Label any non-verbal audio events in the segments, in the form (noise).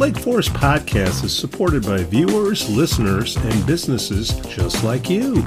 Lake Forest podcast is supported by viewers, listeners, and businesses just like you.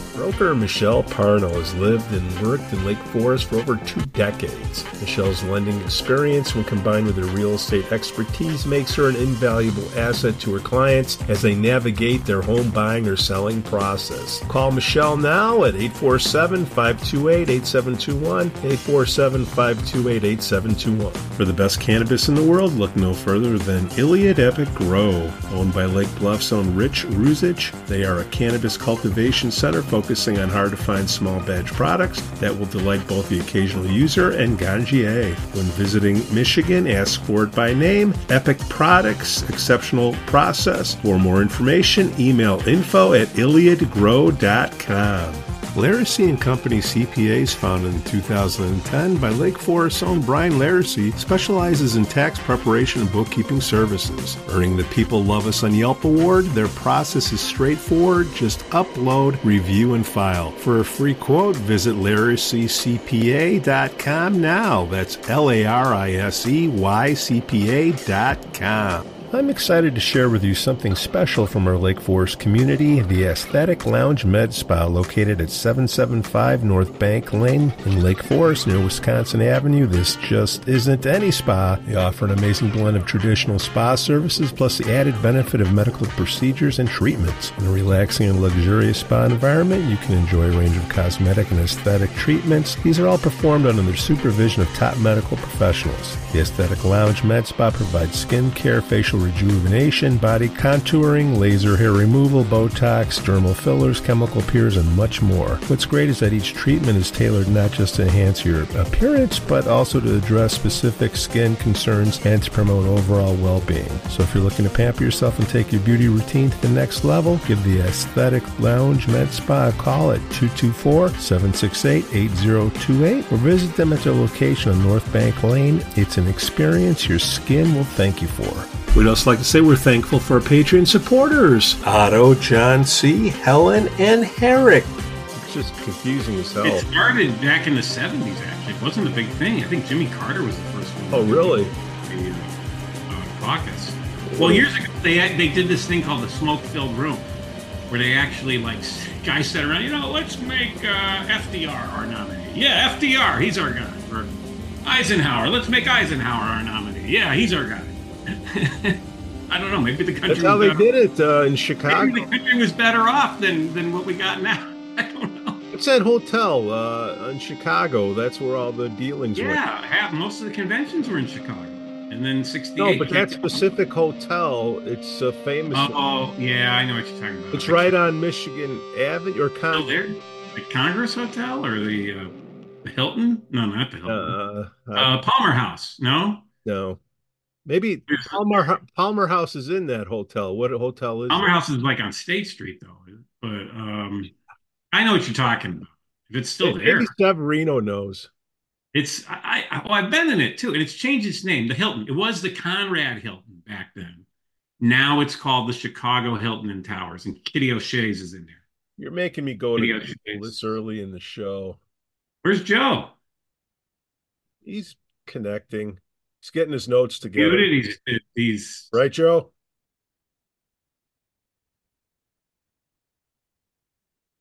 Broker Michelle Parno has lived and worked in Lake Forest for over two decades. Michelle's lending experience, when combined with her real estate expertise, makes her an invaluable asset to her clients as they navigate their home buying or selling process. Call Michelle now at 847 528 8721. 847 528 8721. For the best cannabis in the world, look no further than Iliad Epic Grow. Owned by Lake Bluff's own Rich Ruzich, they are a cannabis cultivation center focused focusing on hard to find small batch products that will delight both the occasional user and ganjier. When visiting Michigan, ask for it by name. Epic Products, exceptional process. For more information, email info at iliadgrow.com. Larisey and Company CPAs, founded in 2010 by Lake Forest's own Brian Larisey, specializes in tax preparation and bookkeeping services. Earning the People Love Us on Yelp award, their process is straightforward. Just upload, review, and file. For a free quote, visit lariseycpa.com now. That's L A R I S E Y C P A.com. I'm excited to share with you something special from our Lake Forest community, the Aesthetic Lounge Med Spa located at 775 North Bank Lane in Lake Forest near Wisconsin Avenue. This just isn't any spa. They offer an amazing blend of traditional spa services plus the added benefit of medical procedures and treatments. In a relaxing and luxurious spa environment, you can enjoy a range of cosmetic and aesthetic treatments. These are all performed under the supervision of top medical professionals. The Aesthetic Lounge Med Spa provides skin care, facial rejuvenation, body contouring, laser hair removal, Botox, dermal fillers, chemical peels, and much more. What's great is that each treatment is tailored not just to enhance your appearance, but also to address specific skin concerns and to promote overall well-being. So if you're looking to pamper yourself and take your beauty routine to the next level, give the Aesthetic Lounge Med Spa a call at 224-768-8028 or visit them at their location on North Bank Lane. It's an experience your skin will thank you for. We'd also like to say we're thankful for our Patreon supporters Otto, John C., Helen, and Herrick. It's just confusing as hell. It started back in the 70s, actually. It wasn't a big thing. I think Jimmy Carter was the first one. Oh, really? The uh, caucus. Well, years ago, they, they did this thing called the smoke filled room, where they actually, like, guys sat around, you know, let's make uh, FDR our nominee. Yeah, FDR, he's our guy. Or Eisenhower, let's make Eisenhower our nominee. Yeah, he's our guy. I don't know. Maybe the country. That's how they did it uh, in Chicago. Maybe the country was better off than than what we got now. (laughs) I don't know. It's that hotel uh, in Chicago. That's where all the dealings yeah, were. Yeah, most of the conventions were in Chicago. And then 68. No, but that specific hotel, it's a famous. Oh, yeah, I know what you're talking about. It's right on Michigan Avenue or oh, there? The Congress Hotel or the, uh, Hilton? No, not the Hilton. Uh, uh, Palmer House. No? No. Maybe Palmer Palmer House is in that hotel. What hotel is Palmer it? House is like on State Street though. But um I know what you're talking about. If it's still maybe there. Maybe Severino knows. It's I, I well, I've been in it too, and it's changed its name. The Hilton. It was the Conrad Hilton back then. Now it's called the Chicago Hilton and Towers, and Kitty O'Shea's is in there. You're making me go Kitty to this early in the show. Where's Joe? He's connecting. He's getting his notes together. He's, he's right, Joe.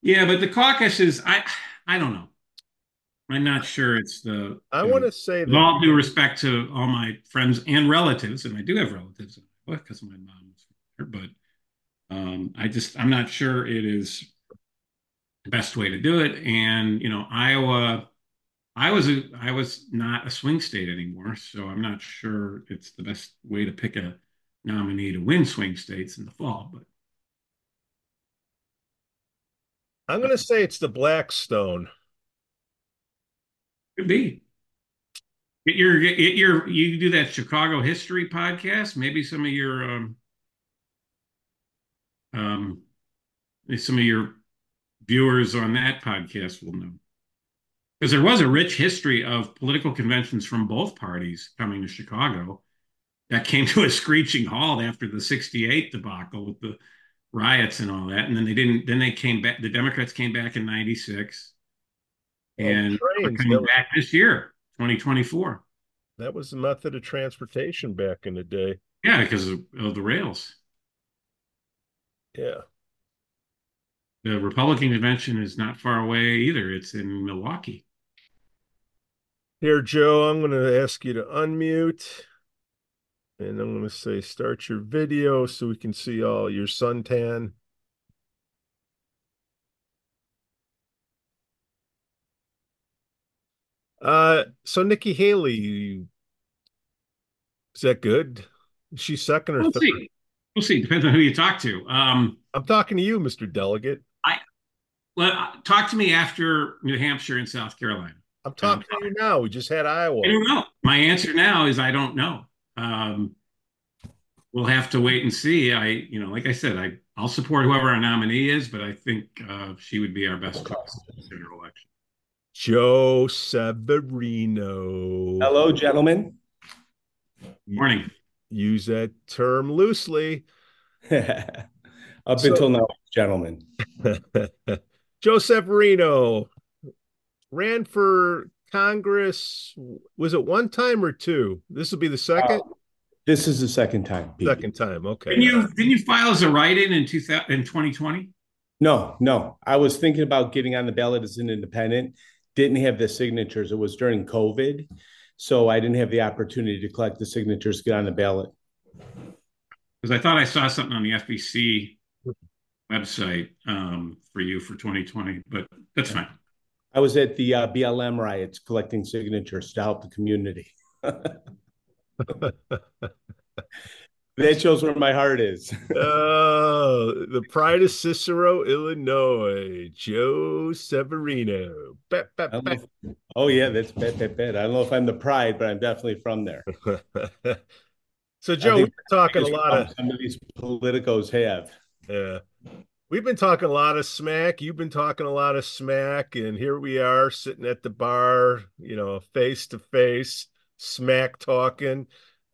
Yeah, but the caucus is I I don't know. I'm not sure it's the. I want to say, with all due respect to all my friends and relatives, and I do have relatives because my mom was there, but um, I just I'm not sure it is the best way to do it. And you know, Iowa I was a, I was not a swing state anymore, so I'm not sure it's the best way to pick a nominee to win swing states in the fall. But I'm going to say it's the Blackstone. Could be. Get your get your you do that Chicago history podcast. Maybe some of your um um some of your viewers on that podcast will know. Because there was a rich history of political conventions from both parties coming to Chicago that came to a screeching halt after the 68 debacle with the riots and all that. And then they didn't, then they came back, the Democrats came back in 96 and trains, coming back this year, 2024. That was the method of transportation back in the day. Yeah, because of, of the rails. Yeah. The Republican convention is not far away either. It's in Milwaukee. Here, Joe, I'm going to ask you to unmute. And I'm going to say start your video so we can see all your suntan. Uh, so Nikki Haley, is that good? Is she second or we'll third? See. We'll see. Depends on who you talk to. Um, I'm talking to you, Mr. Delegate. I well, talk to me after New Hampshire and South Carolina. I'm talking um, to you now. We just had Iowa. I don't know. My answer now is I don't know. Um, we'll have to wait and see. I, you know, like I said, I I'll support whoever our nominee is, but I think uh, she would be our best choice in the general election. Joe Severino. Hello, gentlemen. Morning. Use that term loosely. (laughs) Up so, until now, gentlemen. (laughs) Joe Severino ran for Congress. Was it one time or two? This will be the second. Uh, this is the second time. Pete. Second time. Okay. Didn't you didn't you file as a write-in in two thousand in twenty twenty? No, no. I was thinking about getting on the ballot as an independent. Didn't have the signatures. It was during COVID, so I didn't have the opportunity to collect the signatures to get on the ballot. Because I thought I saw something on the FEC website um, for you for 2020, but that's fine. I was at the uh, BLM riots collecting signatures to help the community. (laughs) that shows where my heart is. (laughs) oh, the pride of Cicero, Illinois, Joe Severino. Bet, bet, bet. If, oh yeah, that's bet, bet, bet. I don't know if I'm the pride, but I'm definitely from there. (laughs) so, Joe, we're talking a lot of some of these politicos have. Yeah. We've been talking a lot of smack. You've been talking a lot of smack, and here we are sitting at the bar, you know, face to face, smack talking.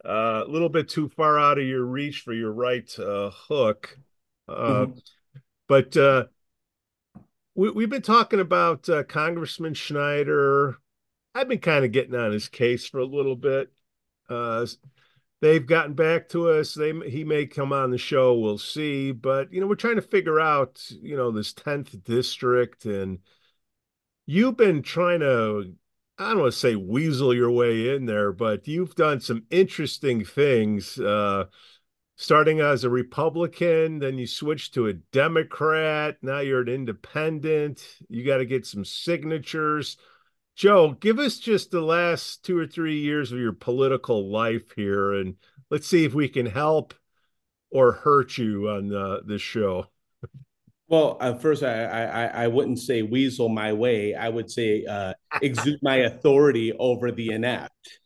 Uh, a little bit too far out of your reach for your right uh, hook, uh, mm-hmm. but uh, we, have been talking about uh, Congressman Schneider. I've been kind of getting on his case for a little bit. They've gotten back to us. They he may come on the show. We'll see. But you know, we're trying to figure out you know this tenth district, and you've been trying to. I don't want to say weasel your way in there, but you've done some interesting things. Uh, starting as a Republican, then you switched to a Democrat. Now you're an independent. You got to get some signatures. Joe, give us just the last two or three years of your political life here, and let's see if we can help or hurt you on uh, this show. Well, uh, first, I, I, I wouldn't say weasel my way. I would say uh, exude my authority over the inept.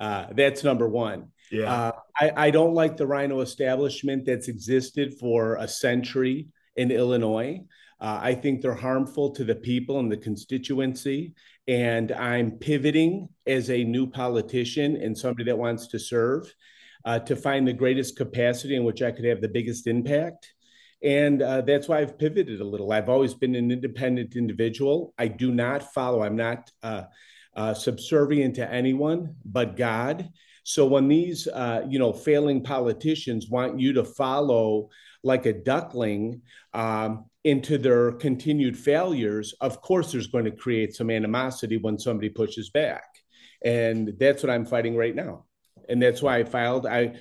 Uh, that's number one. Yeah, uh, I, I don't like the RINO establishment that's existed for a century in Illinois. Uh, I think they're harmful to the people and the constituency. And I'm pivoting as a new politician and somebody that wants to serve uh, to find the greatest capacity in which I could have the biggest impact. And uh, that's why I've pivoted a little. I've always been an independent individual. I do not follow, I'm not uh, uh, subservient to anyone but God. So when these, uh, you know, failing politicians want you to follow like a duckling, um, into their continued failures, of course, there's going to create some animosity when somebody pushes back. And that's what I'm fighting right now. And that's why I filed. I,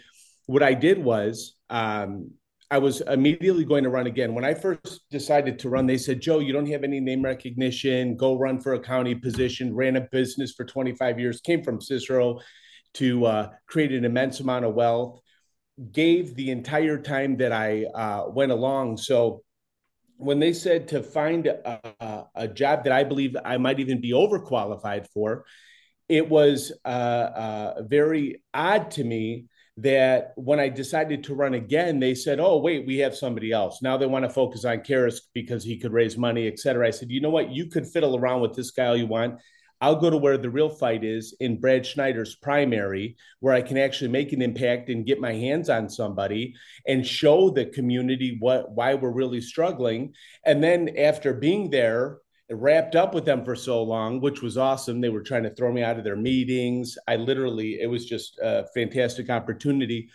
what I did was, um, I was immediately going to run again. When I first decided to run, they said, Joe, you don't have any name recognition. Go run for a county position. Ran a business for 25 years, came from Cicero to uh, create an immense amount of wealth, gave the entire time that I uh, went along. So when they said to find a, a, job that I believe I might even be overqualified for, it was uh, uh, very odd to me that when I decided to run again, they said, "Oh, wait, we have somebody else." Now they want to focus on Carris because he could raise money, et cetera. I said, "You know what? You could fiddle around with this guy all you want. I'll go to where the real fight is in Brad Schneider's primary, where I can actually make an impact and get my hands on somebody and show the community what why we're really struggling. And then after being there, wrapped up with them for so long, which was awesome. They were trying to throw me out of their meetings. I literally, it was just a fantastic opportunity.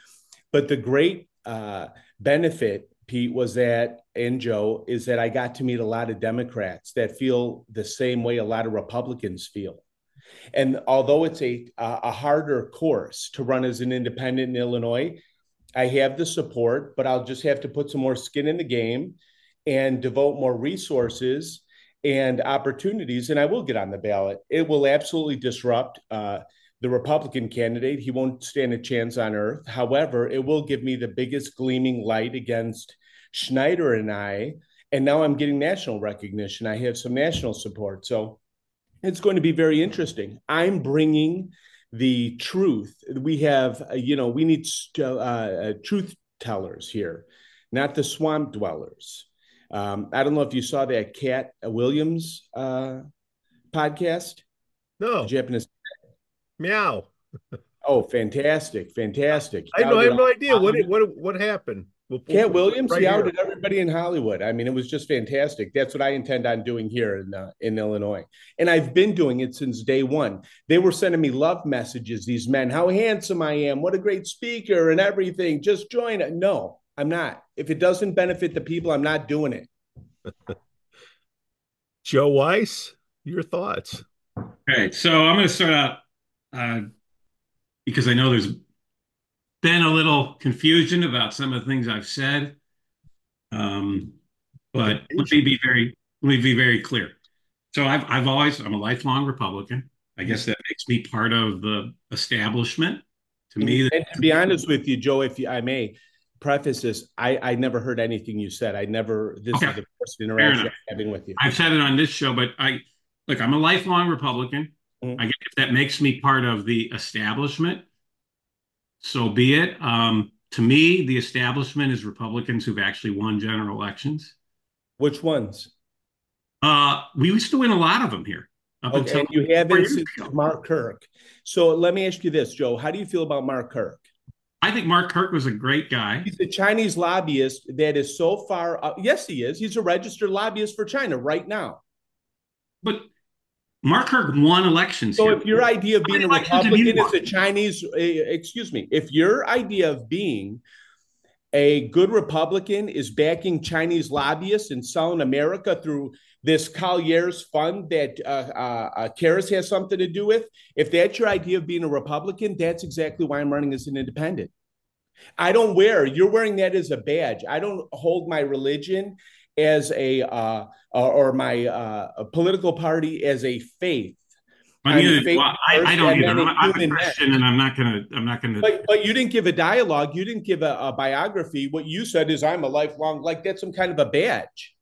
But the great uh, benefit Pete, was that, and Joe, is that I got to meet a lot of Democrats that feel the same way a lot of Republicans feel. And although it's a, a harder course to run as an independent in Illinois, I have the support, but I'll just have to put some more skin in the game and devote more resources and opportunities. And I will get on the ballot. It will absolutely disrupt uh, the Republican candidate. He won't stand a chance on earth. However, it will give me the biggest gleaming light against Schneider and I. And now I'm getting national recognition. I have some national support. So it's going to be very interesting. I'm bringing the truth. We have, uh, you know, we need uh, uh, truth tellers here, not the swamp dwellers. Um, I don't know if you saw that Katt Williams uh, podcast. No. Japanese Meow. oh, fantastic, fantastic! I, know, I have no idea what what what happened. We'll Katt Williams, right he outed everybody in Hollywood. I mean, it was just fantastic. That's what I intend on doing here in uh, in Illinois, and I've been doing it since day one. They were sending me love messages. These men, how handsome I am, what a great speaker, and everything. Just join it. No, I'm not. If it doesn't benefit the people, I'm not doing it. (laughs) Joe Weiss, your thoughts? All right, so I'm going to start out uh, because I know there's been a little confusion about some of the things I've said. Um, but let me be very let me be very clear. So I've I've always I'm a lifelong Republican. I guess that makes me part of the establishment. To me, and to be honest with you, Joe, if you, I may preface this, I I never heard anything you said. I never. This okay. is the first interaction I'm having with you. I've said it on this show, but I look. I'm a lifelong Republican. Mm-hmm. I guess if that makes me part of the establishment, so be it. Um, to me, the establishment is Republicans who've actually won general elections. Which ones? Uh, we used to win a lot of them here. okay, and you haven't since Mark Kirk. So let me ask you this, Joe. How do you feel about Mark Kirk? I think Mark Kirk was a great guy. He's a Chinese lobbyist that is so far. Up. Yes, he is. He's a registered lobbyist for China right now. But Mark Kirk won elections. So here. if your idea of being a Republican is a Chinese, uh, excuse me, if your idea of being a good Republican is backing Chinese lobbyists and selling America through this Collier's fund that uh, uh, uh, Carris has something to do with, if that's your idea of being a Republican, that's exactly why I'm running as an independent. I don't wear, you're wearing that as a badge. I don't hold my religion as a uh, or my uh, political party as a faith. I, mean, well, I, I, don't either. I'm, I'm a Christian, and I'm not gonna. I'm not gonna. But, but you didn't give a dialogue. You didn't give a, a, biography. What you said is, "I'm a lifelong." Like that's some kind of a badge.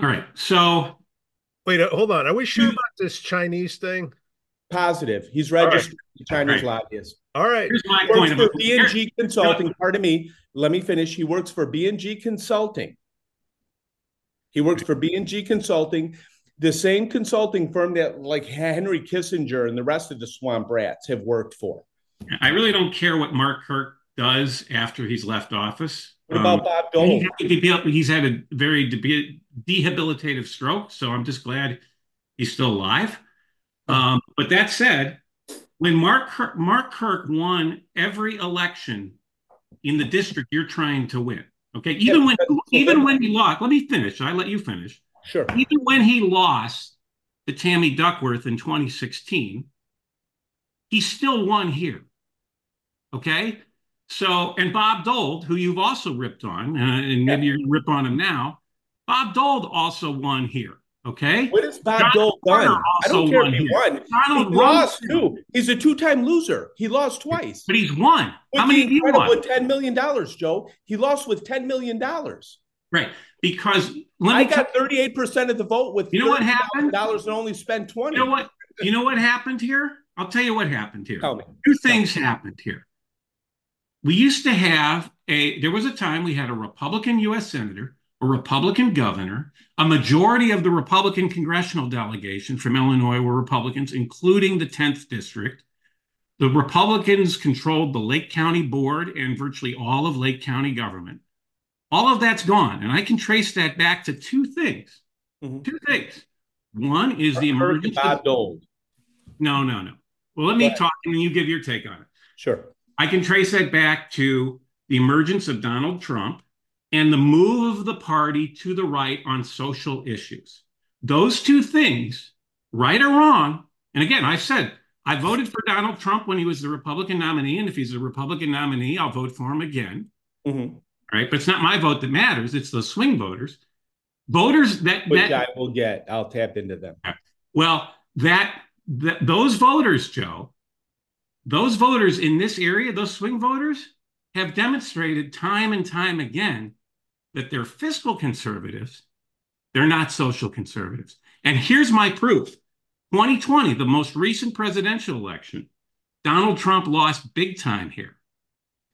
All right. So, wait. Uh, hold on. Are we sure about this Chinese thing? Positive. He's registered right. Chinese right. lobbyist. All right. Here's my he point. For B and G Consulting. Pardon me. Let me finish. He works for B and G Consulting. He works for B&G Consulting, the same consulting firm that like Henry Kissinger and the rest of the swamp rats have worked for. I really don't care what Mark Kirk does after he's left office. What about um, Bob Dold? he's had a very debilitative stroke, so I'm just glad he's still alive. Um, but that said, when Mark Kirk, Mark Kirk won every election in the district you're trying to win, Okay, even yeah, when even when he lost, let me finish. I let you finish. Sure. Even when he lost to Tammy Duckworth in 2016, he still won here. Okay, so and Bob Dold, who you've also ripped on, uh, and maybe yeah. you're rip on him now. Bob Dold also won here. Okay. What has Bob Dold done? I don't care if he won. Donald he lost too. He's a two-time loser. He lost twice. But he's won. How many he won? With ten million dollars, Joe. He lost with ten million dollars. Right. Because I got thirty-eight percent of the vote with you know what happened dollars and only spent twenty. You know what? You know what happened here? I'll tell you what happened here. Tell me. Two things happened here. we used to have a, there was a time we had a Republican US Senator, a Republican governor, a majority of the Republican congressional delegation from Illinois were Republicans, including the 10th district. The Republicans controlled the Lake County Board and virtually all of Lake County government. All of that's gone. And I can trace that back to two things. Mm-hmm. Two things. One is the emergence Bob of Dold. No, no, no. Well, let me talk and you give your take on it. Sure. I can trace that back to the emergence of Donald Trump and the move of the party to the right on social issues. Those two things, right or wrong, and again, I said I voted for Donald Trump when he was the Republican nominee, and if he's a Republican nominee, I'll vote for him again. Mm-hmm. Right, but it's not my vote that matters; it's the swing voters, voters that which that, I will get. I'll tap into them. Well, that, that those voters, Joe, those voters in this area, those swing voters, have demonstrated time and time again that they're fiscal conservatives, they're not social conservatives. And here's my proof 2020, the most recent presidential election, Donald Trump lost big time here.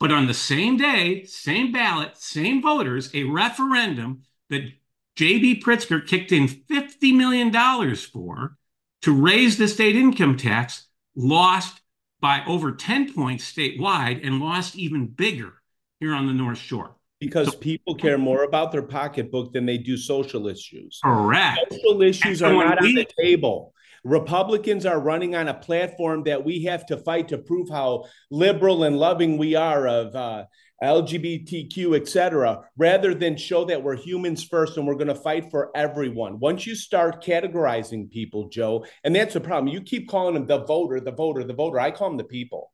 But on the same day, same ballot, same voters, a referendum that J.B. Pritzker kicked in $50 million for to raise the state income tax lost by over 10 points statewide and lost even bigger here on the North Shore. Because people care more about their pocketbook than they do social issues. Correct. Social issues so are not we, on the table. Republicans are running on a platform that we have to fight to prove how liberal and loving we are of uh, LGBTQ, etc., rather than show that we're humans first and we're going to fight for everyone. Once you start categorizing people, Joe, and that's the problem. You keep calling them the voter, the voter, the voter. I call them the people.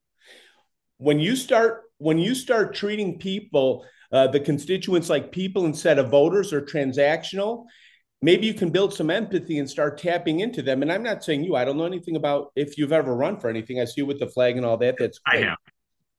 When you start when you start treating people uh, the constituents like people instead of voters are transactional, maybe you can build some empathy and start tapping into them. And I'm not saying you, I don't know anything about if you've ever run for anything. I see you with the flag and all that. That's great. I have.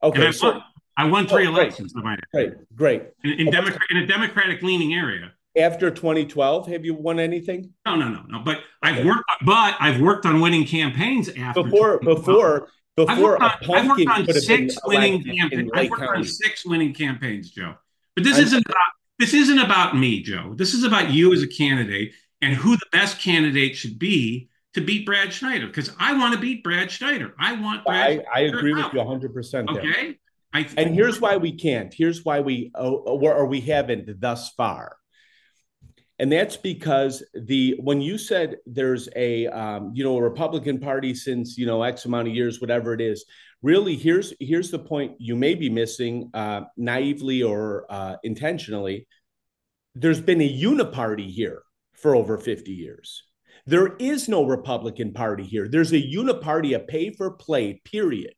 Okay. I so won, I won three oh, elections. Great. great. Great. In, in, Democrat, in a Democratic leaning area. After 2012, have you won anything? No, no, no, no. But. I've worked, but I've worked on winning campaigns after before, before before I've worked on, I've worked on six winning campaigns. I've worked on six winning campaigns, Joe. But this I'm, isn't about this isn't about me, Joe. This is about you as a candidate and who the best candidate should be to beat Brad Schneider. Because I want to beat Brad Schneider. I want Brad I, I agree out. with you 100 percent Okay. I, and here's why we can't. Here's why we or, or we haven't thus far and that's because the when you said there's a um, you know a republican party since you know x amount of years whatever it is really here's here's the point you may be missing uh, naively or uh, intentionally. There's been a uniparty here for over 50 years. There is no republican party here. There's a uniparty a pay for play period.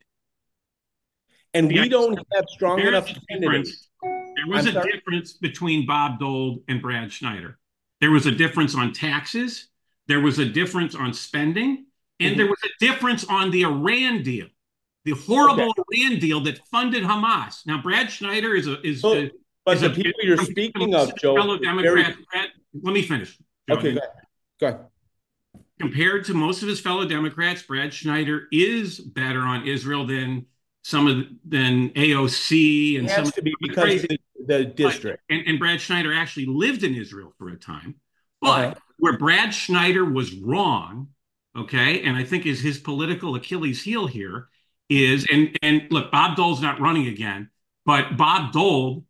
And we don't have strong enough candidates. there was I'm a sorry? difference between bob dold and brad schneider there was a difference on taxes. There was a difference on spending. And mm-hmm. there was a difference on the Iran deal, the horrible okay. Iran deal that funded Hamas. Now, Brad Schneider is a is. A, but is the a, people you're speaking of, Joe, fellow Democrat. Very... let me finish. Joe. Okay, go ahead. go ahead. Compared to most of his fellow Democrats, Brad Schneider is better on Israel than some of than AOC and some to be because the, the, district. But, and, and, Brad Schneider actually lived in Israel for a time. But uh-huh. where Brad Schneider was wrong, okay, and I think is his political Achilles heel here is and and look, Bob Dold's not running again, but Bob Dold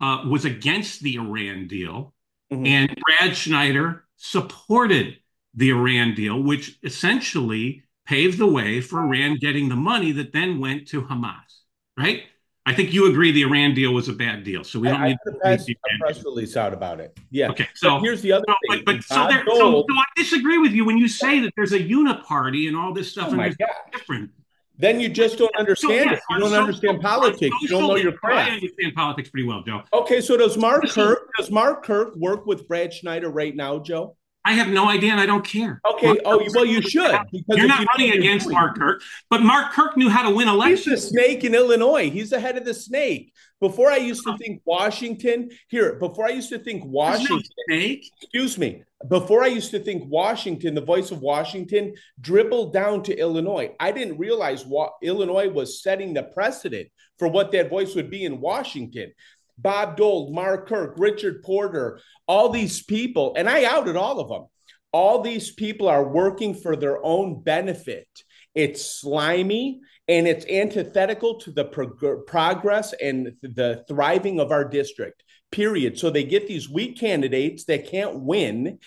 uh, was against the Iran deal, mm-hmm. and Brad Schneider supported the Iran deal, which essentially paved the way for Iran getting the money that then went to Hamas, right? I think you agree the Iran deal was a bad deal, so we don't I, need to press, a press release out about it. Yeah. Okay. So but here's the other so, thing. But, but so, there, so, so, I disagree with you when you say that there's a uniparty and all this stuff, oh and different. Then you just don't understand so, it. You don't so, understand politics. You don't know your craft. I understand politics pretty well, Joe. Okay, so does Mark Kirk does Mark Kirk work with Brad Schneider right now, Joe? I have no idea, and I don't care. Okay. Mark oh, well, you should. Because You're not you running against doing- Mark Kirk, but Mark Kirk knew how to win elections. He's the snake in Illinois. He's the head of the snake. Before I used to think Washington, here, before I used to think There's no Washington, snake. excuse me, before I used to think Washington, the voice of Washington, dribbled down to Illinois. I didn't realize what Illinois was setting the precedent for what that voice would be in Washington. Bob Dold, Mark Kirk, Richard Porter, all these people, and I outed all of them. All these people are working for their own benefit. It's slimy and it's antithetical to the prog- progress and the thriving of our district, period. So they get these weak candidates that can't win.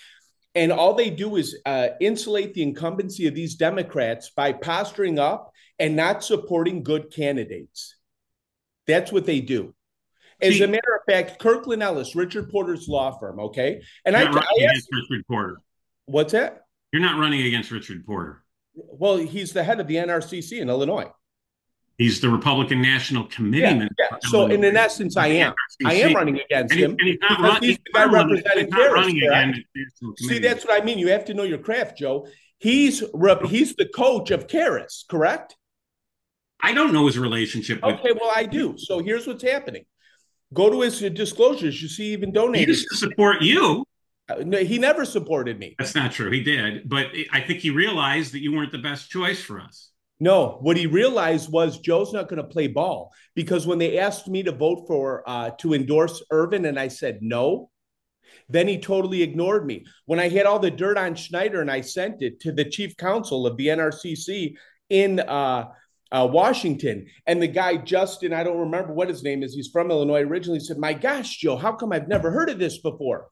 And all they do is uh, insulate the incumbency of these Democrats by posturing up and not supporting good candidates. That's what they do. As a matter of fact, Kirkland Ellis, Richard Porter's law firm, okay? And I, I asked, Richard Porter. what's that? You're not running against Richard Porter. Well, he's the head of the NRCC in Illinois. He's the Republican National Committee. Yeah, yeah. So, in, in essence, I am. I am running against And, him. he's not because he's the guy he's not running correct? again. the National See, that's what I mean. You have to know your craft, Joe. He's rep- he's the coach of Carris, correct? I don't know his relationship with. Okay, well, I do. So here's what's happening. Go to his disclosures. You see, he even He donated. used to support you. Uh, no, he never supported me. That's not true. He did, but I think he realized that you weren't the best choice for us. No, what he realized was Joe's not going to play ball because when they asked me to vote for uh, to endorse Irvin, and I said no, then he totally ignored me. When I had all the dirt on Schneider and I sent it to the chief counsel of the NRCC in uh, uh, Washington, and the guy Justin, I don't remember what his name is, he's from Illinois originally, said, "My gosh, Joe, how come I've never heard of this before?"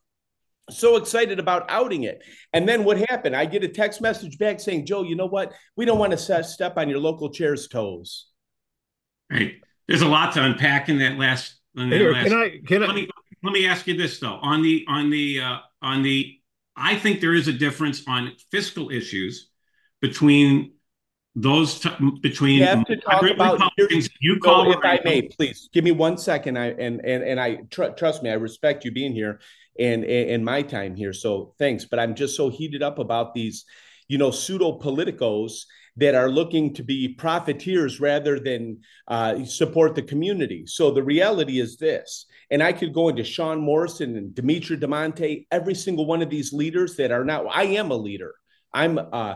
so excited about outing it. And then what happened? I get a text message back saying, Joe, you know what? We don't want to set, step on your local chair's toes. Right. There's a lot to unpack in that last. In that Here, last can I can let I me let me ask you this though. On the on the uh, on the, I think there is a difference on fiscal issues between those t- between You have to talk about- you So call if I may, please give me one second. I and and and I tr- trust me, I respect you being here and and my time here. So thanks. But I'm just so heated up about these, you know, pseudo politicos that are looking to be profiteers rather than uh, support the community. So the reality is this, and I could go into Sean Morrison and Dimitri Demonte, every single one of these leaders that are now. I am a leader. I'm. Uh,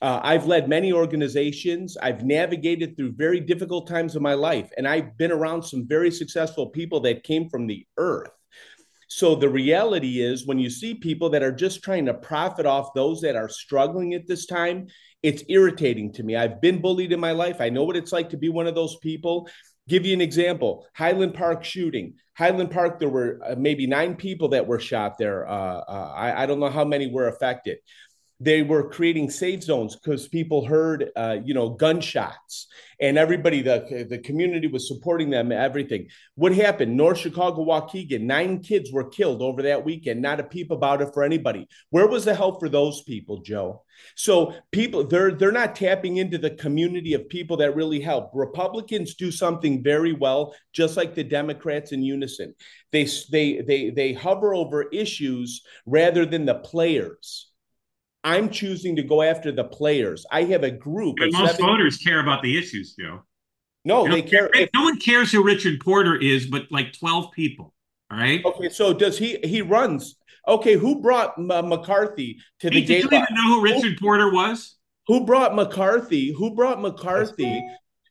uh, I've led many organizations. I've navigated through very difficult times of my life, and I've been around some very successful people that came from the earth. So the reality is, when you see people that are just trying to profit off those that are struggling at this time, it's irritating to me. I've been bullied in my life. I know what it's like to be one of those people. Give you an example Highland Park shooting. Highland Park, there were uh, maybe nine people that were shot there. Uh, uh, I, I don't know how many were affected they were creating safe zones because people heard uh, you know gunshots and everybody the, the community was supporting them everything. What happened? North chicago waukegan nine kids were killed over that weekend not a peep about it for anybody. Where was the help for those people joe? So people they're they're not tapping into the community of people that really help. Republicans do something very well just like the democrats in unison. They they they they hover over issues rather than the players I'm choosing to go after the players. I have a group. But most seven- voters care about the issues, Joe. no, You they care. If, no one cares who Richard Porter is, but like 12 people. All right. okay, so does he? He runs. Okay, who brought M- McCarthy to the Hey, did you even know who Richard Porter was? Who brought McCarthy? Who brought McCarthy?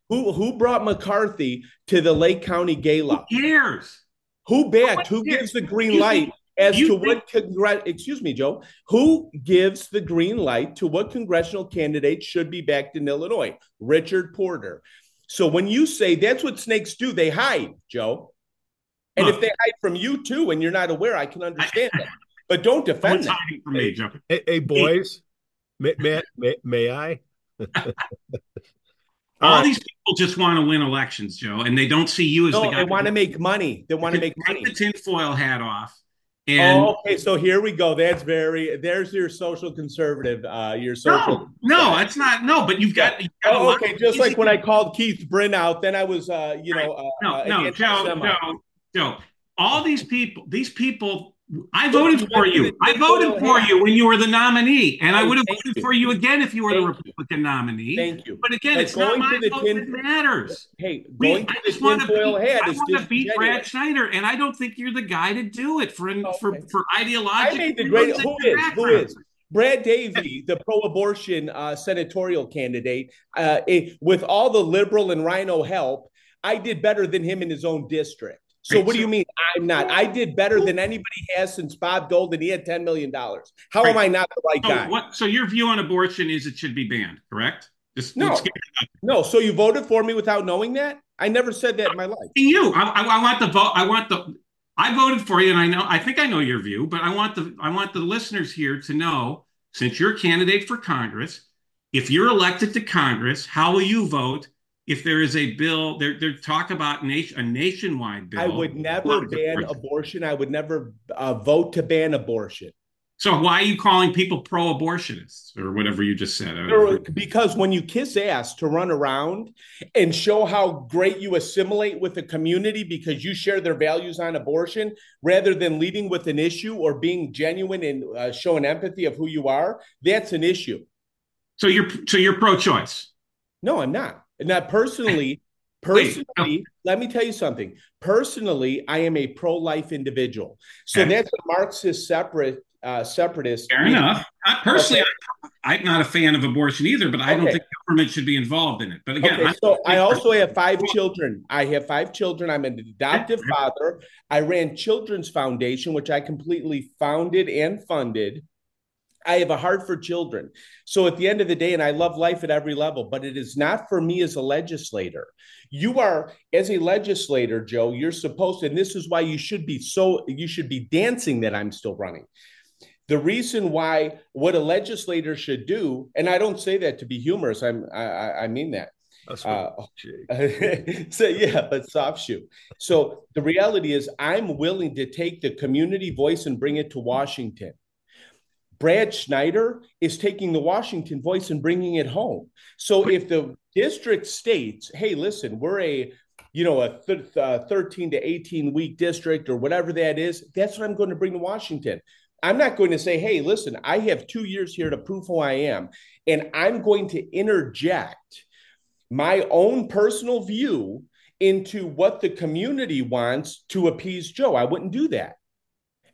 Who who brought McCarthy to the Lake County Gala? Who cares? Who backed? Who cares? gives the green light as you to think- what congre- excuse me, Joe? Who gives the green light to what congressional candidate should be backed in Illinois? Richard Porter. So when you say that's what snakes do, they hide, Joe. And if they hide from you too, and you're not aware, I can understand that. But don't defend one's them. hiding from me, Joe. hey, hey boys, may, may, may, may I? (laughs) All All right. these people just want to win elections, Joe, and they don't see you as the guy. they want to make money. They want to make money. Take the tinfoil hat off. And Oh, okay. So here we go. That's very. There's your social conservative. Uh, your social. no, no, that's not. No, but you've got. You've got Oh, okay. Just like when I called Keith Brin out, then I was, uh, you know, uh, No, uh, no, Joe. Joe, Joe. All these people, these people I voted for you. I voted for you when you were the nominee, and I would have voted for you again if you were the Republican nominee. Thank you. But again, it's not my vote that matters. Hey, going I just want to beat, I want to beat Brad. Schneider, and I don't think you're the guy to do it for for for I ideological. made the great. Who is? Who is? Brad Davey, the pro-abortion uh, senatorial candidate, uh, with all the liberal and RINO help, I did better than him in his own district. So what do you mean I'm not? I did better than anybody has since Bob Dold, and he had ten million dollars. How am I not the right So guy? what? So your view on abortion is it should be banned, correct? Just No. No, so you voted for me without knowing that? I never said that in my life. you. I, I, I want the vote. I want the. I voted for you, and I know. I think I know your view, but I want the. I want the listeners here to know, since you're a candidate for Congress, if you're elected to Congress, how will you vote if there is a bill? There, there talk about nation, a nationwide bill. I would never ban abortion. abortion. I would never uh, vote to ban abortion. So why are you calling people pro-abortionists or whatever you just said? Because when you kiss ass to run around and show how great you assimilate with the community because you share their values on abortion, rather than leading with an issue or being genuine and uh, showing empathy of who you are, that's an issue. So you're so you're pro-choice. No, I'm not. Not personally. Wait, Personally, let me tell you something. Personally, I am a pro-life individual. So Okay. that's a Marxist separate uh, separatist. Fair enough. I, personally, I, I'm not a fan of abortion either, but I don't think government should be involved in it. But again, Okay, so I also have five children. I have five children. I'm an adoptive father. I ran Children's Foundation, which I completely founded and funded. I have a heart for children. So at the end of the day, and I love life at every level, but it is not for me as a legislator. You are, as a legislator, Joe, you're supposed to, and this is why you should be so, you should be dancing that I'm still running. The reason why what a legislator should do, and I don't say that to be humorous, I'm, I, I I mean that. That's Uh, (laughs) so yeah, but soft shoe. So the reality is, I'm willing to take the community voice and bring it to Washington. Brad Schneider is taking the Washington voice and bringing it home. So if the district states, "Hey, listen, we're a you know a th- uh, 13 to 18 week district or whatever that is," that's what I'm going to bring to Washington. I'm not going to say, "Hey, listen, I have two years here to prove who I am," and I'm going to interject my own personal view into what the community wants to appease Joe. I wouldn't do that.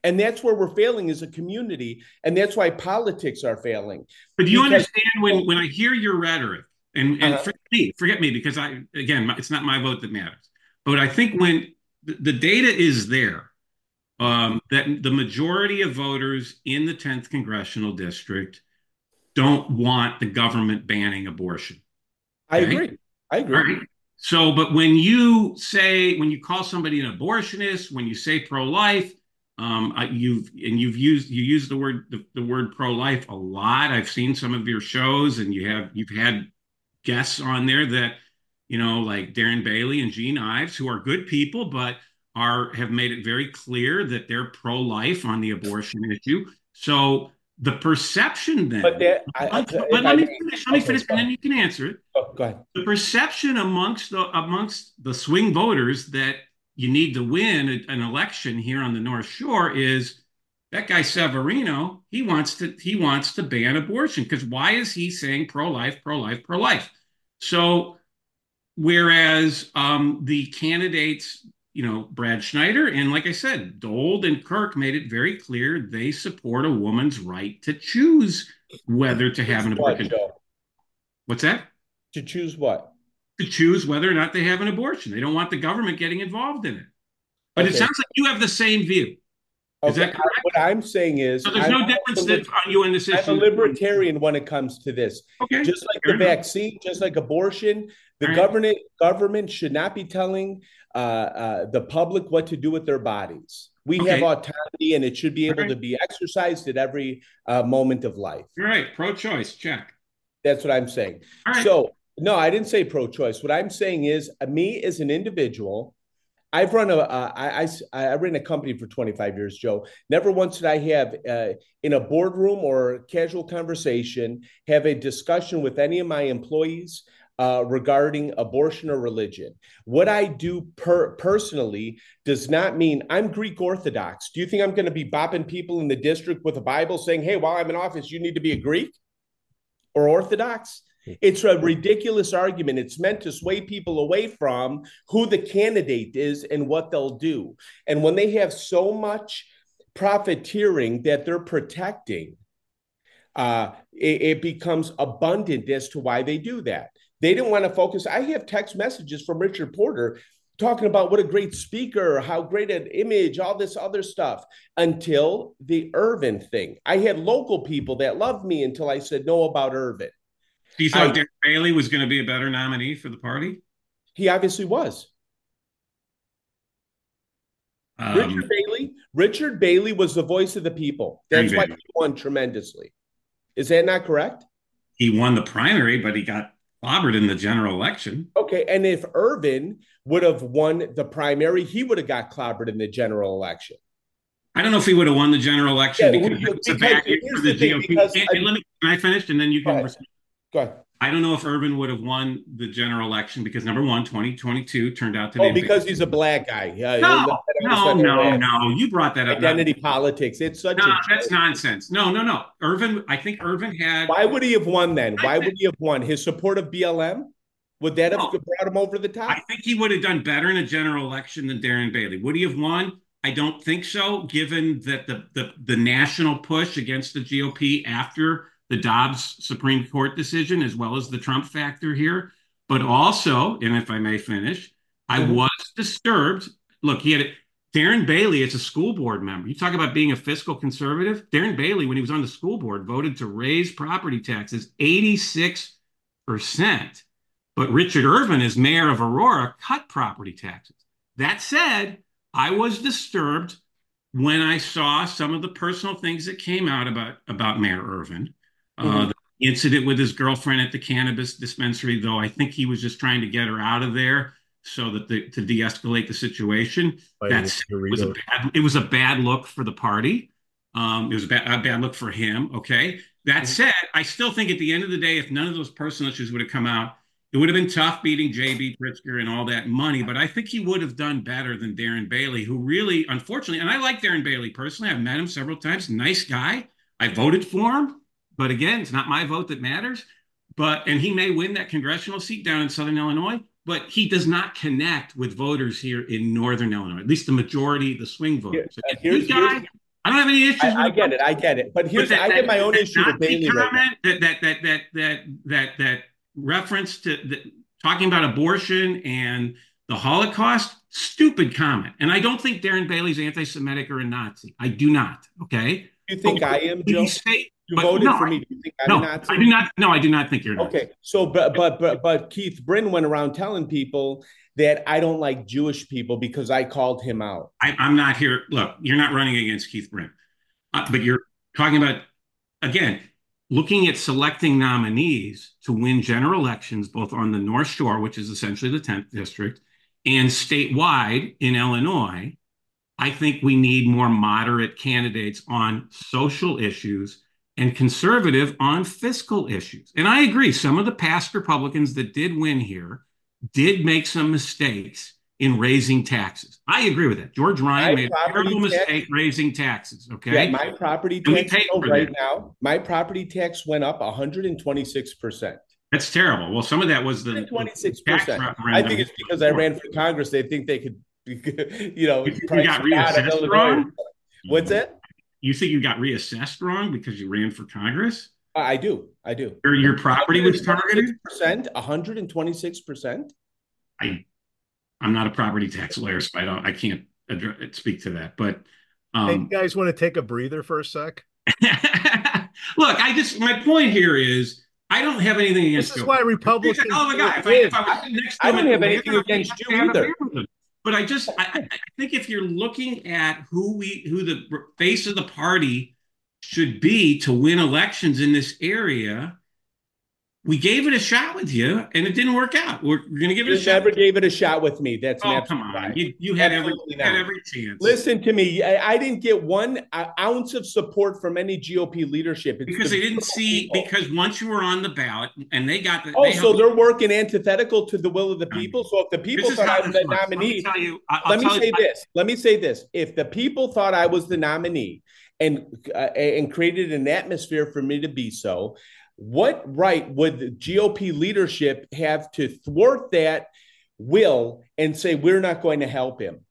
And that's where we're failing as a community. And that's why politics are failing. but do you because- understand when when I hear your rhetoric, and and Uh-huh. forget me, forget me, because I again, it's not my vote that matters. But I think when the, the data is there, um, that the majority of voters in the 10th congressional district don't want the government banning abortion. I agree. I agree. Right. So, but when you say, when you call somebody an abortionist, when you say pro-life, um, I- you've and you've used you use the word the, the word pro-life a lot. I've seen some of your shows, and you have you've had guests on there that you know, like Darren Bailey and Jeanne Ives, who are good people, but are have made it very clear that they're pro-life on the abortion issue. So the perception then, But that, I, I, but let I me finish. Let me okay, finish, and then you can answer it Oh, go ahead. the perception amongst the amongst the swing voters that you need to win an election here on the North Shore is that guy Severino. He wants to he wants to ban abortion because why is he saying pro life, pro life, pro life? So whereas um, the candidates, you know, Brad Schneider and like I said, Dold and Kirk made it very clear they support a woman's right to choose whether to have an abortion. What's that? To choose what? To choose whether or not they have an abortion. They don't want the government getting involved in it. But it sounds like you have the same view. Is that correct? What I'm saying is, So there's I'm no difference that, on you in this issue. I'm a libertarian when it comes to this. Okay. Just like Fair the enough. vaccine, just like abortion, the right. government government should not be telling uh, uh, the public what to do with their bodies. We have autonomy, and it should be able right. to be exercised at every uh, moment of life. You're right. Pro-choice. Check. That's what I'm saying. All right. So, no, I didn't say pro-choice. What I'm saying is, uh, me as an individual, I've run a, uh, I, I, I ran a company for 25 years, Joe. Never once did I have uh, in a boardroom or casual conversation have a discussion with any of my employees uh, regarding abortion or religion. What I do per- personally does not mean I'm Greek Orthodox. Do you think I'm going to be bopping people in the district with a Bible saying, hey, while I'm in office, you need to be a Greek or Orthodox? It's a ridiculous argument. It's meant to sway people away from who the candidate is and what they'll do. And when they have so much profiteering that they're protecting, uh, it, it becomes abundant as to why they do that. They didn't want to focus. I have text messages from Richard Porter talking about what a great speaker, how great an image, all this other stuff until the Irvin thing. I had local people that loved me until I said no about Irvin. Do you thought I, Darren Bailey was going to be a better nominee for the party? He obviously was. Um, Richard Bailey. Richard Bailey was the voice of the people. That's why he won tremendously. Is that not correct? He won the primary, but he got clobbered in the general election. Okay, and if Irvin would have won the primary, he would have got clobbered in the general election. I don't know if he would have won the general election yeah, because, a bad the, the GOP. Because, can, I, let me, can I finish and then you can. Go ahead. I don't know if Irvin would have won the general election because number one, 2022 turned out to be. Oh, because he's a black guy. Yeah, no, no, no, no. You brought that up. Identity politics. It's such. No, that's nonsense. No, no, no. Irvin, I think Irvin had. Why would he have won then? Why would he have won? His support of BLM? Would that have brought him over the top? I think he would have done better in a general election than Darren Bailey. Would he have won? I don't think so, given that the the, the national push against the GOP after the Dobbs Supreme Court decision as well as the Trump factor here. But also, and if I may finish, I mm-hmm. was disturbed. Look, he had it. Darren Bailey is a school board member. You talk about being a fiscal conservative. Darren Bailey, when he was on the school board, voted to raise property taxes 86%. But Richard Irvin, as mayor of Aurora, cut property taxes. That said, I was disturbed when I saw some of the personal things that came out about, about Mayor Irvin. Uh, mm-hmm. the incident with his girlfriend at the cannabis dispensary, though, I think he was just trying to get her out of there so that the, to de-escalate the situation. That's was a bad, it was a bad look for the party. Um, it was a bad, a bad look for him. Okay. That mm-hmm. said, I still think at the end of the day, if none of those personal issues would have come out, it would have been tough beating JB Pritzker and all that money, but I think he would have done better than Darren Bailey, who really, unfortunately, and I like Darren Bailey personally. I've met him several times. Nice guy. I voted for him. But again, it's not my vote that matters. But and he may win that congressional seat down in Southern Illinois, but he does not connect with voters here in Northern Illinois. At least the majority, the swing voters. Here, guy, I don't have any issues. I, I get it. I get it. But here's but that, I get my own issue with Bailey. Comment right that, that that that that that that reference to the, talking about abortion and the Holocaust. Stupid comment. And I don't think Darren Bailey's anti-Semitic or a Nazi. I do not. Okay. You think I am, Joe? Say, you but voted no, for me. Do you think I'm no, I do not. No, I do not think you're not. Okay, so but but but but Keith Brin went around telling people that I don't like Jewish people because I called him out. I, am not here. Look, you're not running against Keith Brin, uh, but you're talking about again looking at selecting nominees to win general elections, both on the North Shore, which is essentially the 10th district, and statewide in Illinois. I think we need more moderate candidates on social issues and conservative on fiscal issues. And I agree, some of the past Republicans that did win here did make some mistakes in raising taxes. I agree with that. George Ryan my made a terrible mistake raising taxes. Okay. Yeah, my property tax right that. now, my property tax went up 126%. That's terrible. Well, some of that was the 26%. I think it's because I ran for Congress. They think they could, (laughs) you know, you got reassessed wrong. What's that? You think you got reassessed wrong because you ran for Congress? I do. I do. Or your property was targeted? Percent, 126%. I, I'm not a property tax lawyer, so I don't, I can't address, speak to that. But um, hey, you guys want to take a breather for a sec? (laughs) Look, I just, my point here is, I don't have anything against. This is why Republicans. Oh my God! If I, if I, was next to I don't have anything against you either. But I just I, I, think if you're looking at who we who the face of the party should be to win elections in this area, we gave it a shot with you and it didn't work out. We're, we're going to give it You a shot. never gave it a shot with me. That's an Oh, absolute come on. lie. You, you had every, you had every chance. Listen to me. I, I didn't get one ounce of support from any GOP leadership. It's because the they didn't see, people. because once you were on the ballot and they got the. Oh, they so they're working antithetical to the will of the people. So if the people This thought I was the works. Let me nominee, tell you. Let me say you- this. Let me say this. If the people thought I was the nominee and uh, and created an atmosphere for me to be so, what right would the GOP leadership have to thwart that will and say we're not going to help him?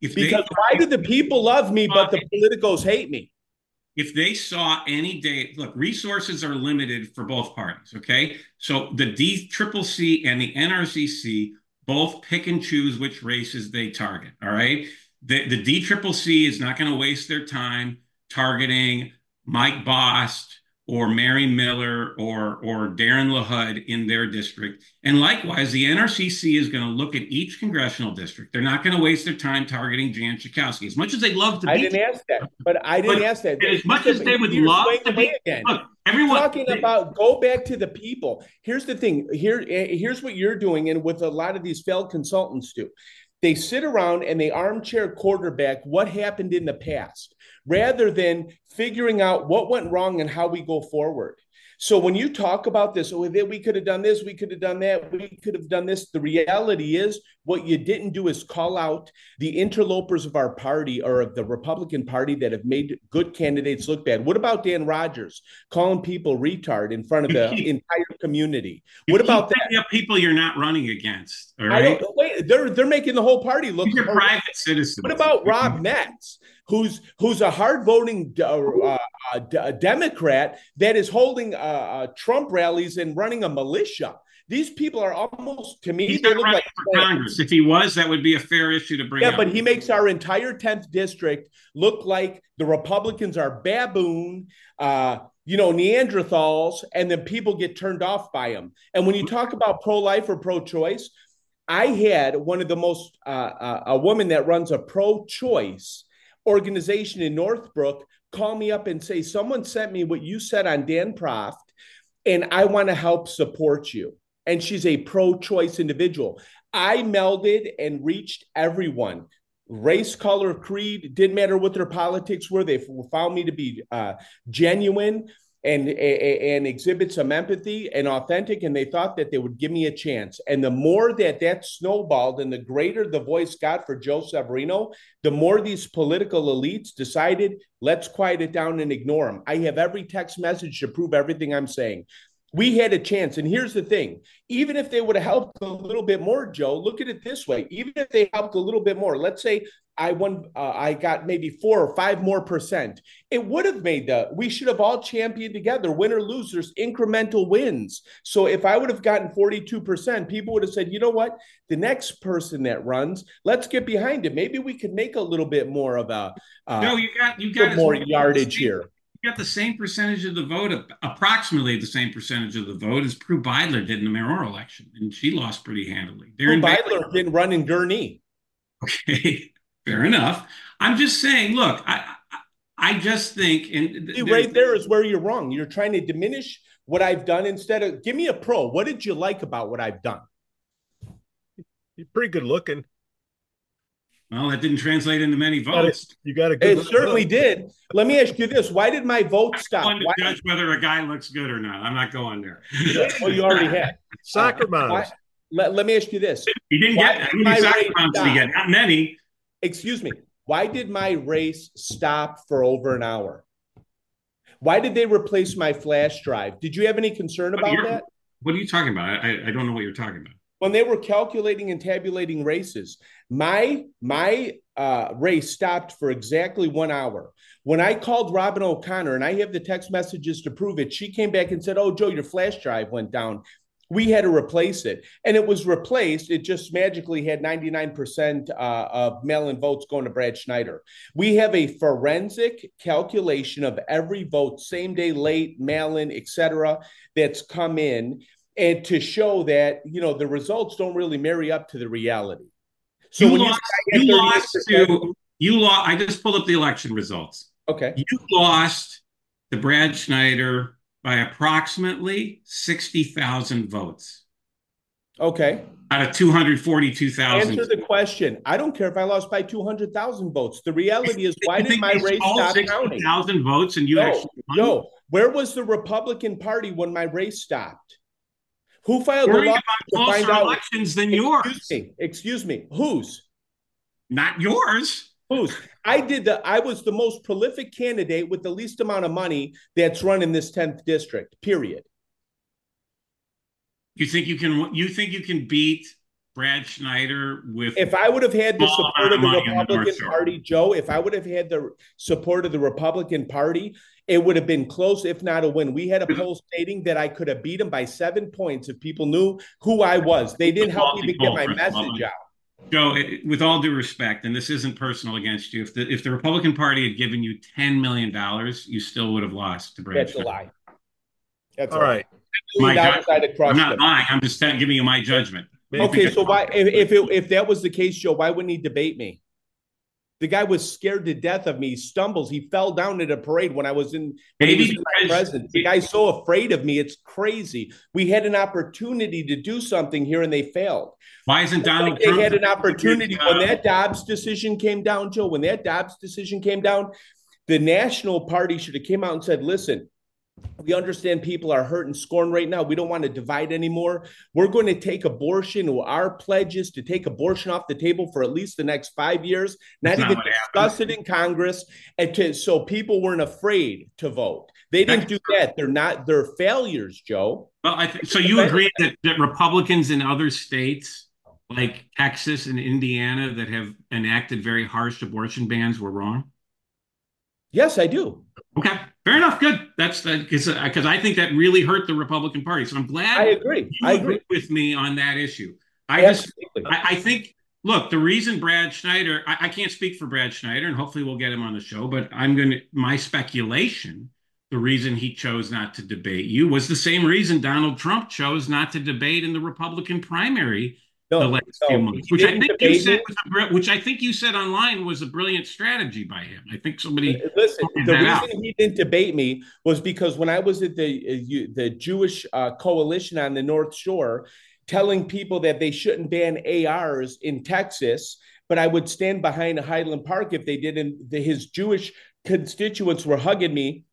If they, Because why do the people love me but the politicos hate me? if they saw any day, look, resources are limited for both parties. Okay, so the D Triple C and the NRCC both pick and choose which races they target. All right, the the D Triple C is not going to waste their time targeting Mike Bost or Mary Miller or or Darin LaHood in their district. And likewise, the NRCC is going to look at each congressional district. They're not going to waste their time targeting Jan Schakowsky. As much as they'd love to I didn't ask that, but I didn't But- ask that. as much as they would love to be- again. Look, everyone talking about go back to the people. Here's the thing. Here, eh, here's what you're doing, and with a lot of these failed consultants do. They sit around and they armchair quarterback what happened in the past, rather than figuring out what went wrong and how we go forward. So when you talk about this, oh, that we could have done this, we could have done that, we could have done this. The reality is, what you didn't do is call out the interlopers of our party or of the Republican Party that have made good candidates look bad. What about Dan Rogers calling people retard in front of the (laughs) entire community? What about that? up people you're not running against. All right, wait. They're they're making the whole party look. horrific. private citizens. What about Rob mm-hmm. Metz, who's who's a hard voting uh, uh, Democrat that is holding uh, uh, Trump rallies and running a militia? These people are almost to me. He's they not look like for Congress. If he was, that would be a fair issue to bring up. Yeah, up. but he makes our entire 10th district look like the Republicans are baboon, uh, you know, Neanderthals, and then people get turned off by him. And when you talk about pro life or pro choice, I had one of the most, uh, uh, a woman that runs a pro choice organization in Northbrook call me up and say, Someone sent me what you said on Dan Proft, and I want to help support you. And she's a pro choice individual. I melded and reached everyone. Race, color, creed, didn't matter what their politics were. They found me to be uh, genuine and, and exhibit some empathy and authentic, and they thought that they would give me a chance. And the more that that snowballed and the greater the voice got for Joe Severino, the more these political elites decided, let's quiet it down and ignore them. I have every text message to prove everything I'm saying we had a chance. And here's the thing even if they would have helped a little bit more, Joe, look at it this way. Even if they helped a little bit more, let's say I won, uh, I got maybe four or five more percent, it would have made the, we should have all championed together, win or lose, there's incremental wins. So if I would have gotten 42%, people would have said, you know what? The next person that runs, let's get behind it. Maybe we could make a little bit more of a, uh, no, you got you got more yardage here. You got the same percentage of the vote, approximately the same percentage of the vote as Prue Beidler did in the mayoral election, and she lost pretty handily. Darren Beidler didn't run in Gurnee. (laughs) Okay, fair enough. I'm just saying. Look, I I just think, and See, right there is where you're wrong. You're trying to diminish what I've done instead of give me a pro. What did you like about what I've done? You're pretty good looking. Well, that didn't translate into many votes. You got a good. It certainly did. Let me ask you this: Why did my vote I'm stop? going to Why, judge whether a guy looks good or not. I'm not going there. well, you already had. Soccer Why- moms. let, let me ask you this: He didn't Why get how did many soccer moms did he get? Not many. Excuse me. Why did my race stop for over an hour? Why did they replace my flash drive? Did you have any concern about that? What are you talking about? I, I don't know what you're talking about. when they were calculating and tabulating races my my uh, race stopped for exactly one hour when i called robin o'connor and i have the text messages to prove it she came back and said oh joe your flash drive went down we had to replace it and it was replaced it just magically had 99% uh, of mail-in votes going to brad schneider we have a forensic calculation of every vote same day late mail-in etc that's come in and to show that you know the results don't really marry up to the reality. So you when lost. you, You, lost to. You lost. I just pulled up the election results. okay, You lost to Brad Schneider by approximately 60,000 votes Okay. out of 242,000. Answer the question. I don't care if I lost by 200,000 votes. The reality is, why did my race stop counting? 60,000 votes and you No, actually won? no. Where was the Republican Party when my race stopped? Who filed the law about to find out? elections than Excuse yours. me. Excuse me. Whose? Not yours. Whose? I did the. I was the most prolific candidate with the least amount of money that's run in this 10th district. Period. You think you can you think you can beat Brad Schneider with If I would have had the support of the amount of money on the Republican Shore. Party, Joe, if I would have had the support of the Republican Party, it would have been close, if not a win. We had a poll stating that I could have beat him by seven points if people knew who I was. They didn't help me to get my message out. Joe, it- with all due respect, and this isn't personal against you, if the if the Republican Party had given you ten million dollars, you still would have lost to Brad. That's a lie. That's All a lie. right. My Million. I'd have I'm not him. lying. I'm just giving you my judgment. You Okay, so why if if, it, if that was the case, Joe, why wouldn't he debate me? The guy was scared to death of me. He stumbles. He fell down at a parade when I was in Maybe was in my presence. The guy's so afraid of me. It's crazy. We had an opportunity to do something here and they failed. Why isn't Donald Like they had an opportunity when that Dobbs decision came down, Joe. When that Dobbs decision came down, the National Party should have came out and said, "Listen, we understand people are hurt and scorned right now. We don't want to divide anymore. We're going to take abortion. Our pledge is to take abortion off the table for at least the next five years, not That's not even discuss it in Congress, and to, so people weren't afraid to vote. They didn't do that. They're not. They're failures, Joe. Well, I th- so you agree that, that Republicans in other states like Texas and Indiana that have enacted very harsh abortion bans were wrong? Yes, I do. Okay, fair enough. Good. That's uh, because because uh, I think that really hurt the Republican Party. So I'm glad I agree. you I agree agree. with me on that issue. I just I, I think look the reason Brad Schneider I, I can't speak for Brad Schneider and hopefully we'll get him on the show, but I'm gonna my speculation the reason he chose not to debate you was the same reason Donald Trump chose not to debate in the Republican primary the last no, few months, which I think you said was a, which I think you said online was a brilliant strategy by him. I think somebody Listen, the reason out. he didn't debate me was because when I was at the uh, the Jewish uh, coalition on the North Shore, telling people that they shouldn't ban ARs in Texas, but I would stand behind Highland Park if they did, and the, his Jewish constituents were hugging me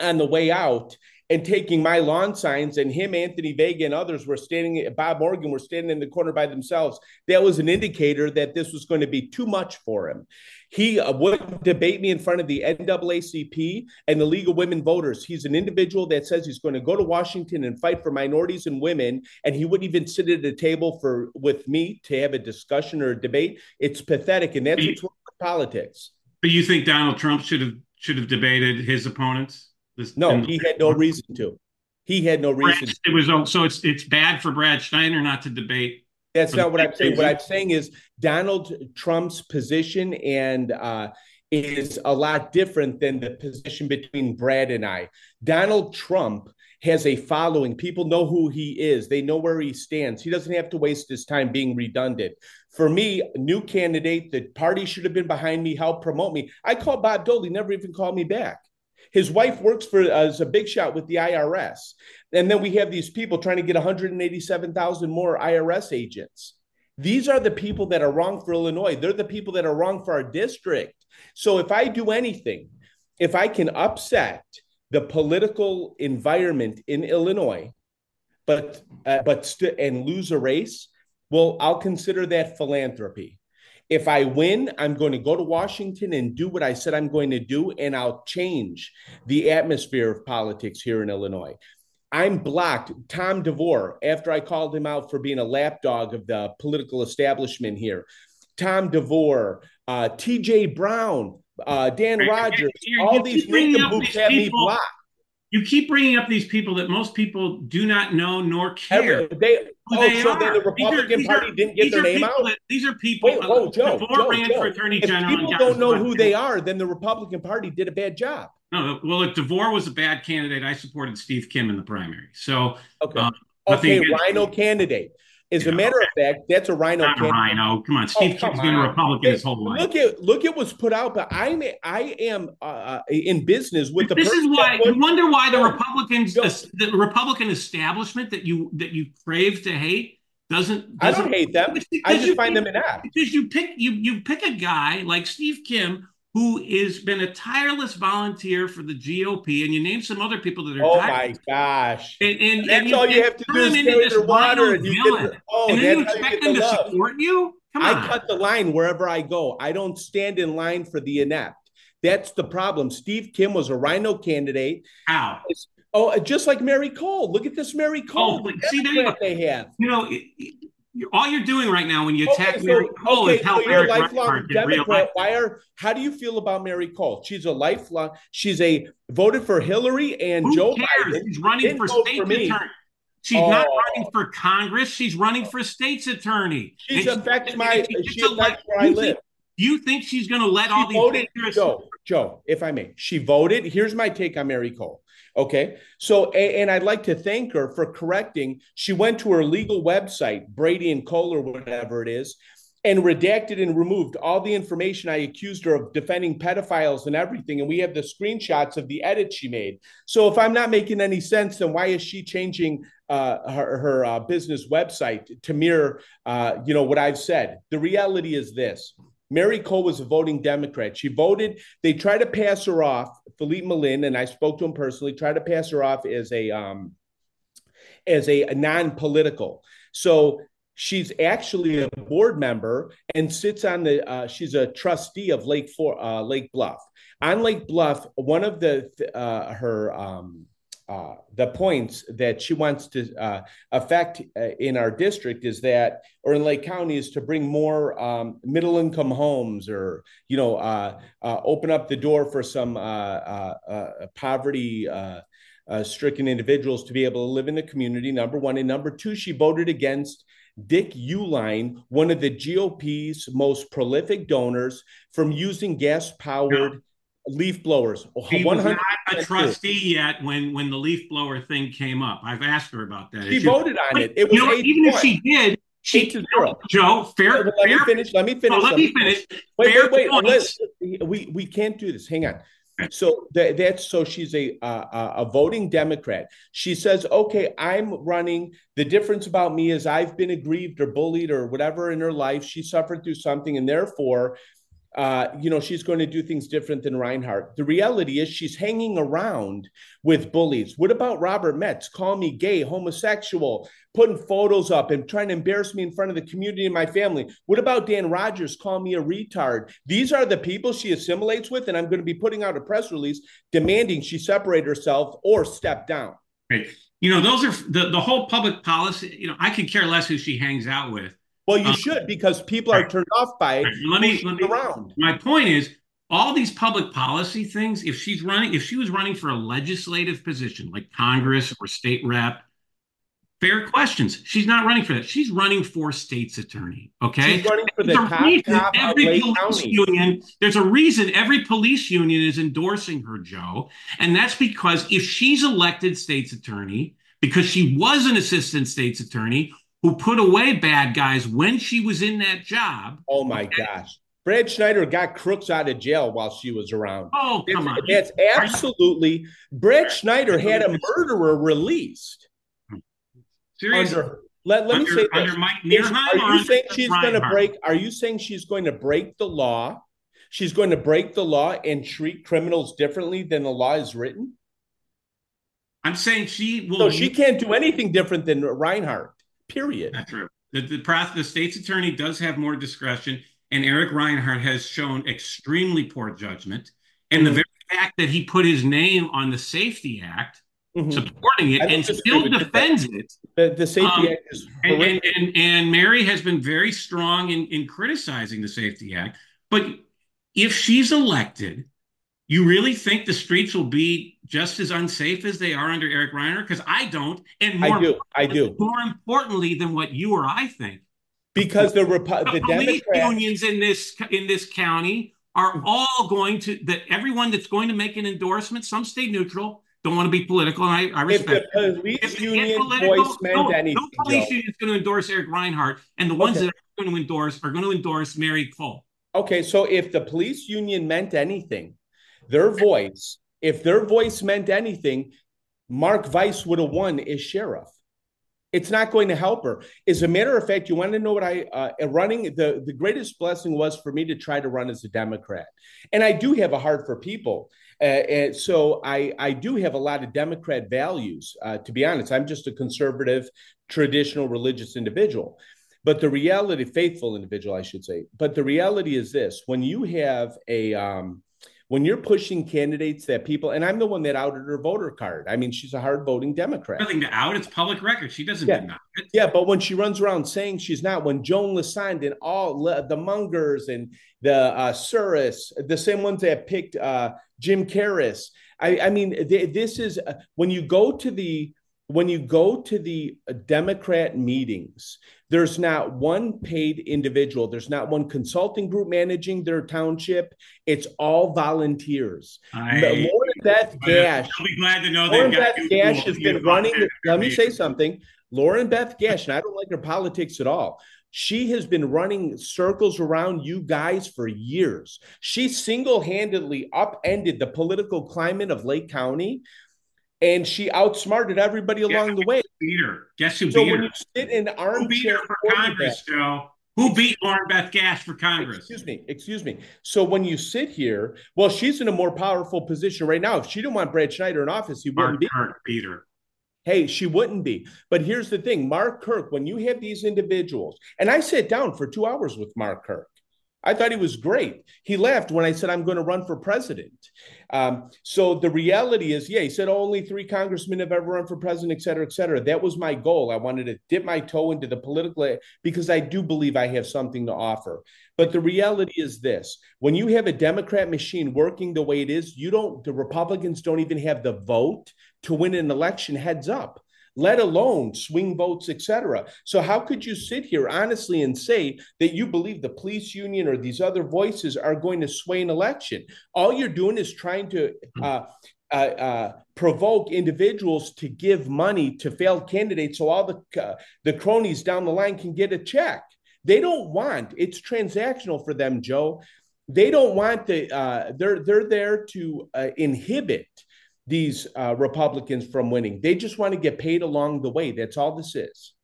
on the way out and taking my lawn signs, and him, Anthony Vega, and others were standing. Bob Morgan were standing in the corner by themselves. That was an indicator that this was going to be too much for him. He uh, wouldn't debate me in front of the NAACP and the League of Women Voters. He's an individual that says he's going to go to Washington and fight for minorities and women, and he wouldn't even sit at a table for with me to have a discussion or a debate. It's pathetic, and that's wrong with politics. But you think Donald Trump should have should have debated his opponents? This, No, he had no reason to. He had no reason. Brad- It was so it's it's bad for Brad Steiner not to debate. That's not what I'm saying. What I'm saying is Donald Trump's position and uh, is a lot different than the position between Brad and I. Donald Trump has a following. People know who he is. They know where he stands. He doesn't have to waste his time being redundant. For me, new candidate, the party should have been behind me, help promote me. I called Bob Dold. He never even called me back. His wife works for as a big shot with the IRS. And then we have these people trying to get 187,000 more IRS agents. These are the people that are wrong for Illinois. They're the people that are wrong for our district. So if I do anything, if I can upset the political environment in Illinois, but uh, but st- and lose a race, well, I'll consider that philanthropy. If I win, I'm going to go to Washington and do what I said I'm going to do, and I'll change the atmosphere of politics here in Illinois. I'm blocked. Tom DeVore, after I called him out for being a lapdog of the political establishment here, Tom DeVore, uh, TJ Brown, uh, Dan Rogers, all these nincompoops have me blocked. You keep bringing up these people that most people do not know nor care. Every- They, oh, they so are. then the are- Republican these Party are- didn't get their name out? that- these are people. Wait, whoa, Joe, Joe, ran Joe. for attorney If general. people don't know who they are, then the Republican Party did a bad job. No, well, if DeVore was a bad candidate, I supported Steve Kim in the primary. So, Okay. um, okay, RINO candidate. As a matter of fact, that's a RINO Not a RINO. Come on, Steve come Kim's been a on. Republican his whole life. Look at look at what's put out, but I'm I am uh, in business with the. This is why you wonder why the No. Republicans, No. the Republican establishment that you that you crave to hate, doesn't. I doesn't don't hate them. I just find them inept. because you pick you you pick a guy like Steve Kim who has been a tireless volunteer for the GOP, and you name some other people that are. Oh tireless. my gosh! And, and, That's and all you and have to do is them into carry this water, and you villain. get. Oh, and then you expect them the to love. support you? Come I on. cut the line wherever I go. I don't stand in line for the inept. That's the problem. Steve Kim was a RINO candidate. How? Oh, just like Mary Cole. Look at this Mary oh, Cole. Oh, see, there you Democrat they have. You know, all you're doing right now when you Okay, attack so, Mary Cole okay, is help so you're a lifelong Democrat. reelected. Why are? How do you feel about Mary Cole? She's a lifelong. She's a voted for Hillary and Who Joe cares? Biden. She's running for state for attorney. She's not Oh. running for Congress. She's running for state's attorney. She And affects and my. she She affects where I you live. think- You think she's going to let all She these voted, Joe, Joe, if I may, she voted. Here's my take on Mary Cole. Okay. So, and I'd like to thank her for correcting. She went to her legal website, Brady and Cole or whatever it is, and redacted and removed all the information I accused her of defending pedophiles and everything. And we have the screenshots of the edit she made. So if I'm not making any sense, then why is she changing uh, her, her uh, business website to mirror, uh, you know, what I've said? The reality is this. Mary Cole was a voting Democrat. She voted. They tried to pass her off. Philippe Malin and I spoke to him personally. Tried to pass her off as a um, as a, a non-political. So she's actually a board member and sits on the. Uh, she's a trustee of Lake for uh, Lake Bluff. On Lake Bluff, one of the uh, her um, uh, the points that she wants to uh, affect uh, in our district is that, or in Lake County, is to bring more um, middle income homes, or you know, uh, uh, open up the door for some uh, uh, uh, poverty. Uh, uh, stricken individuals to be able to live in the community. Number one, and number two, she voted against Dick Uihlein, one of the GOP's most prolific donors, from using gas-powered leaf blowers. He was 100% not a true. trustee yet when when the leaf blower thing came up. I've asked her about that. She issue. voted on it. It was you know, even if she did, she to zero. Joe, fair, Let me finish. Let me finish. let me finish. Wait, fair wait, wait. Let's, we we can't do this. Hang on. So that, that's so she's a uh, a voting Democrat. She says, "Okay, I'm running. The difference about me is I've been aggrieved or bullied or whatever in her life. She suffered through something, and therefore." Uh, you know, she's going to do things different than Rinehart. The reality is she's hanging around with bullies. What about Robert Metz? Call me gay, homosexual, putting photos up and trying to embarrass me in front of the community and my family. What about Dan Rogers? Call me a retard. These are the people she assimilates with, and I'm going to be putting out a press release demanding she separate herself or step down. Right. You know, those are the, the whole public policy. You know, I could care less who she hangs out with. Well, you Um, should because people are turned off by it. Right. Let me, let me, around. my point is all these public policy things, if she's running, if she was running for a legislative position like Congress or state rep, fair questions. She's not running for that. She's running for state's attorney. Okay. She's running for the There's reason cop every police County. union, there's a reason every police union is endorsing her, Joe. And that's because if she's elected state's attorney, because she was an assistant state's attorney who put away bad guys when she was in that job. Oh my gosh. Brad Schneider got crooks out of jail while she was around. Oh, come on. That's, that's absolutely. Brad Schneider had a murderer released Seriously. under. Let, let me under, say this. under Mike Is- are you saying she's going to break? Are you saying she's going to break the law? She's going to break the law and treat criminals differently than the law is written. I'm saying she will. So she can't do anything different than Rinehart. Period. That's true. The, the, the state's attorney does have more discretion, and Eric Rinehart has shown extremely poor judgment. And the Mhm. very fact that he put his name on the SAFE-T Act, Mhm. supporting it, and still defends it. The, the Safety Um, Act is And, and, and, and Mary has been very strong in, in criticizing the SAFE-T Act. But if she's elected, you really think the streets will be just as unsafe as they are under Eric Reiner? Because I don't. And more I do. I do. more importantly than what you or I think, Because the Repu- the, the police Democrats. unions in this in this county are all going to that everyone that's going to make an endorsement, some stay neutral, don't want to be political, and I, I If respect. the it. police If union voice meant no, anything, no police Joe. union is going to endorse Eric Rinehart, and the ones Okay. that are going to endorse are going to endorse Mary Cole. Okay, so if the police union meant anything, their voice, if their voice meant anything, Mark Weiss would have won as sheriff. It's not going to help her. As a matter of fact, you want to know what I uh, running the the greatest blessing was for me to try to run as a Democrat, and I do have a heart for people, uh, and so I I do have a lot of Democrat values. Uh, to be honest, I'm just a conservative, traditional religious individual. But the reality, faithful individual, I should say. But the reality is this: when you have a um, when you're pushing candidates that people, and I'm the one that outed her voter card. I mean, she's a hard voting Democrat. Nothing to out. It's public record. She doesn't Yeah. deny it. Yeah, but when she runs around saying she's not, when Joan Lasand and all the Mungers and the uh, Suris, the same ones that picked uh, Jim Carris, I, I mean, th- this is uh, when you go to the when you go to the uh, Democrat meetings, there's not one paid individual. There's not one consulting group managing their township. It's all volunteers. I, Lauren Beth Gash I'll be glad to know Lauren they've Beth got Gash has been running. in. Let me say something. Lauren Beth Gash, and I don't like her politics at all. She has been running circles around you guys for years. She single handedly upended the political climate of Lake County, and she outsmarted everybody along the way. Beat her. Guess who So beat when her? you sit in Who beat armchair her for Congress, Joe? Who beat Lauren Beth Gash for Congress? Excuse me, excuse me. So when you sit here, well, she's in a more powerful position right now. If she didn't want Brad Schneider in office, he wouldn't Mark be. Kirk beat her. Hey, she wouldn't be. But here's the thing Mark Kirk, when you have these individuals, and I sat down for two hours with Mark Kirk. I thought he was great. He laughed when I said, I'm going to run for president. Um, so the reality is, yeah, he said only three congressmen have ever run for president, et cetera, et cetera. That was my goal. I wanted to dip my toe into the political because I do believe I have something to offer. But the reality is this when you have a Democrat machine working the way it is, you don't, the Republicans don't even have the vote to win an election heads up let alone swing votes etc so how could you sit here honestly and say that you believe the police union or these other voices are going to sway an election? All you're doing is trying to uh, uh, uh, provoke individuals to give money to failed candidates so all the uh, the cronies down the line can get a check. They don't want it's transactional for them joe. They don't want the uh, they're they're there to uh, inhibit these uh, Republicans from winning. They just want to get paid along the way. That's all this is.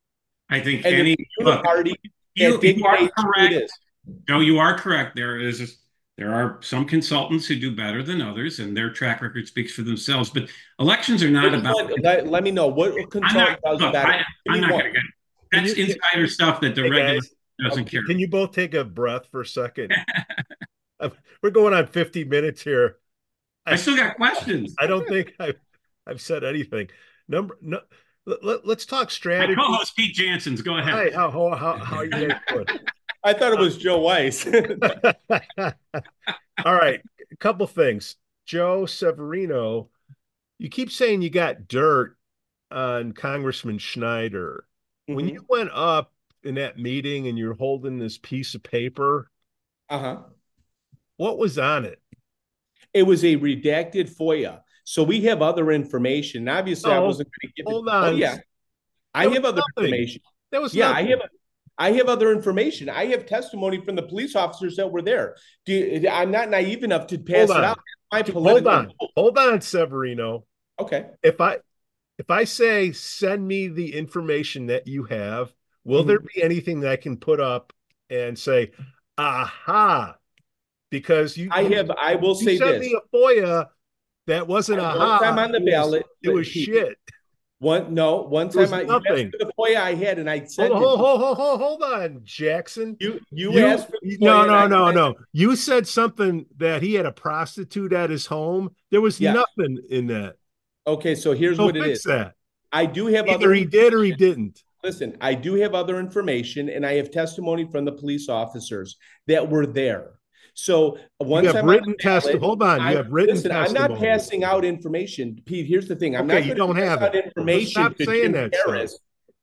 I think And any look, party you, you are correct. No, you are correct. There is there are some consultants who do better than others, and their track record speaks for themselves. But elections are not about. one- let, let me know what I'm consultant not. does Look, better. I, Give I'm not going to get. That's Can you- insider stuff that the Hey, regular guys, doesn't Okay, care. Can you both take a breath for a second? Uh, (laughs) We're going on 50 minutes here. I still got questions. I don't think I've, I've said anything. Number no. Let, us talk My strategy. co-host Pete Jansen's. Go ahead. Hi, how, how, how, how are you guys doing? I thought it was Joe Weiss. (laughs) All right, a couple things. Joe Severino, you keep saying you got dirt on Congressman Schneider. When Mhm. you went up in that meeting and you're holding this piece of paper, uh-huh. what was on it? It was a redacted FOIA. So we have other information. Obviously, I Oh, wasn't going to give hold it. on. Oh, yeah. I There was have other nothing. information. That was Yeah, I have I have other information. I have testimony from the police officers that were there. Do you- I'm not naive enough to pass Hold it on. out. My Hold political- on, hold on, Severino. Okay. If I if I say send me the information that you have, will Mhm. there be anything that I can put up and say, aha? Because you I have. I will you say sent this. me a FOIA that wasn't Once aha. I'm on the It was- ballot, It was shit. One no. One time I asked nothing. for the FOIA I had, and I said, Hold, hold, hold, hold, hold, on, Jackson. You you, You- asked for the no, no, no, no. You said something that he had a prostitute at his home. There was Yes. nothing in that. Okay, so here's what it is. that. I do have Either other. he did or he didn't. Listen, I do have other information, and I have testimony from the police officers that were there. So once You have I'm written test. Hold on. I- have written listen, testimony. I'm not passing out information, Pete. Here's the thing: I'm Okay, not you don't pass have out it. information Stop to saying Jim that stuff. Harris.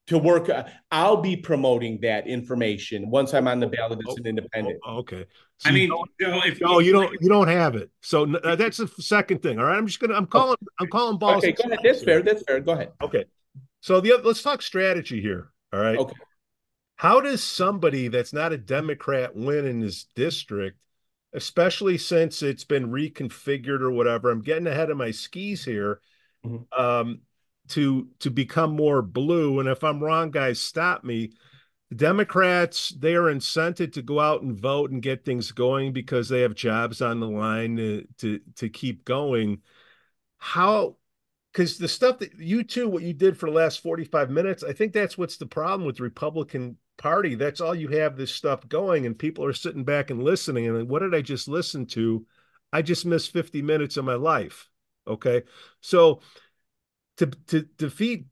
to work. Uh, I'll be promoting that information once I'm on the ballot as an independent. Oh, okay. So I mean, Joe, if no, you don't, you don't have it. So uh, that's the second thing. All right, I'm just gonna, I'm calling, I'm calling balls. Okay, go ahead. That's fair. That's fair. Go ahead. Okay. So the let's talk strategy here. All right. Okay. How does somebody that's not a Democrat win in this district, especially since it's been reconfigured or whatever? I'm getting ahead of my skis here. Mm-hmm. Um, to to become more blue. And if I'm wrong, guys, stop me. The Democrats, they are incented to go out and vote and get things going because they have jobs on the line to to, to keep going. How because the stuff that you two, what you did for the last 45 minutes, I think that's what's the problem with the Republican Party. That's all you have this stuff going, and people are sitting back and listening. And what did I just listen to? I just missed 50 minutes of my life. Okay. So to to defeat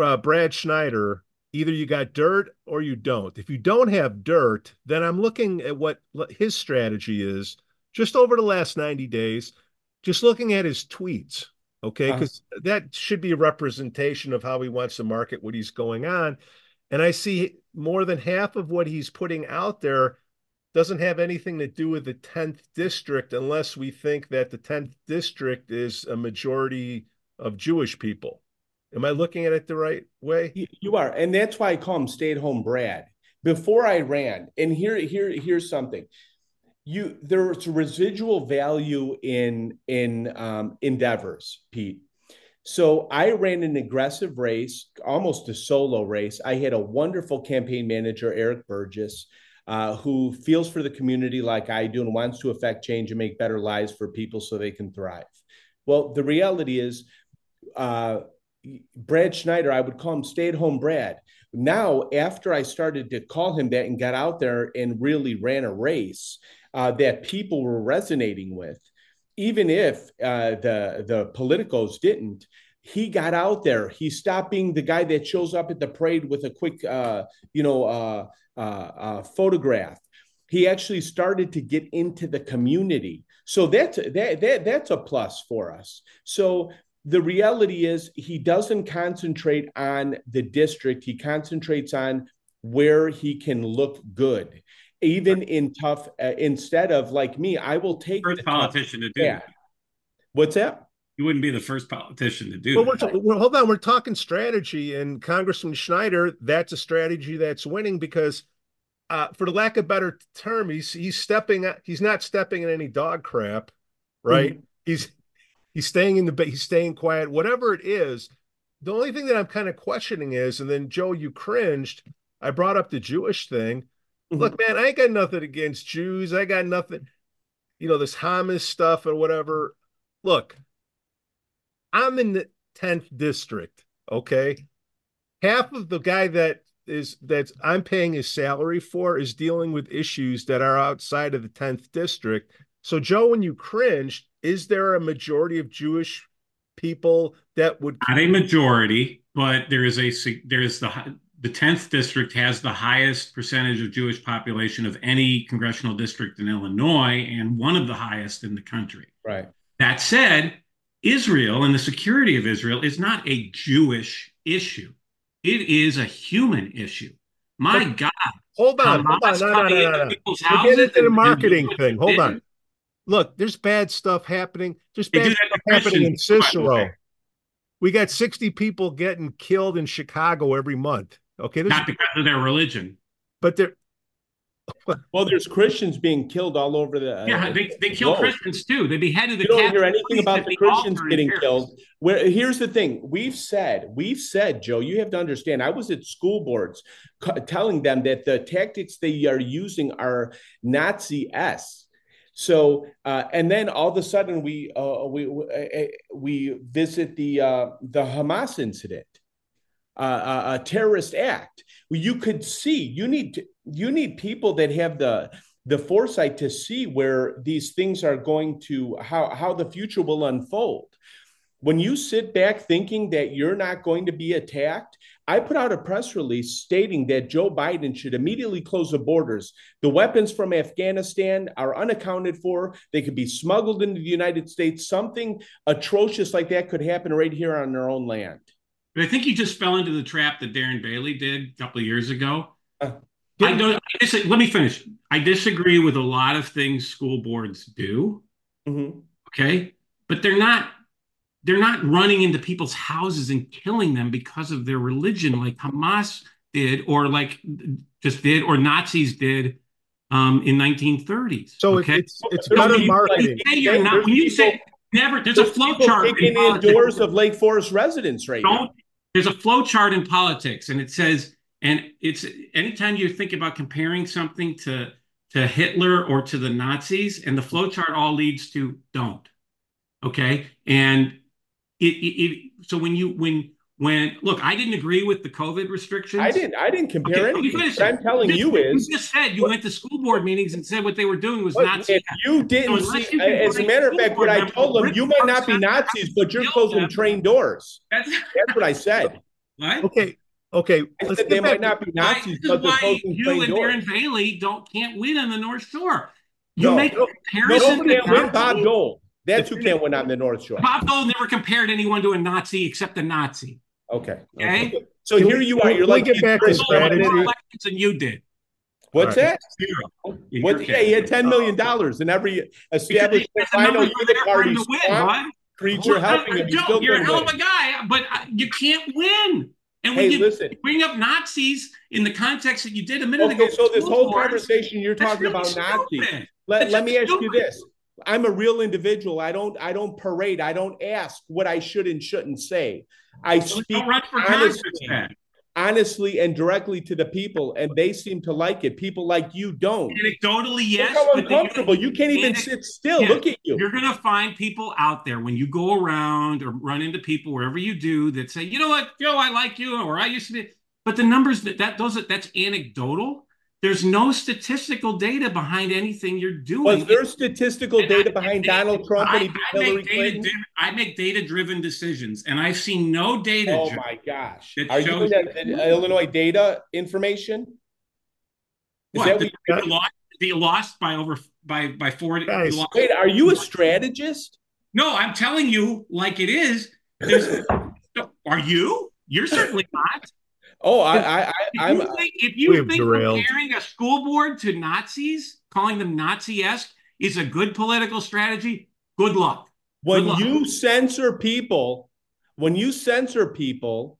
uh, Brad Schneider, either you got dirt or you don't. If you don't have dirt, then I'm looking at what his strategy is just over the last 90 days, just looking at his tweets. Okay, because uh-huh. that should be a representation of how he wants to market what he's going on. And I see more than half of what he's putting out there doesn't have anything to do with the 10th district unless we think that the 10th district is a majority of Jewish people. Am I looking at it the right way? You are, and that's why I call him stay-at-home Brad. Before I ran, and here, here, here's something. You there's residual value in in um, endeavors, Pete. So I ran an aggressive race, almost a solo race. I had a wonderful campaign manager, Eric Burgess, uh, who feels for the community like I do and wants to affect change and make better lives for people so they can thrive. Well, the reality is uh, Brad Schneider, I would call him stay at home Brad. Now, after I started to call him that and got out there and really ran a race uh, that people were resonating with, even if uh, the the politicos didn't, he got out there. He stopped being the guy that shows up at the parade with a quick, uh, you know, uh, uh, uh, photograph. He actually started to get into the community. So that's that, that that's a plus for us. So the reality is he doesn't concentrate on the district he concentrates on where he can look good even in tough uh, instead of like me i will take first politician tough, to do yeah. what's that you wouldn't be the first politician to do well, that. Well, hold on we're talking strategy and congressman schneider that's a strategy that's winning because uh, for the lack of better term he's he's stepping he's not stepping in any dog crap right mm-hmm. he's he's staying in the he's staying quiet whatever it is the only thing that i'm kind of questioning is and then joe you cringed i brought up the jewish thing look man i ain't got nothing against jews. I got nothing you know this hamas stuff or whatever. Look i'm in the 10th district okay? Half of the guy that is that i'm paying his salary for is dealing with issues that are outside of the 10th district. So joe when you cringed is there a majority of Jewish people that would not a majority, but there is a there is the the 10th district has the highest percentage of Jewish population of any congressional district in Illinois and one of the highest in the country. Right. That said, Israel and the security of Israel is not a Jewish issue. It is a human issue. My but, God. Hold on, hold on. No, no, no, no, no. Forget into the marketing thing. Hold on look, there's bad stuff happening. There's bad stuff happening in Cicero. We got 60 people getting killed in Chicago every month. Okay. Not because of their religion. But they're well, there's Christians being killed all over the. Uh, yeah, they, they kill Christians too. They beheaded the. You don't hear anything about the Christians getting killed. Where here's the thing: we've said, we've said, Joe, you have to understand. I was at school boards telling them that the tactics they are using are Nazi s so, uh, and then all of a sudden we uh, we uh, we visit the uh, the Hamas incident, a terrorist act. Well, you could see you need to, you need people that have the the foresight to see where these things are going to how how the future will unfold. When you sit back thinking that you're not going to be attacked, I put out a press release stating that Joe Biden should immediately close the borders. The weapons from Afghanistan are unaccounted for. They could be smuggled into the United States. Something atrocious like that could happen right here on our own land. But I think he just fell into the trap that Darren Bailey did a couple of years ago. Uh, I don't. I dis- let me finish. I disagree with a lot of things school boards do. Mm-hmm. Okay, but they're not. They're not running into people's houses and killing them because of their religion, like Hamas did, or like just did, or Nazis did um, in 1930s. So okay? it's it's There's better people marketing. Say you're not, when you people- say never, there's a There's flow chart. kicking in in politics. doors of Lake Forest residents right now. There's a flow chart in politics and it says and it's anytime you think about comparing something to to Hitler or to the Nazis and the flow chart all leads to don't okay? And it, it, it so when you when when look I didn't agree with the COVID restrictions I didn't. I didn't compare Okay, let me anything. finish What I'm telling Just- you is, you just said you went to school board meetings and said what they were doing was But Nazi if you didn't So see, you as a matter of fact, what I told them, you might not be Nazis, but you're closing them. train doors. that's That's what I said. what Okay, okay. I said they might not be Nazis, this but they're why closing you train and doors. Darren Bailey don't can't win on the North Shore. You No, make no, comparison Nobody to can win Bob Nazis? Dold. That's who can't win on the North Shore. Bob Dold never compared anyone to a Nazi except a Nazi. Okay. Okay. So Can here we- you are. You're we like get back to Chris Dold won strategy? more elections than you did. What's All that? Zero. What? Okay. Yeah, he had ten million dollars in every Because established that's the unit you're there for him party to win, swamp creature helping him. He Joe, still you're a hell of a guy, but uh, you can't win. And when Hey, you listen. bring up Nazis in the context that you did a minute Okay, ago, so this whole boards, conversation you're talking really about Nazis. Let, let me ask just you this. I'm a real individual. I don't I don't parade. I don't ask what I should and shouldn't say. I So speak Don't run for honestly. honestly and directly to the people, and they seem to like it. People like you don't. Anecdotally, yes. Look how uncomfortable. You can't even Anec- sit still. Yeah. Look at you. You're going to find people out there when you go around or run into people wherever you do that say, you know what, Joe, I like you, or I used to be. But the numbers that that those that's anecdotal. There's no statistical data behind anything you're doing. Was there statistical And I- data behind and Donald Trump I, and I Hillary make data, Clinton? driven- I make data-driven decisions, and I've seen no data. Oh my gosh. It Are you shows- in that- that Illinois data information? Is What? that That what you lost, that lost by over by by four. you Guys. lost- Wait, are you a strategist? No, I'm telling you, like it is. Are you? You're certainly not. Oh, I, I, I If I'm. you think, if you think comparing a school board to Nazis, calling them Nazi-esque, is a good political strategy, good luck. when Good luck. you censor people, when you censor people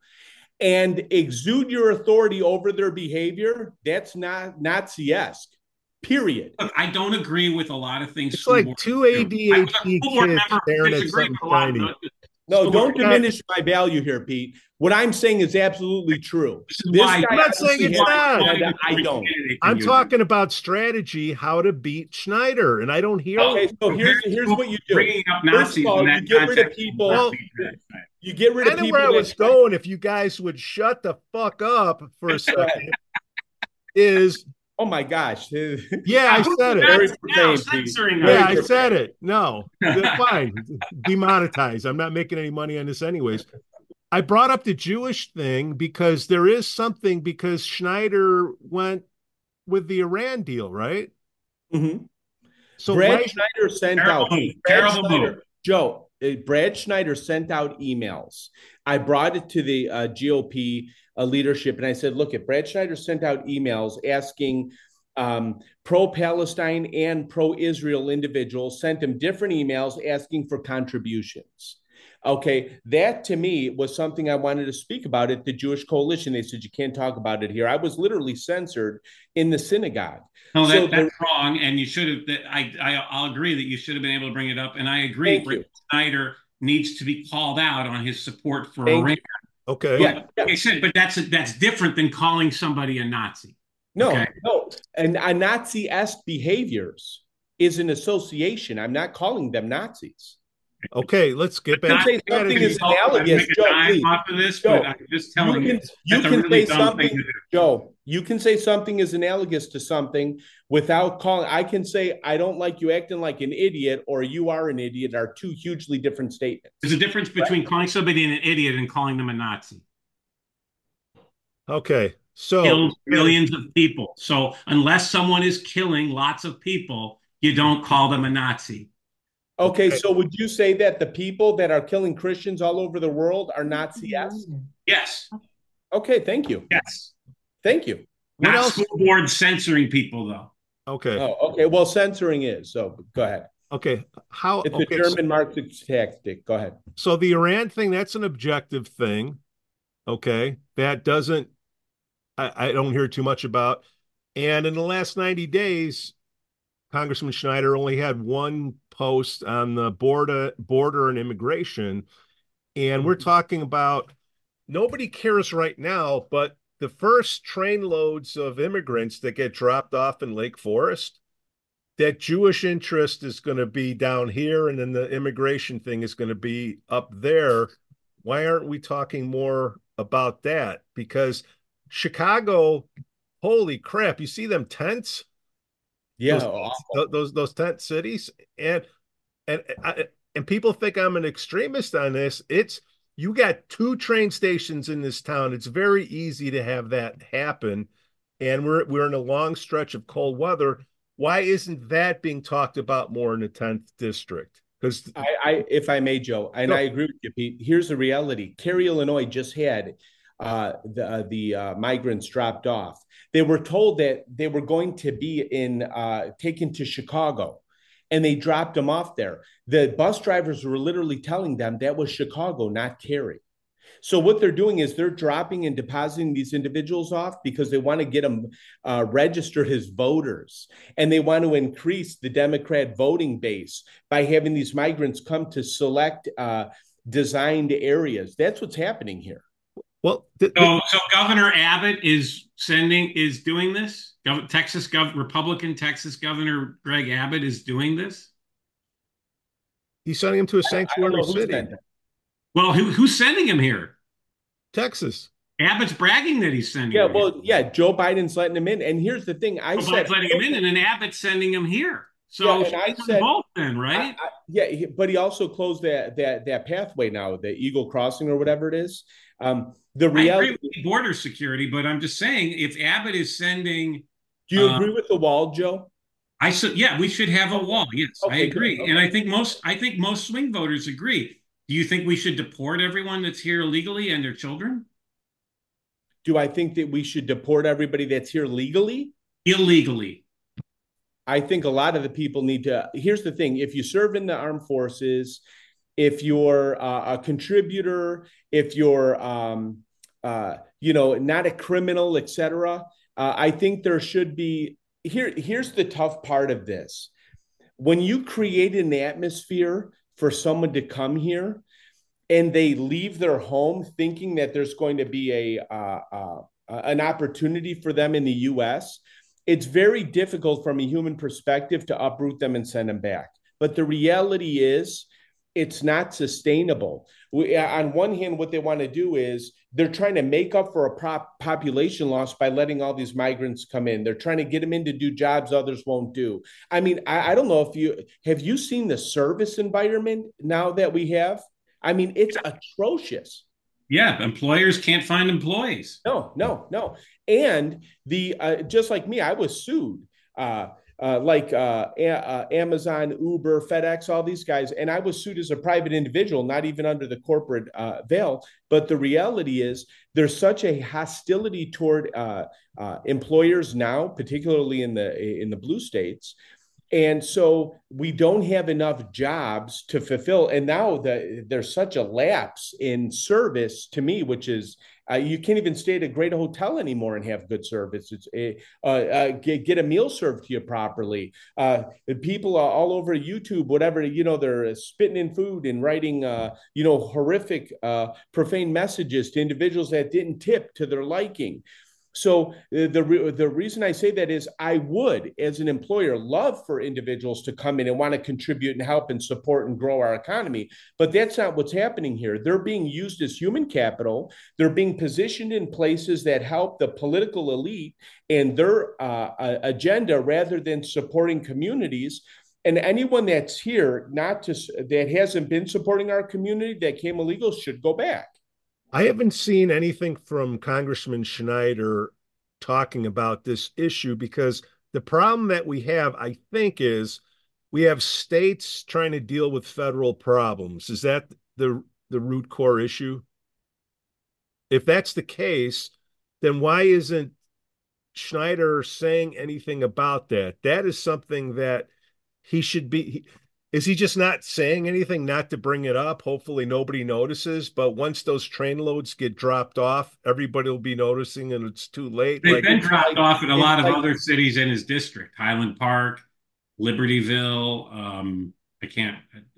and exude your authority over their behavior, that's not Nazi-esque. Period. Look, I don't agree with a lot of things. It's like two do. I was a ADHD kids staring at something with a lot of shiny. those. No, School don't board- diminish my value here, Pete. What I'm saying is absolutely true. This is This why- I'm not saying it's not. an. I don't. I'm talking about strategy, how to beat Schneider, and I don't hear. Okay, so here's here's what you do. Bringing up First of all, you get rid of people- Well, You get rid of I know people. where I was going. If you guys would shut the fuck up for a second, (laughs) is Oh my gosh. (laughs) yeah, I said it. Now censoring Yeah, I said it. No, (laughs) fine. Demonetize. I'm not making any money on this, anyways. I brought up the Jewish thing because there is something because Schneider went with the Iran deal, right? Mhm. So Brad right- Schneider sent Terrible out move. Terrible Schneider- move. Joe. Uh, Brad Schneider sent out emails. I brought it to the uh, GOP uh, leadership, and I said, "Look, if Brad Schneider sent out emails asking um, pro-Palestine and pro-Israel individuals, sent him different emails asking for contributions." Okay, that to me was something I wanted to speak about at the Jewish Coalition. They said you can't talk about it here. I was literally censored in the synagogue. No, that, So that's the- wrong, and you should have. That I, I, I'll agree that you should have been able to bring it up, and I agree. Thank you. Schneider needs to be called out on his support for Thank Iran. okay. Yeah, Like I said, but that's that's different than calling somebody a Nazi. No, Okay. no. And a Nazi-esque behaviors is an association. I'm not calling them Nazis. Okay, let's get You back say to something is analogous, Joe, please. off of this, Joe, but I'm just You telling you, can, you that's can really say something, thing to do. Joe. You can say something is analogous to something without calling. I can say I don't like you acting like an idiot, or you are an idiot. Are two hugely different statements. There's a difference between calling somebody an idiot and calling them a Nazi. Okay, so Killed millions of people. So unless someone is killing lots of people, you don't call them a Nazi. Okay, okay, so would you say that the people that are killing Christians all over the world are not CS? Yes. Okay, thank you. Yes. Thank you. What not else? school board censoring people though. Okay. Oh, okay. Well, censoring is so. Go ahead. Okay. How? It's okay, a German so, market tactic. Go ahead. So the Iran thing, that's an objective thing. Okay, that doesn't. I, I don't hear too much about. And in the last ninety days, Congressman Schneider only had one post on the border border and immigration, and we're mm-hmm. talking about nobody cares right now, but the first train loads of immigrants that get dropped off in Lake Forest, that Jewish interest is going to be down here, and then the immigration thing is going to be up there. Why aren't we talking more about that? Because Chicago, holy crap! You see them tents? Yeah, those, those those tent cities, and and and people think I'm an extremist on this. It's you got two train stations in this town. It's very easy to have that happen, and we're we're in a long stretch of cold weather. Why isn't that being talked about more in the tenth district? Because I, I, if I may, Joe, and no. I agree with you, Pete. Here's the reality: Cary, Illinois, just had uh, the uh, the uh, migrants dropped off. They were told that they were going to be in uh, taken to Chicago, and they dropped them off there. The bus drivers were literally telling them that was Chicago, not Cary. So what they're doing is they're dropping and depositing these individuals off because they want to get them uh, registered as voters, and they want to increase the Democrat voting base by having these migrants come to select uh, designed areas. That's what's happening here. Well, th- so, so Governor Abbott is sending is doing this. Gov- Texas Gov- Republican Texas Governor Greg Abbott is doing this. He's sending him to a sanctuary city. Well, who, who's sending him here? Texas. Abbott's bragging that he's sending. Yeah, well, yeah, Joe Biden's letting him in, and here's the thing: I Joe said Biden's letting him in, and then Abbott's sending him here. So yeah, I said, both then, right? I, I, yeah, but he also closed that that that pathway now, the Eagle Crossing or whatever it is. Um, the reality border security, but I'm just saying if Abbott is sending Do you uh, agree with the wall, Joe? I said yeah, we should have a wall. Yes, okay, I agree. Okay. And I think most I think most swing voters agree. Do you think we should deport everyone that's here illegally and their children? Do I think that we should deport everybody that's here legally? Illegally. I think a lot of the people need to. Here's the thing if you serve in the armed forces, if you're uh, a contributor, if you're, um, uh, you know, not a criminal, etc. Uh, I think there should be. Here, here's the tough part of this: when you create an atmosphere for someone to come here, and they leave their home thinking that there's going to be a uh, uh, an opportunity for them in the U.S. It's very difficult from a human perspective to uproot them and send them back. But the reality is, it's not sustainable. We, on one hand, what they want to do is they're trying to make up for a prop population loss by letting all these migrants come in. They're trying to get them in to do jobs others won't do. I mean, I, I don't know if you have you seen the service environment now that we have. I mean, it's atrocious. Yeah, employers can't find employees. No, no, no. And the uh, just like me, I was sued. Uh, uh, like uh, uh, Amazon, Uber, FedEx, all these guys. And I was sued as a private individual, not even under the corporate uh, veil. But the reality is, there's such a hostility toward uh, uh, employers now, particularly in the in the blue states. And so we don't have enough jobs to fulfill. And now the, there's such a lapse in service to me, which is uh, you can't even stay at a great hotel anymore and have good service. It's a, uh, uh, get, get, a meal served to you properly. Uh, people are all over YouTube, whatever, you know, they're spitting in food and writing, uh, you know, horrific, uh, profane messages to individuals that didn't tip to their liking. So uh, the the reason I say that is I would, as an employer, love for individuals to come in and want to contribute and help and support and grow our economy. But that's not what's happening here. They're being used as human capital. They're being positioned in places that help the political elite and their uh, agenda rather than supporting communities. And anyone that's here, not to that hasn't been supporting our community that came illegal, should go back. I haven't seen anything from Congressman Schneider talking about this issue because the problem that we have, I think, is we have states trying to deal with federal problems. Is that the the root core issue? If that's the case, then why isn't Schneider saying anything about that? That is something that he should be. Is he just not saying anything, not to bring it up? Hopefully, nobody notices. But once those train loads get dropped off, everybody will be noticing, and it's too late. They've like, been dropped like, off in a lot of like, other cities in his district, Highland Park, Libertyville. Um, I can't.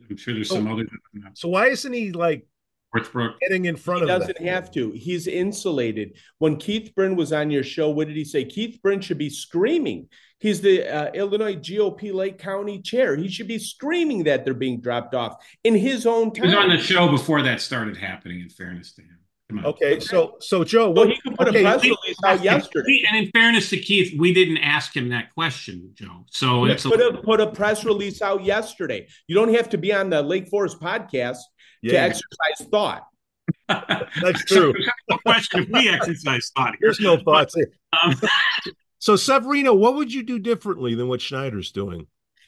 I'm sure there's some other. So why isn't he like Northbrook getting in front he of? Doesn't that? have to. He's insulated. When Keith Brin was on your show, what did he say? Keith Brin should be screaming. He's the uh, Illinois GOP Lake County chair. He should be screaming that they're being dropped off in his own time. He was on the show before that started happening. In fairness to him. Okay, so so Joe, well, he could put okay, a press release out yesterday. And in fairness to Keith, we didn't ask him that question, Joe. So it's put a, put a press release out yesterday. You don't have to be on the Lake Forest podcast yeah. to exercise thought. (laughs) That's true. So, question if we exercise thought. Here. There's no thoughts. Um, so Severino, what would you do differently than what Schneider's doing?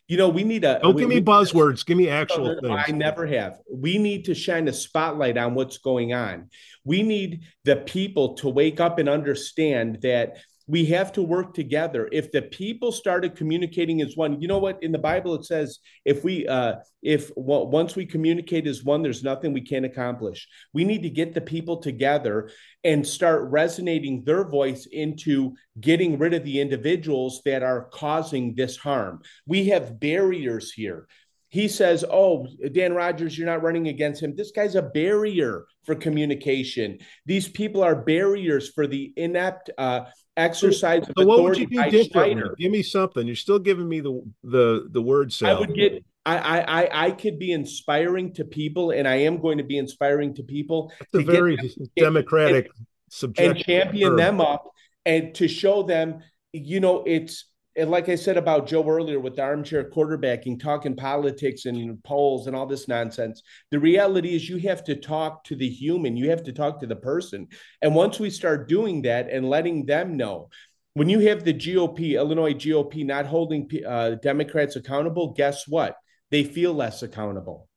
You know, we need a. Don't we, give me buzzwords. Give me (laughs) actual things. I never have. We need to shine a spotlight on what's going on. We need the people to wake up and understand that we have to work together. If the people started communicating as one you know what? In the bible it says if we uh if well, once we communicate as one there's nothing we can't accomplish. We need to get the people together and start resonating their voice into getting rid of the individuals that are causing this harm. We have barriers here. He says, Oh, Dan Rogers, you're not running against him. This guy's a barrier for communication. These people are barriers for the inept uh, exercise so, so what would you do differently? Give me something. You're still giving me the the the word salad. I would get I, I I could be inspiring to people, and I am going to be inspiring to people. That's a very democratic and, subject and champion term. them up and to show them, you know, it's and like I said about Joe earlier with the armchair quarterbacking, talking politics and polls and all this nonsense, the reality is you have to talk to the human, you have to talk to the person. And once we start doing that and letting them know, when you have the GOP, Illinois GOP, not holding uh, Democrats accountable, guess what? They feel less accountable.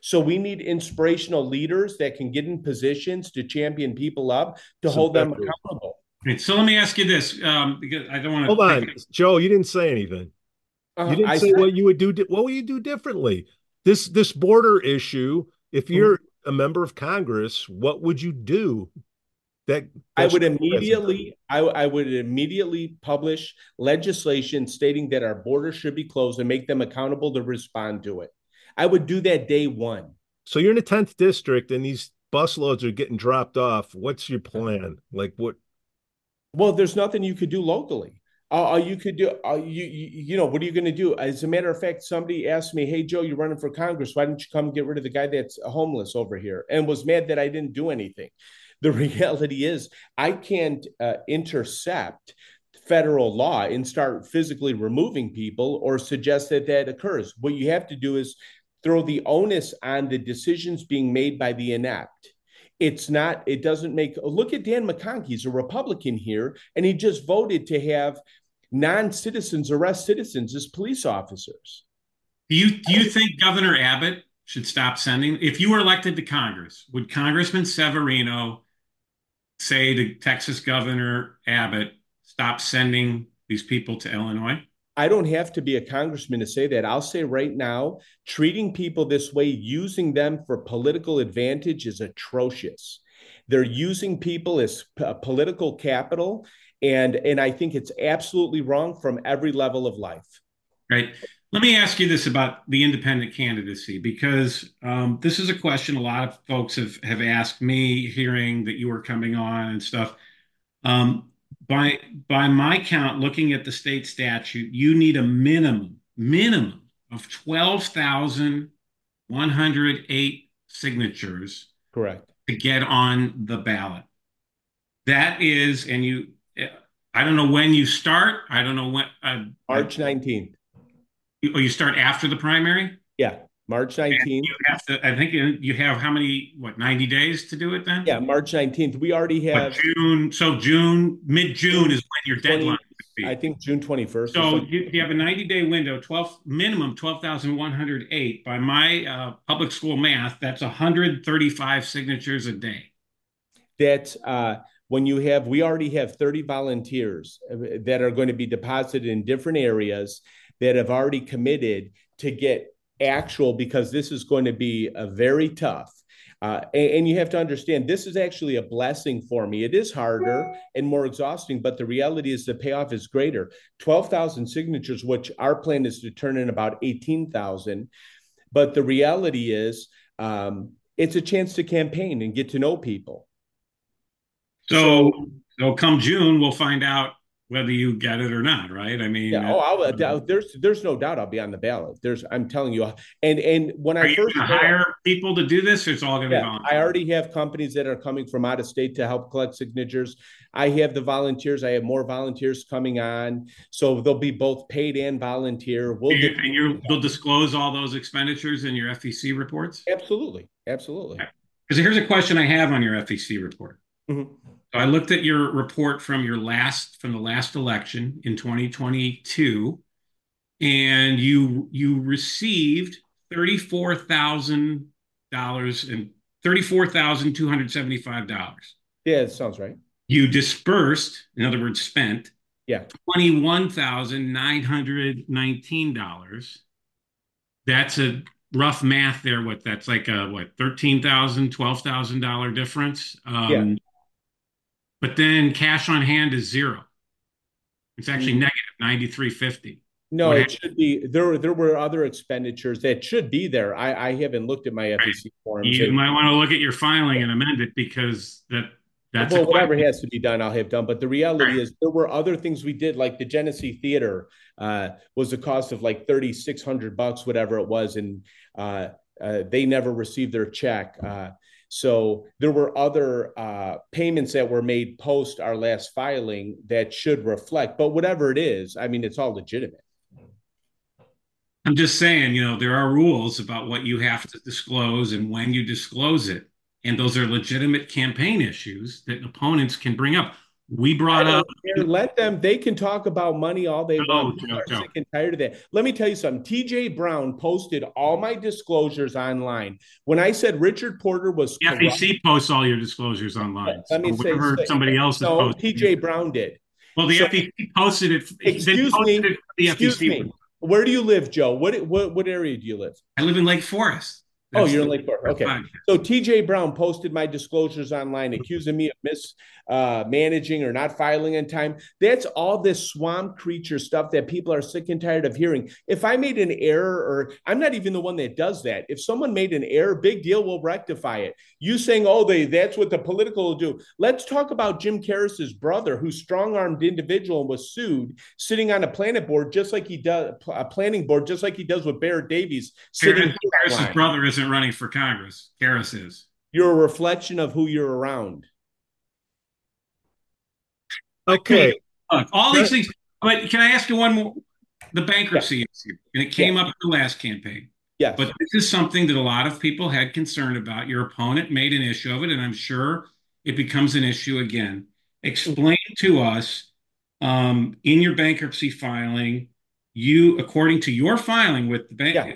So we need inspirational leaders that can get in positions to champion people up to so hold them accountable. Right, so let me ask you this, um, because I don't want to hold on, Joe. You didn't say anything. Uh, you didn't I say said, what you would do. What would you do differently? This this border issue. If mm-hmm. you're a member of Congress, what would you do? That I would immediately, I, I would immediately publish legislation stating that our border should be closed and make them accountable to respond to it. I would do that day one. So you're in the tenth district, and these busloads are getting dropped off. What's your plan? Like what? Well, there's nothing you could do locally. Uh, you could do, uh, you, you, you know, what are you going to do? As a matter of fact, somebody asked me, "Hey, Joe, you're running for Congress. Why don't you come get rid of the guy that's homeless over here?" And was mad that I didn't do anything. (laughs) The reality is, I can't uh, intercept federal law and start physically removing people or suggest that that occurs. What you have to do is throw the onus on the decisions being made by the inept it's not, it doesn't make, look at Dan McConchie. He's a Republican here, and he just voted to have non citizens arrest citizens as police officers. Do you, do you think Governor Abbott should stop sending? If you were elected to Congress, would Congressman Severino say to Texas Governor Abbott, stop sending these people to Illinois? I don't have to be a congressman to say that. I'll say right now, treating people this way, using them for political advantage is atrocious. They're using people as p- political capital, and and I think it's absolutely wrong from every level of life. Right. Let me ask you this about the independent candidacy, because um, this is a question a lot of folks have have asked me, hearing that you were coming on and stuff. Um, by by my count, looking at the state statute, you need a minimum minimum of twelve thousand one hundred eight signatures. Correct. To get on the ballot. That is, and you, I don't know when you start. I don't know when. Uh, March nineteenth. Oh, you start after the primary. Yeah. March 19th. You have to, I think you have how many, what, 90 days to do it then? Yeah, March 19th. We already have June. So June, mid June is when your 20, deadline I think June 21st. So you, you, have a 90 day window, 12 minimum 12,108 by my uh, public school math. That's 135 signatures a day. That uh, when you have. We already have 30 volunteers uh, that are going to be deposited in different areas that have already committed to get actual because this is going to be a very tough uh, and, and, you have to understand this is actually a blessing for me. It is harder and more exhausting, but the reality is the payoff is greater. 12,000 signatures, which our plan is to turn in about 18,000. But the reality is um, it's a chance to campaign and get to know people. So, so come June, we'll find out whether you get it or not, right? I mean, yeah. Oh, I'll, there's there's no doubt I'll be on the ballot. There's I'm telling you, and and when I first hire people to do this, it's all going to yeah, be I already have companies that are coming from out of state to help collect signatures. I have the volunteers. I have more volunteers coming on, so they'll be both paid and volunteer. We'll and, get, and you will disclose all those expenditures in your FEC reports. Absolutely, absolutely. Because here's a question I have on your FEC report. Mm-hmm. I looked at your report from your last from the last election in 2022, and you you received thirty four thousand dollars and thirty four thousand two hundred seventy five dollars. Yeah, that sounds right. You dispersed, in other words, spent. Yeah. Twenty one thousand nine hundred nineteen dollars. That's a rough math there. What that's like a what thirteen thousand, twelve thousand dollar difference. Um, yeah but then cash on hand is zero. It's actually mm-hmm. negative 9350. No, what it happened? should be there. There were other expenditures that should be there. I, I haven't looked at my FEC right. forms. You and, might want to look at your filing and amend it because that that's well, whatever has to be done, I'll have done. But the reality right. is, there were other things we did, like the Genesee Theater uh, was a cost of like thirty six hundred bucks, whatever it was, and uh, uh, they never received their check. So there were other uh, payments that were made post our last filing that should reflect, but whatever it is, I mean, it's all legitimate. I'm just saying, you know, there are rules about what you have to disclose and when you disclose it. And those are legitimate campaign issues that opponents can bring up. We brought up. Let them. They can talk about money all they want. Joe, Joe. Sick and tired of that. Let me tell you something. TJ Brown posted all my disclosures online. When I said Richard Porter was the FEC posts all your disclosures online. Let me say, say somebody else. No, TJ Brown did. Well, the so, FEC posted it. Excuse posted me. It the excuse FEC. me. Where do you live, Joe? What what what area do you live? I live in Lake Forest. Oh, That's oh, you're in Lake Forest. Okay. So TJ Brown posted my disclosures online, accusing me of mismanaging uh, managing or not filing in time. That's all this swamp creature stuff that people are sick and tired of hearing. If I made an error, or I'm not even the one that does that. If someone made an error, big deal, we'll rectify it. You saying, oh, they that's what the political will do. Let's talk about Jim Carris's brother, who strong-armed individual and was sued, sitting on a planet board just like he does a planning board, just like he does with Barrett Davies. Sitting Carris's brother isn't running for Congress. Carris is. You're a reflection of who you're around. Okay. Look, all these things. But can I ask you one more? The bankruptcy yeah. issue, and it came yeah. up in the last campaign. Yeah. But this is something that a lot of people had concern about. Your opponent made an issue of it, and I'm sure it becomes an issue again. Explain to us um, in your bankruptcy filing, you, according to your filing with the bank, yeah.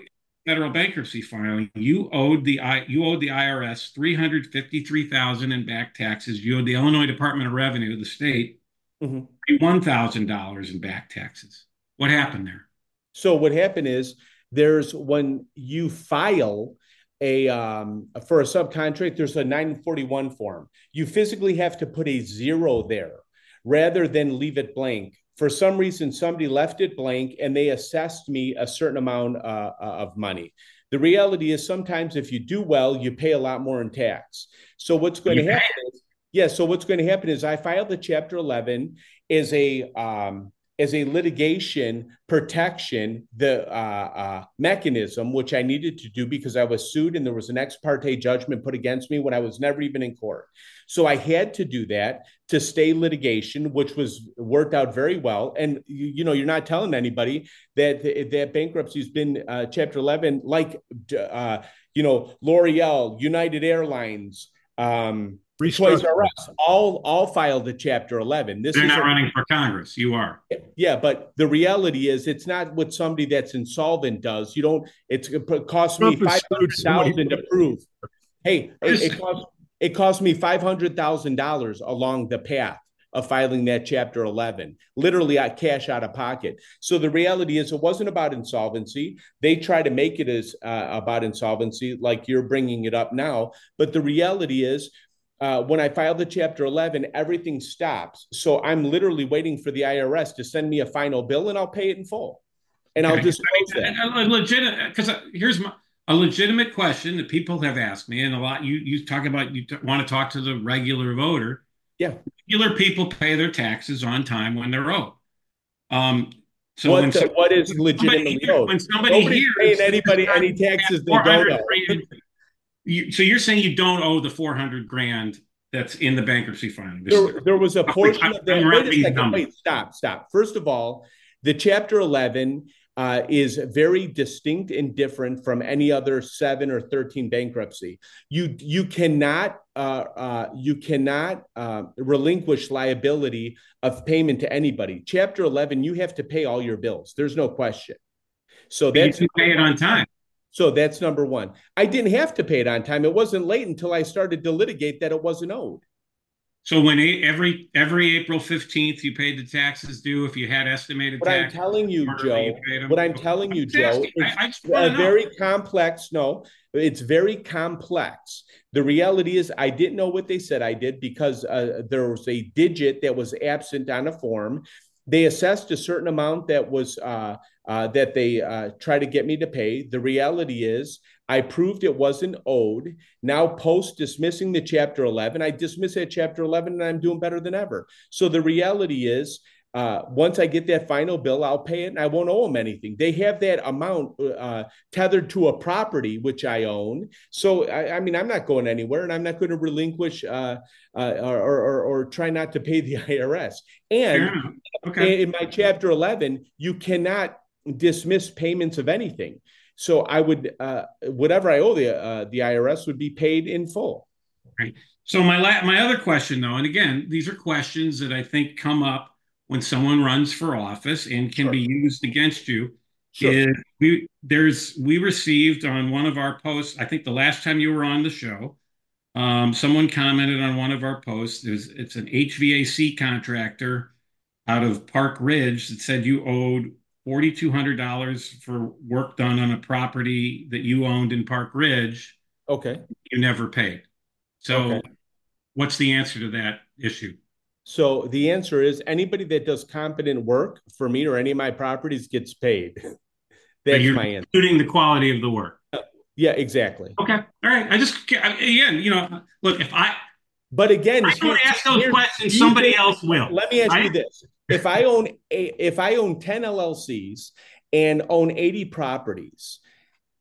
federal bankruptcy filing, you owed the you owed the IRS three hundred fifty three thousand in back taxes. You owed the Illinois Department of Revenue, the state, mm-hmm. one thousand dollars in back taxes. What happened there? So what happened is there's when you file a um, for a subcontract, there's a 941 form. You physically have to put a zero there rather than leave it blank. For some reason, somebody left it blank and they assessed me a certain amount uh, of money. The reality is sometimes if you do well, you pay a lot more in tax. So what's going you to happen is, yeah. So what's going to happen is I filed the Chapter 11 as a um, as a litigation protection the uh, uh, mechanism, which I needed to do because I was sued and there was an ex parte judgment put against me when I was never even in court. So I had to do that to stay litigation, which was worked out very well. And you, you know, you're not telling anybody that that bankruptcy has been uh, Chapter 11, like uh, you know, L'Oreal, United Airlines. Um, R Us all all filed the Chapter 11. This They're is not a, running for Congress. You are. Yeah, but the reality is, it's not what somebody that's insolvent does. You don't. It's it costs me five hundred thousand to prove. Hey, it, it costs it cost me five hundred thousand dollars along the path of filing that chapter 11 literally I cash out of pocket so the reality is it wasn't about insolvency they try to make it as uh, about insolvency like you're bringing it up now but the reality is uh, when I filed the Chapter 11, everything stops. So I'm literally waiting for the IRS to send me a final bill, and I'll pay it in full, and I'll just that. A legitimate, because uh, here's my, a legitimate question that people have asked me, and a lot. You you talk about you t- want to talk to the regular voter. Yeah, regular people pay their taxes on time when they're owed. Um, so what, the, what is legitimately owed? When somebody Nobody's paying anybody any taxes they don't owe. You, so you're saying you don't owe the 400 grand that's in the bankruptcy filing? There, there, was a portion of that. Wait a second. Wait, stop, stop. First of all, the Chapter 11 uh, is very distinct and different from any other seven or 13 bankruptcy. You you cannot uh, uh, you cannot uh, relinquish liability of payment to anybody. Chapter 11, you have to pay all your bills. There's no question. So but that's you pay it on time. So that's number one. I didn't have to pay it on time. It wasn't late until I started to litigate that it wasn't owed. So when every every April fifteenth you paid the taxes due if you had estimated. What I'm telling you, Joe. You what I'm telling you, Joe, it's I, I very complex. No, it's very complex. The reality is, I didn't know what they said I did because uh, there was a digit that was absent on a form. They assessed a certain amount that was uh, uh, that they uh, try to get me to pay. The reality is, I proved it wasn't owed. Now, post dismissing the Chapter 11, I dismiss that Chapter 11 and I'm doing better than ever. So the reality is, uh, once I get that final bill, I'll pay it and I won't owe them anything. They have that amount uh, tethered to a property which I own. So, I, I, mean, I'm not going anywhere and I'm not going to relinquish uh, uh, or, or, or, try not to pay the (laughs) IRS. And yeah. okay. in my Chapter 11, you cannot dismiss payments of anything. So I would uh, whatever I owe the uh, the IRS would be paid in full. Right. So my la- my other question though, and again, these are questions that I think come up when someone runs for office and can sure. be used against you. Sure. Is we there's we received on one of our posts. I think the last time you were on the show, um, someone commented on one of our posts. It's, it's an HVAC contractor out of Park Ridge that said you owed $4,200 for work done on a property that you owned in Park Ridge. Okay. You never paid. So, okay. what's the answer to that issue? So, the answer is anybody that does competent work for me or any of my properties gets paid. (laughs) That's my answer. Including the quality of the work. Yeah, exactly. Okay. All right. I just, again, you know, look, if I, but again, I don't ask those questions. Somebody else will. Let me ask right? you this: if I own a, if I own ten LLCs and own eighty properties,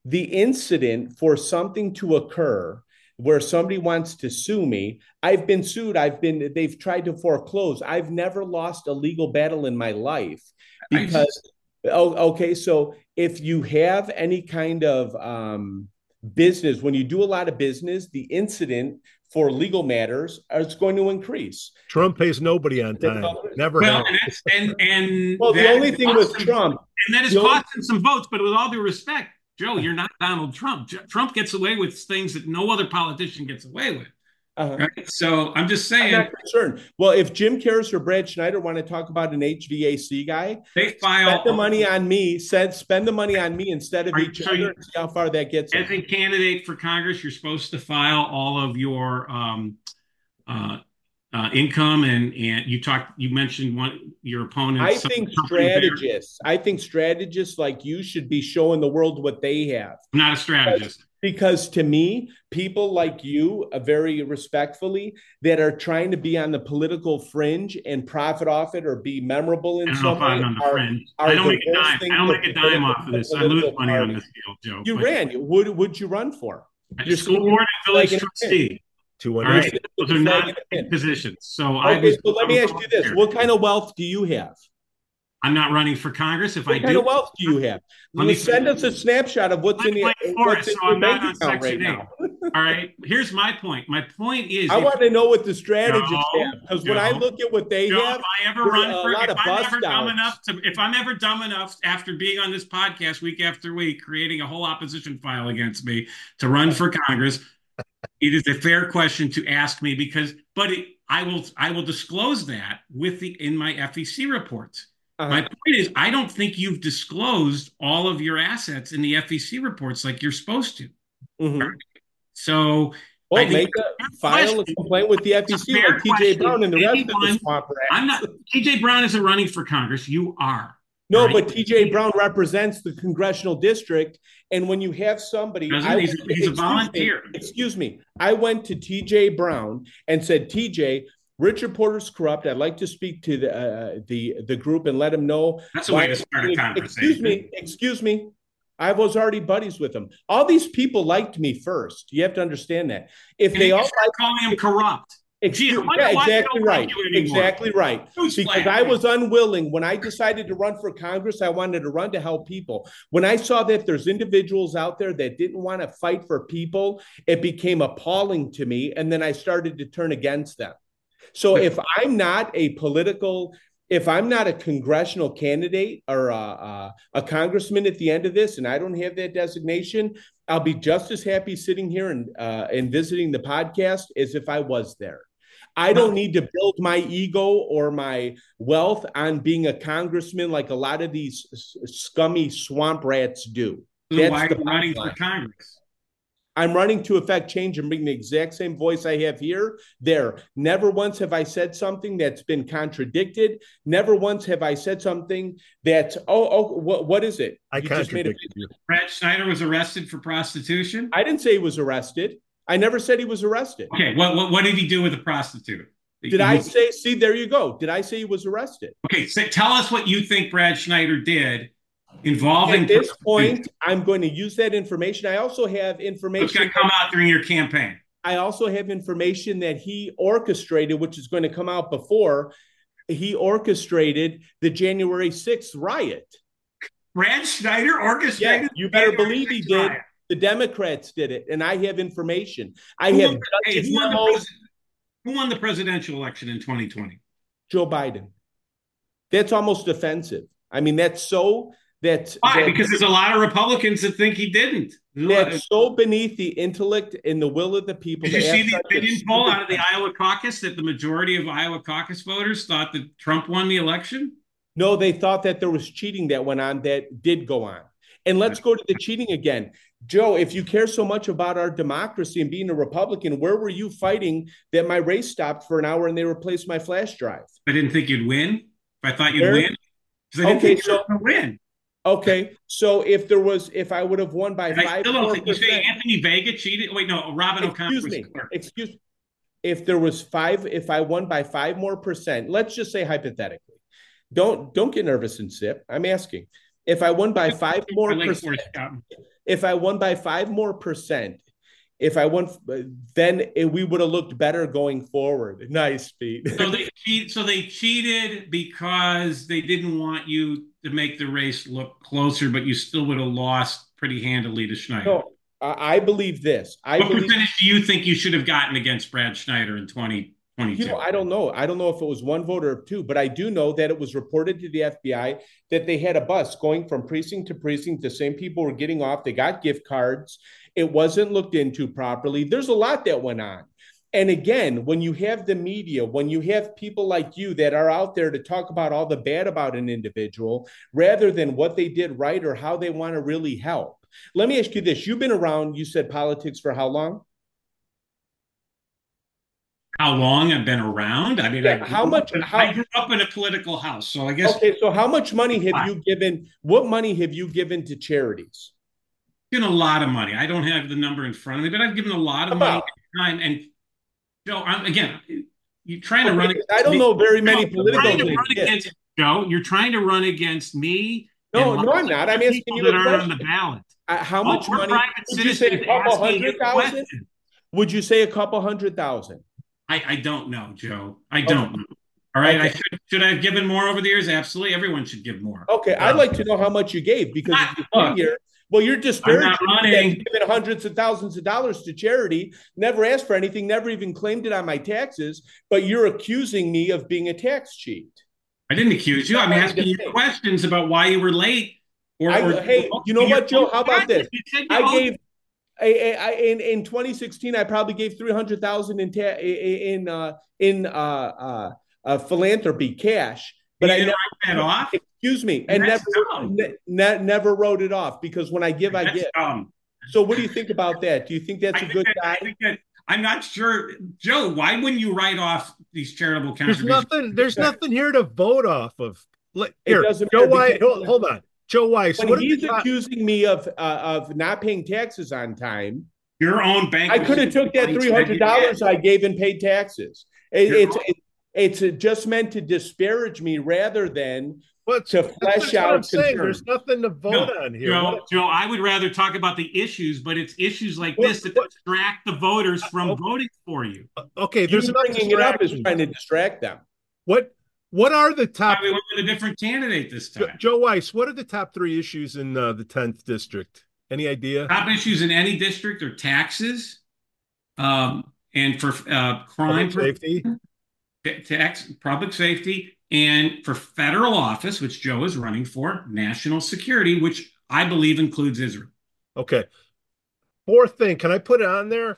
the incident for something to occur where somebody wants to sue me, I've been sued. I've been. They've tried to foreclose. I've never lost a legal battle in my life because. Oh, okay. So if you have any kind of um, business, when you do a lot of business, the incident for legal matters uh, is going to increase. Trump pays nobody on time. Never. Well, and, and, and well, the only thing with Trump, and that is costing some votes. But with all due respect, Joe, you're not Donald Trump. Trump gets away with things that no other politician gets away with. Uh-huh. Right? So I'm just saying. I'm concerned. Well, if Jim Carris or Brad Schneider want to talk about an HVAC guy, they file spend the money on me. Said spend the money on me instead of Are, each other. You, see how far that gets. As a candidate for Congress, you're supposed to file all of your um, uh, uh, income and and you talked. You mentioned one your opponent. I think strategists. There. I think strategists like you should be showing the world what they have. I'm not a strategist because to me people like you uh, very respectfully that are trying to be on the political fringe and profit off it or be memorable in some way are, are I don't make a dime. I don't make a dime off of this. I lose money party. on this deal, Joe. You ran. Would would you run for? Your school board and village trustee. Two one. All right. Those are not positions. So okay, I. so let me ask you this: What kind of wealth do you have? I'm not running for Congress. If what I kind do, of wealth do you have? Let me send us a snapshot of what's in the what's so I'm not bank on account right Section now. (laughs) All right. Here's my point. My point is, I want to know what the strategists No, have because when I look at what they Joe, have, if I ever run for, if I'm ever dumb enough to, if I'm ever dumb enough after being on this podcast week after week, creating a whole opposition file against me to run for Congress, it is a fair question to ask me because, but it, I will, I will disclose that with the in my FEC reports. Uh-huh. My point is, I don't think you've disclosed all of your assets in the FEC reports like you're supposed to. Mhm. So well, I think make a file a complaint with the FEC like TJ question. Brown and the rest of the Anyone- swamp rats. I'm not. TJ Brown isn't running for Congress. You are. No, Right. but TJ Brown represents the congressional district. And when you have somebody, I he? He's- he's a excuse me, volunteer. excuse me. I went to TJ Brown and said, TJ, Richard Porter's corrupt. I'd like to speak to the uh, the the group and let him know. That's a way to start a conversation. Excuse me, excuse me. I was already buddies with them. All these people liked me first. You have to understand that. If And they all calling him corrupt. Excuse, Gee, yeah, exactly right. Exactly right. Because I was unwilling when I decided to run for Congress, I wanted to run to help people. When I saw that there's individuals out there that didn't want to fight for people, it became appalling to me. And then I started to turn against them. So if I'm not a political, if I'm not a congressional candidate or a, a, a congressman at the end of this, and I don't have that designation, I'll be just as happy sitting here and uh, and visiting the podcast as if I was there. I don't need to build my ego or my wealth on being a congressman like a lot of these scummy swamp rats do. So That's why are the you running for. Congress? I'm running to affect change and bring the exact same voice I have here there. Never once have I said something that's been contradicted. Never once have I said something that's oh oh what what is it? I You just made a- you. Brad Schneider was arrested for prostitution. I didn't say he was arrested. I never said he was arrested. Okay, what what, what did he do with a prostitute? Did I say? See, there you go. Did I say he was arrested? Okay, so tell us what you think Brad Schneider did involving. At this point, I'm going to use that information. I also have information it's going to come out during your campaign. I also have information that he orchestrated, which is going to come out before he orchestrated the January 6th riot. Brad Schneider Yeah, orchestrated. you better January believe he 6th did. riot. The Democrats did it, and I have information. I Who have won, hey, who, won the who won the presidential election in 2020? Joe Biden. That's almost offensive. I mean, that's so that's Why? that- Because there's a lot of Republicans that think he didn't. Did that's so beneath the intellect and the will of the people. Did you see the opinion poll out of the Iowa caucus that the majority of Iowa caucus voters thought that Trump won the election? No, they thought that there was cheating that went on that did go on. And let's go to the cheating again. Joe, if you care so much about our democracy and being a Republican, where were you fighting that my race stopped for an hour and they replaced my flash drive? I didn't think you'd win. If I thought you'd Where- win, I didn't Okay, think you were going to win. Okay, so if there was, if I would have won by And I five still don't think you say Anthony Vega cheated. Wait, no, Robin O'Connor excuse was me, excuse if there was five, if I won by five more percent, let's just say hypothetically, don't don't get nervous and sip. I'm asking if I won by five more percent. Um, if I won by five more percent, if I won, then it, we would have looked better going forward. (laughs) Nice, Pete. So they cheat. So they cheated because they didn't want you to make the race look closer, but you still would have lost pretty handily to Schneider. no, I believe this. I what believe. percentage do you think you should have gotten against Brad Schneider in 2022? You know, I don't know. I don't know if it was one vote or two, but I do know that it was reported to the FBI that they had a bus going from precinct to precinct. The same people were getting off. They got gift cards. It wasn't looked into properly. There's a lot that went on. And again, when you have the media, when you have people like you that are out there to talk about all the bad about an individual rather than what they did right or how they want to really help. Let me ask you this. You've been around, you said politics for how long? how long I've been around. I mean, Yeah, I, how much- I how- grew up in a political house, so I guess Okay, so how much money have you given? What money have you given to charities? given a lot of money. I don't have the number in front of me, but I've given a lot of money About? time. And Joe, I'm, again, you're trying to run. Okay, I don't know very many you're political things. against Joe. You're trying to run against me. No, no, I'm not. I'm asking people you that a aren't on the ballot. Uh, how Oh, much money? Would you say a couple hundred thousand? Would you say a couple hundred thousand? I, I don't know, Joe. I don't know. All right. Okay. I should, should I have given more over the years? Absolutely. Everyone should give more. Okay, I'd like to know how much you gave because if you look. here, well, you're disparaging not me running. you've hundreds of thousands of dollars to charity, never asked for anything, never even claimed it on my taxes, but you're accusing me of being a tax cheat. I didn't accuse you. I'm asking you questions about why you were late. Or, I- or- hey, you know what, Joe? How about this? I gave I, I, in in 2016, I probably gave 300,000 in ta- in uh, in uh, uh, uh, philanthropy cash, but you I didn't never, write that off. excuse me, and That's never ne- ne- never wrote it off because when I give, I That's get. dumb. So, what do you think about that? Do you think that's I a think good that- I guy? think that- I'm not sure, Joe. Why wouldn't you write off these charitable There's contributions? nothing. There's nothing here to vote off of. Let- It Here, doesn't Joe matter Weiss. Hold, hold on, Joe Weiss. When What are he's the top- accusing me of uh, of not paying taxes on time, Your own bank. I could have took that three hundred dollars I gave and paid taxes. It, You're it's it, it's just meant to disparage me rather than What's to that's flesh out I'm saying. concern. There's nothing to vote No, on here. Joe, Joe, I would rather talk about the issues, but it's issues like What- this that what- distract the voters from Oh. voting for you. okay, there's enough bringing it up is trying to distract them. What What are the top? Why we went with a different candidate this time. Joe Weiss. What are the top three issues in uh, the 10th district? Any idea? Top issues in any district are taxes, um, and for uh, crime, Public tax, public safety, and for federal office, which Joe is running for, national security, which I believe includes Israel. Okay. Fourth thing, can I put it on there?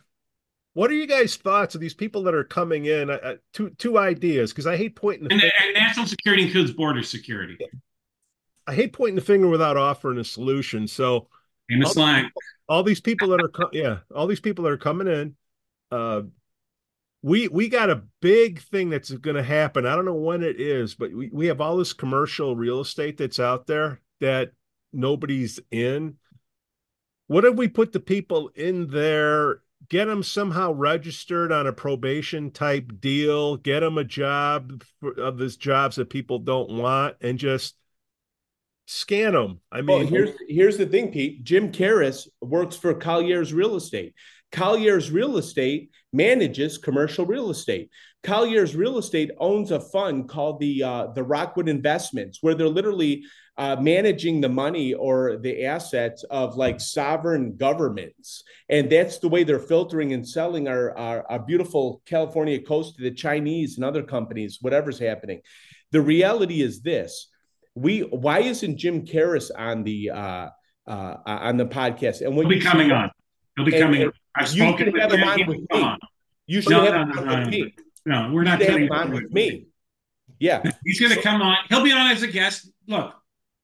What are you guys' thoughts of these people that are coming in? I, two two ideas because I hate pointing the And, finger, and national security includes border security. I hate pointing the finger without offering a solution. So Famous line. all these people that are co- yeah, all these people that are coming in, uh, we we got a big thing that's going to happen. I don't know when it is, but we we have all this commercial real estate that's out there that nobody's in. What if we put the people in there, get them somehow registered on a probation type deal, get them a job for, of these jobs that people don't want, and just scan them? I Well, mean, here's here's the thing, Pete. Jim Carris works for Collier's Real Estate. Collier's Real Estate manages commercial real estate. Collier's Real Estate owns a fund called the uh, the Rockwood Investments, where they're literally uh, managing the money or the assets of like sovereign governments, and that's the way they're filtering and selling our our, our beautiful California coast to the Chinese and other companies. Whatever's happening, the reality is this: we why isn't Jim Carris on the uh, uh, on the podcast? And when He'll be coming on. He'll be And- coming. and on. I've you can have him him. on with me. You should No, have no, him no, with no. me. No, we're not should doing him on with me. Yeah, He's going to come on. He'll be on as a guest. Look,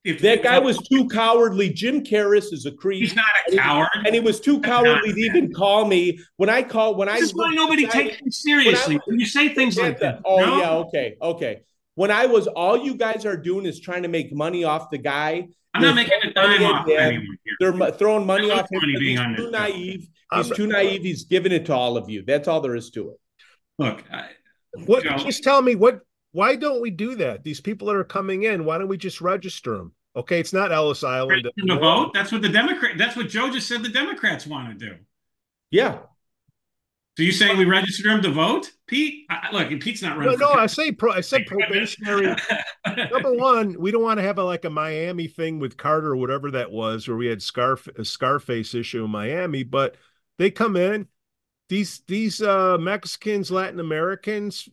if that guy was too cowardly. Jim Carris is a creep, He's not a coward. and he was too cowardly to even call me when I call when I. This is why nobody takes him seriously. When you say things like that. Oh no? yeah, okay, okay. When I was, all you guys are doing is trying to make money off the guy. I'm not They're making a dime money off anyone here. They're throwing money off him. money being He's too naive. I'm- He's too naive. He's giving it to all of you. That's all there is to it. Look, I, What? Joe, Just tell me what. Why don't we do that? These people that are coming in, why don't we just register them? Okay, it's not Ellis Island. to vote. That's what the Democrat. That's what Joe just said. The Democrats want to do. Yeah. So you saying we register him to vote, Pete? I, look, Pete's not running. no, for I say pro. I said (laughs) probationary. Number one, we don't want to have a, like a Miami thing with Carter or whatever that was, where we had Scarf a Scarface issue in Miami. But they come in, these these uh, Mexicans, Latin Americans,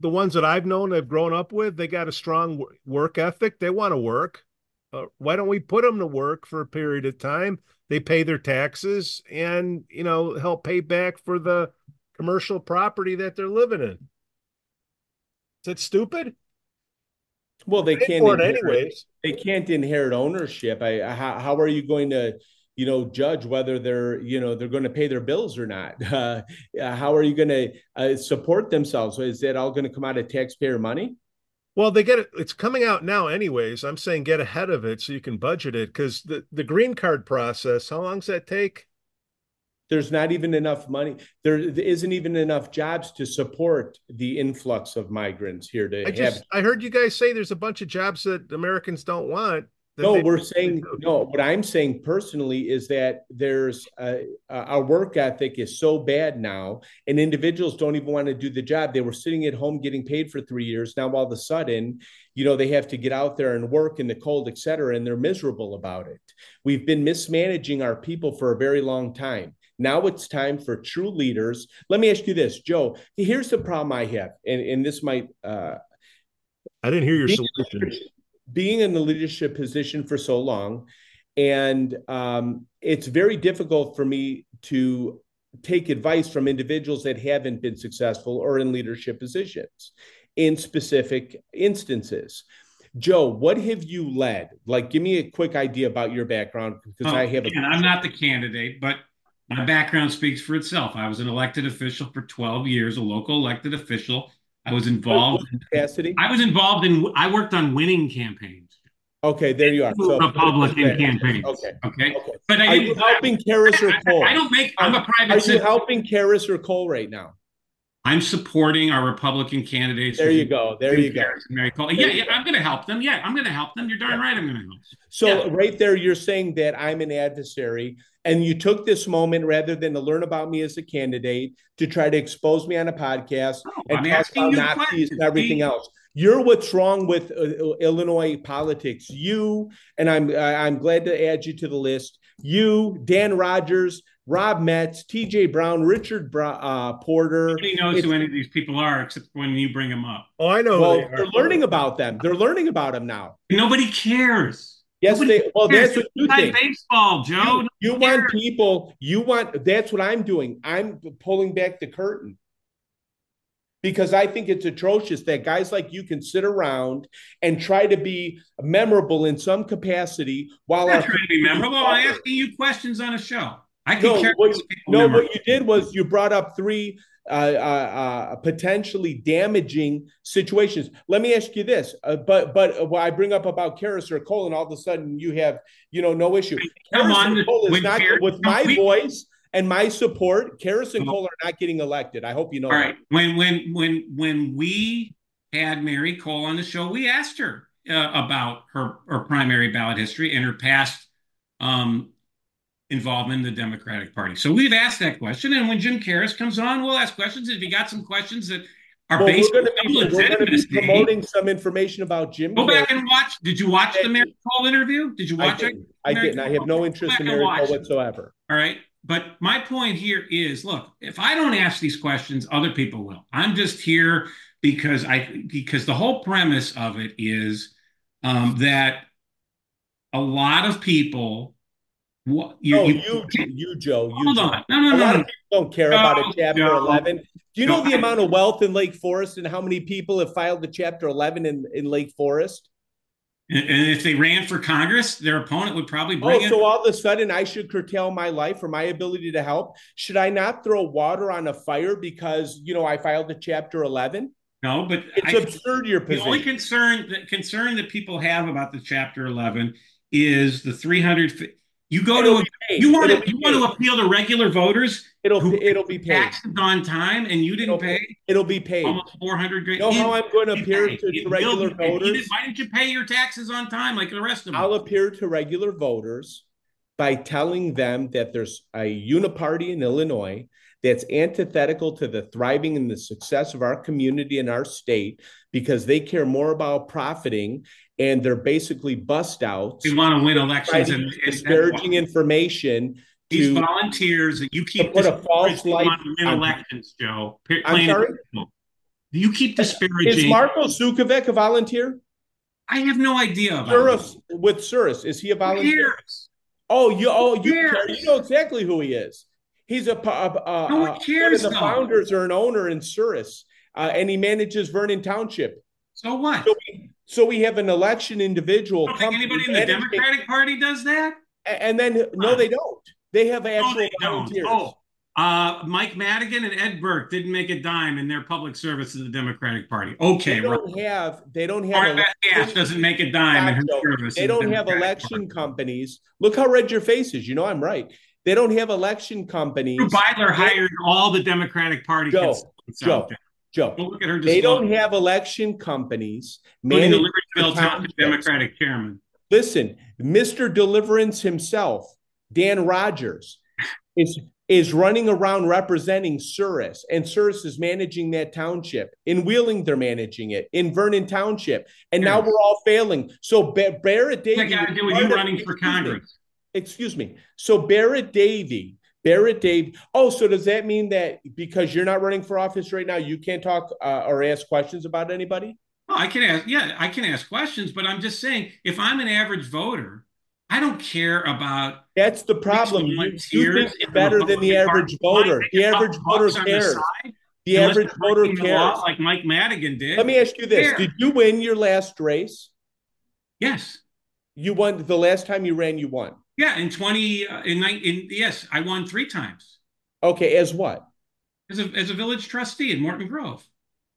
the ones that I've known, I've grown up with, they got a strong work ethic. They want to work. Uh, why don't we put them to work for a period of time? They pay their taxes and you know help pay back for the commercial property that they're living in. Is that stupid? Well, they can't inherit, anyways. they can't inherit ownership. I how, how are you going to you know judge whether they're you know they're going to pay their bills or not? (laughs) Uh, how are you going to uh, support themselves? Is that all going to come out of taxpayer money? Well, they get it. It's coming out now, anyways. I'm saying get ahead of it so you can budget it because the the green card process. How long does that take? There's not even enough money. There isn't even enough jobs to support the influx of migrants here to I have. just I heard you guys say there's a bunch of jobs that Americans don't want. No, we're saying no. What I'm saying personally is that there's a, our work ethic is so bad now, and individuals don't even want to do the job. They were sitting at home getting paid for three years. Now, all of a sudden, you know, they have to get out there and work in the cold, et cetera, and they're miserable about it. We've been mismanaging our people for a very long time. Now it's time for true leaders. Let me ask you this, Joe. Here's the problem I have, and, and this might. Uh, I didn't hear your solution being in the leadership position for so long, and um, it's very difficult for me to take advice from individuals that haven't been successful or in leadership positions in specific instances. Joe, what have you led? Like, give me a quick idea about your background because oh, I have. And I'm not the candidate, but my background speaks for itself. I was an elected official for 12 years, a local elected official I was involved. Capacity. I was involved in. I worked on winning campaigns. Okay, there you are. So, Republican campaigns. Okay. Okay. okay. But I are you helping Carris or Cole? I, I, don't make. I'm a private. Are you helping Carris or Cole right now? I'm supporting our Republican candidates. There you go. There you go. Mary Cole. Yeah, yeah, I'm going to help them. Yeah, I'm going to help them. You're darn right. I'm going to help. So yeah. right there, you're saying that I'm an adversary, and you took this moment rather than to learn about me as a candidate to try to expose me on a podcast oh, and I'm talk about Nazis questions. and everything else. You're what's wrong with uh, Illinois politics. You and I'm I'm glad to add you to the list. You, Dan Rogers, Rob Metz, T.J. Brown, Richard uh, Porter. Nobody knows it's, who any of these people are except when you bring them up. Oh, I know. Well, they are learning about them. They're learning about them now. Nobody cares. Yes. Well, that's what you think. Baseball, Joe. You, you want people. You want. That's what I'm doing. I'm pulling back the curtain because I think it's atrocious that guys like you can sit around and try to be memorable in some capacity while I'm trying to be memorable. I'm asking you questions on a show. I can no, what, no what you did was you brought up three uh, uh, uh, potentially damaging situations. Let me ask you this, uh, but but what I bring up about Carris or Cole, and all of a sudden you have you know no issue. Come on, Cole is not with my we, voice and my support. Carris and Cole are not getting elected. I hope you know. All right, that. when when when when we had Mary Cole on the show, we asked her uh, about her her primary ballot history and her past um, involvement in the Democratic Party. So we've asked that question, and when Jim Carris comes on, we'll ask questions. If you got some questions that are well, based we're going to be promoting some information about Jim. Go Carris. back and watch. Did you watch the Mary Cole interview? Did you watch I it? I didn't. I have no interest in Mary Cole whatsoever. All right. But my point here is look, if I don't ask these questions, other people will. I'm just here because I because the whole premise of it is um, that a lot of people what you, no, you, you, you, Joe. You, hold Joe. on. No, no, no. no. don't care about a chapter no, 11. Do you know the I, amount of wealth in Lake Forest and how many people have filed the chapter 11 in, in Lake Forest? And, if they ran for Congress, their opponent would probably oh, bring. Oh, so all of a sudden I should curtail my life or my ability to help? Should I not throw water on a fire because you know I filed a chapter 11? No, but it's I, absurd. Your position. The only concern that concern that people have about the chapter 11 is the 300 you go it'll to you want to you want to appeal to regular voters. It'll it'll be paid taxes on time, and you didn't it'll, pay. It'll be paid almost four hundred. You know how I'm going to appear to, to regular voters? why didn't you pay your taxes on time like the rest of them? I'll appear to regular voters by telling them that there's a uniparty in Illinois that's antithetical to the thriving and the success of our community and our state because they care more about profiting and they're basically bust outs. They want to win elections and disparaging information. These to, volunteers that you keep put a false light win elections, Joe. I'm sorry. You keep disparaging. Is Marco Sukovic a volunteer? I have no idea. Suris, with Suris, is he a volunteer? Oh, you oh you you know exactly who he is. He's a, a, a, no one, cares, one of the founders or an owner in Suris, uh, and he manages Vernon Township. So what? So we, so we have an election individual. I don't think anybody in the Democratic Party does that. And then no, they don't. They have actual no, they volunteers. Don't. Oh, uh, Mike Madigan and Ed Burke didn't make a dime in their public service to the Democratic Party. Okay, they don't right. have. They don't have. Doesn't make a dime in her service. They don't the have election Party. companies. Look how red your face is. You know I'm right. They don't have election companies. Drew Byler hired all the Democratic Party. Joe, Joe, Joe. look at her they don't have election companies. Including the Libertyville Democratic chairman. Listen, Mr. Deliverance himself, Dan Rogers, is is running around representing Souris, and Souris is managing that township. In Wheeling, they're managing it. In Vernon Township, and now we're all failing. So ba- Barrett Davy, got to do with you running for Congress? Excuse me. So Barrett Davy, Barrett Dave. Oh, so does that mean that because you're not running for office right now, you can't talk uh, or ask questions about anybody? Oh, I can ask. Yeah, I can ask questions, but I'm just saying, if I'm an average voter, I don't care about. That's the problem. You, you think you're better than the average voter. The average voter cares. The, the average voter cares. Like Mike Madigan did. Let me ask you this: Did you win your last race? Yes. You won the last time you ran. You won. Yeah, in twenty uh, in, in yes, I won three times. Okay, as what? As a as a village trustee in Morton Grove.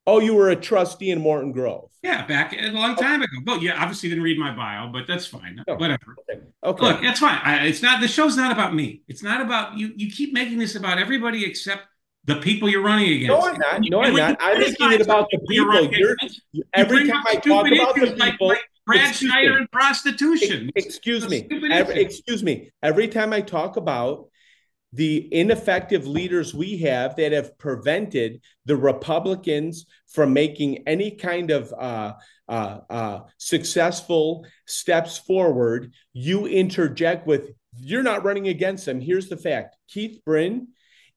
Oh, you were a trustee in Morton Grove. Yeah, back a long time ago. But yeah, obviously didn't read my bio, but that's fine. No. Whatever. Okay. okay. Look, that's fine. I, it's not. The show's not about me. It's not about you. You keep making this about everybody except the people you're running against. No, I'm not. No, I'm not. I'm making it about the people. You're, you every time I talk about the people, like, like Brad Schneider and prostitution. Excuse me. Every, excuse me. Every time I talk about the ineffective leaders we have that have prevented the Republicans from making any kind of uh, uh, uh, successful steps forward, you interject with, you're not running against them. Here's the fact Keith Brin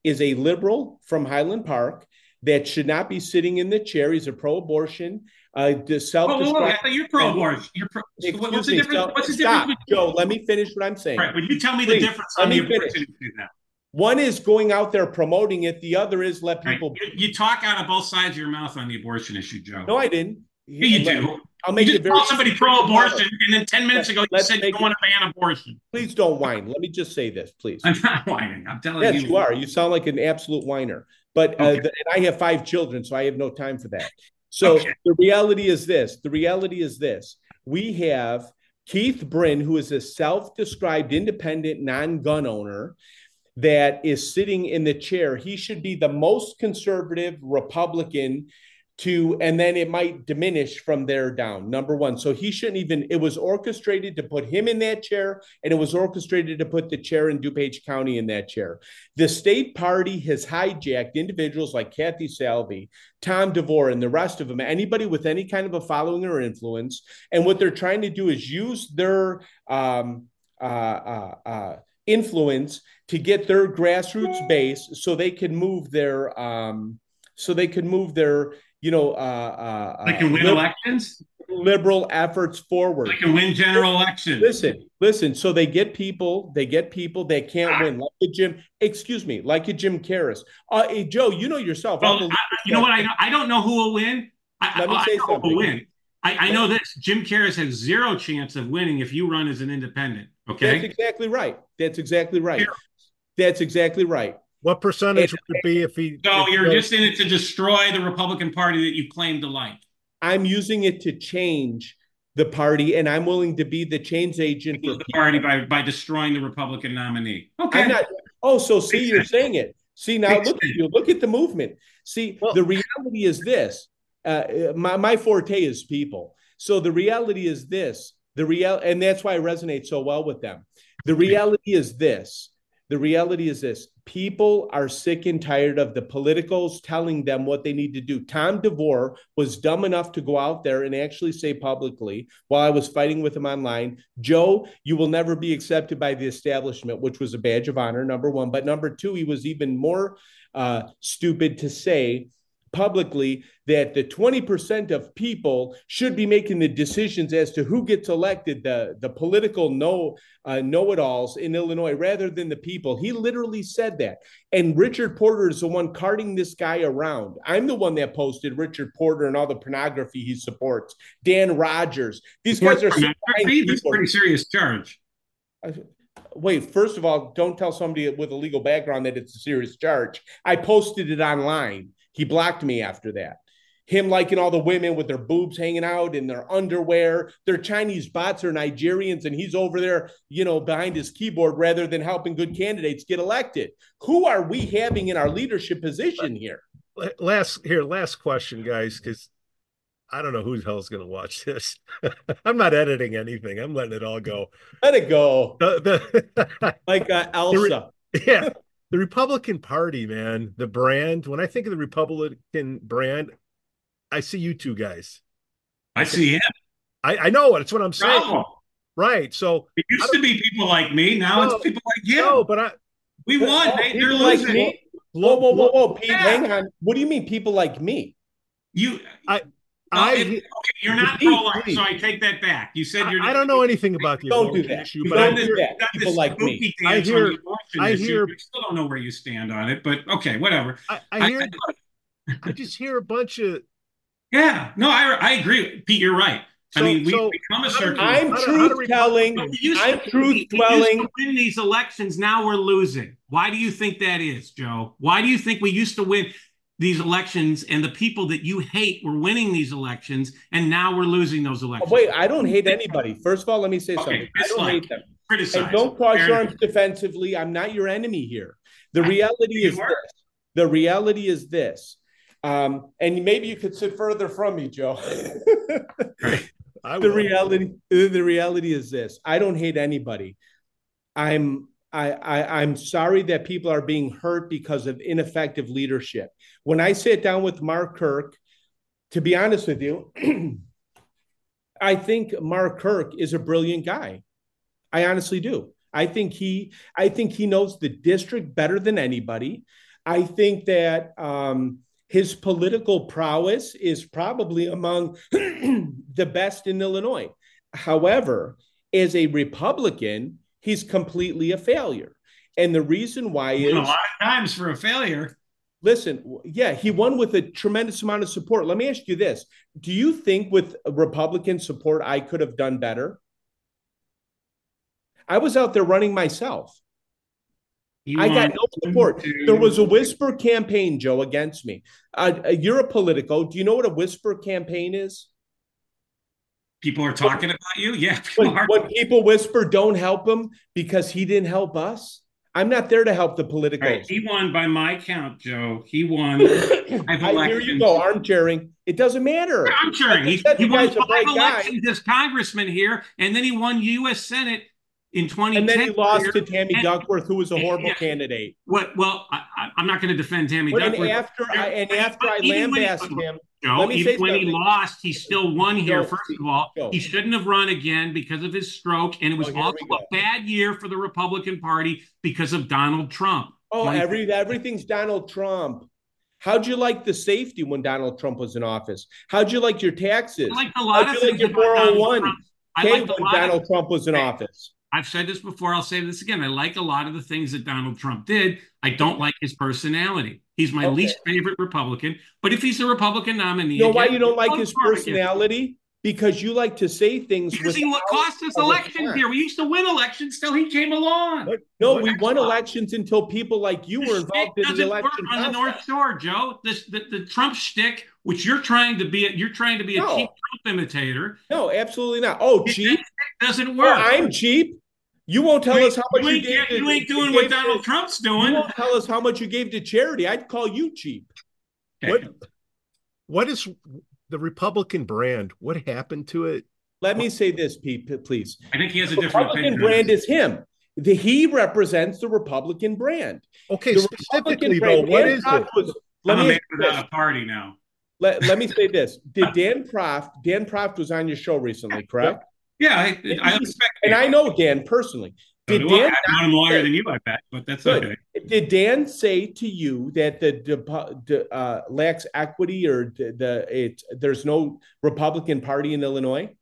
is a liberal from Highland Park that should not be sitting in the chair. He's a pro abortion. Uh, self oh, oh, oh, you're pro-abortion. You're pro. What's the difference? So, what's the stop, difference? Joe, let me finish what I'm saying. Right, but you tell me Please, the difference let on me the finish. abortion issue now. One is going out there promoting it. The other is let Right. people. You, you talk out of both sides of your mouth on the abortion issue, Joe. No, I didn't. Yeah, you do. I'll You make just it very. called somebody pro-abortion, and then ten minutes ago you Let's said you don't want to ban abortion. Please don't whine. Let me just say this, please. I'm not whining. I'm telling Yes, you. you are. You sound like an absolute whiner. But uh, Okay. th- and I have five children, so I have no time for that. So Okay. the reality is this. The reality is this. We have Keith Brin, who is a self-described independent non-gun owner that is sitting in the chair. He should be the most conservative Republican to, and then it might diminish from there down. Number one. So he shouldn't even, it was orchestrated to put him in that chair, and it was orchestrated to put the chair in DuPage County in that chair. The state party has hijacked individuals like Kathy Salvi, Tom DeVore, and the rest of them, anybody with any kind of a following or influence. And what they're trying to do is use their um, uh, uh, uh, influence to get their grassroots base so they can move their um, so they can move their you know uh, uh, They can win lib- elections. liberal efforts forward. They can win general elections. Listen, listen. So they get people, they get people that can't Ah. win, like a Jim. Excuse me, like a Jim Carris. Uh, hey, Joe, you know yourself. Well, I, you know what? I, I don't know who will win. I, Let me I, say I know who something. will win. I, I know this. Jim Carris has zero chance of winning if you run as an independent. Okay, that's exactly right. That's exactly right. Here. That's exactly right. What percentage would it be if he? So if you're just in it to destroy the Republican Party that you claim to like. I'm using it to change the party, and I'm willing to be the change agent for The party by by destroying the Republican nominee. Okay. I'm not. Oh, so see, Makes you're sense. saying it. See now, Makes look at you. Look at the movement. See, Well- the reality is this. Uh, my my forte is people. So the reality is this. The real, and that's why I resonate so well with them. The reality is this. The reality is this. People are sick and tired of the politicals telling them what they need to do. Tom DeVore was dumb enough to go out there and actually say publicly, while I was fighting with him online, Joe, you will never be accepted by the establishment, which was a badge of honor, number one. But number two, he was even more uh, stupid to say publicly that the 20% of people should be making the decisions as to who gets elected, the, the political know, uh, know-it-alls in Illinois, rather than the people. He literally said that. And Richard Porter is the one carting this guy around. I'm the one that posted Richard Porter and all the pornography he supports. Dan Rogers. These guys are That's a pretty serious charge. Wait, first of all, don't tell somebody with a legal background that it's a serious charge. I posted it online. He blocked me after that. Him liking all the women with their boobs hanging out in their underwear. Their Chinese bots are Nigerians, and he's over there, you know, behind his keyboard rather than helping good candidates get elected. Who are we having in our leadership position here? last here last question guys because I don't know who the hell's going to watch this. (laughs) I'm not editing anything. I'm letting it all go. Let it go. The, the, (laughs) like uh, Elsa. yeah. The Republican Party, man, the brand. When I think of the Republican brand, I see you two guys. I see him. I, I know It's what I'm saying. No. Right. So it used to be people like me. Now no, it's people like you. No, but I we but, won. Oh, they, are losing. Like whoa, whoa, whoa, whoa, Pete, yeah. hang on. What do you mean people like me? You I I, it, okay, you're not pro life, so I take that back. You said you're. I, I don't know anything about the don't do that. issue, but don't I do that. People like me. I hear. I hear. You still don't know where you stand on it, but okay, whatever. I, I hear. I, I, just hear a bunch of. Yeah, no, I I agree, Pete. You're right. So, I mean, we so become a circle. I'm truth telling. I'm truth telling. Win these elections. Now we're losing. Why do you think that is, Joe? Why do you think we used to win? These elections and the people that you hate were winning these elections and now we're losing those elections. Oh, wait, I don't hate anybody. First of all, let me say okay, something. I don't hate them. Criticize. And don't cross your arms defensively. I'm not your enemy here. The reality is this. The reality is this. Um, and maybe you could sit further from me, Joe. (laughs) the reality, the reality is this. I don't hate anybody. I'm I, I, I'm sorry that people are being hurt because of ineffective leadership. When I sit down with Mark Kirk, to be honest with you, (clears throat) I think Mark Kirk is a brilliant guy. I honestly do. I think he I think he knows the district better than anybody. I think that um, his political prowess is probably among (clears throat) the best in Illinois. However, as a Republican, he's completely a failure. And the reason why is a lot of times for a failure. Listen, yeah, he won with a tremendous amount of support. Let me ask you this Do you think with Republican support, I could have done better? I was out there running myself. You I got no support. To... There was a whisper campaign, Joe, against me. Uh, you're a Politico. Do you know what a whisper campaign is? People are talking about you. Yeah. (laughs) When, when, people whisper, don't help him because he didn't help us. I'm not there to help the political. Right. He won by my count, Joe. He won. (coughs) I hear you go armchairing. It doesn't matter. Armchairing. He, he won five elections guy. as congressman here, and then he won U.S. Senate in 2010. And then he lost to Tammy and, Duckworth, who was a horrible candidate. What? Well, I, am not going to defend Tammy but Duckworth. And after I, and after I lambasted him, Joe, even when he lost, he still won here. First of all, he shouldn't have run again because of his stroke, and it was oh, also a bad year for the Republican Party because of Donald Trump. Oh, every everything's Donald Trump. How'd you like the safety when Donald Trump was in office? How'd you like your taxes? I liked a lot How'd of you like your 401 okay, when Donald of, Trump was in office? I've said this before. I'll say this again. I like a lot of the things that Donald Trump did. I don't like his personality. He's my okay. least favorite Republican. But if he's a Republican nominee, you know why you don't like his personality? Because you like to say things. Because he cost us elections here. We used to win elections till he came along. What, no, what we won elections until people like you were involved in the election on the North Shore, Joe. This the, the Trump shtick, which you're trying to be, you're trying to be no. a cheap Trump imitator. No, absolutely not. Oh, cheap doesn't work. I'm cheap. You won't tell you us how much you, you gave. To, you ain't doing what Donald to, Trump's doing. You won't tell us how much you gave to charity. I'd call you cheap. Okay. What? What is the Republican brand? What happened to it? Let me say this, Pete, please. I think he has a the different Republican brand is him. The, he represents the Republican brand. Okay, the specifically though, what is it? Was, let I'm me a man without a party now. Let, let me say this. (laughs) Did Dan Proft, Dan Proft was on your show recently, correct? Yeah, I, I expect. And I know Dan personally. Did Dan? I, am longer than you, I bet, but that's good. okay. Did Dan say to you that the, the uh, lacks equity or the, the it there's no Republican Party in Illinois?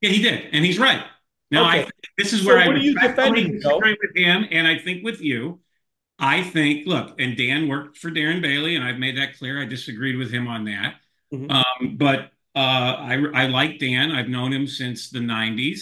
Yeah, he did, and he's right. Now, okay. I this is where so I you defending with him, and I think with you. I think, look, and Dan worked for Darren Bailey, and I've made that clear. I disagreed with him on that. Mm-hmm. Um, but uh, I, I like Dan. I've known him since the 90s.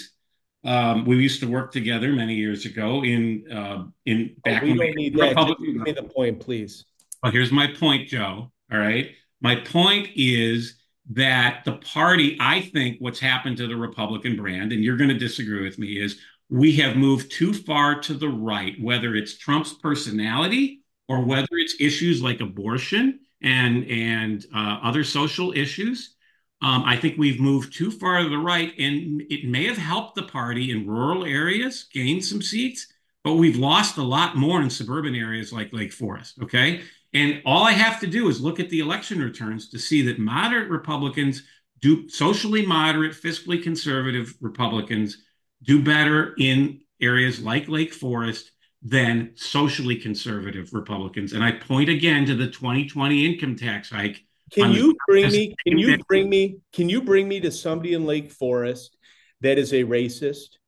Um, we used to work together many years ago in uh, in oh, back oh, we don't need that. Give me the point, please. Well, here's my point, Joe. All right. My point is that the party, I think what's happened to the Republican brand, and you're going to disagree with me, is we have moved too far to the right, whether it's Trump's personality or whether it's issues like abortion and and uh, other social issues Um, I think we've moved too far to the right, and it may have helped the party in rural areas gain some seats, but we've lost a lot more in suburban areas like Lake Forest. Okay. And all I have to do is look at the election returns to see that moderate Republicans do socially moderate, fiscally conservative Republicans do better in areas like Lake Forest than socially conservative Republicans. And I point again to the 2020 income tax hike can you bring me? Can you bring me? Can you bring me to somebody in Lake Forest that is a racist?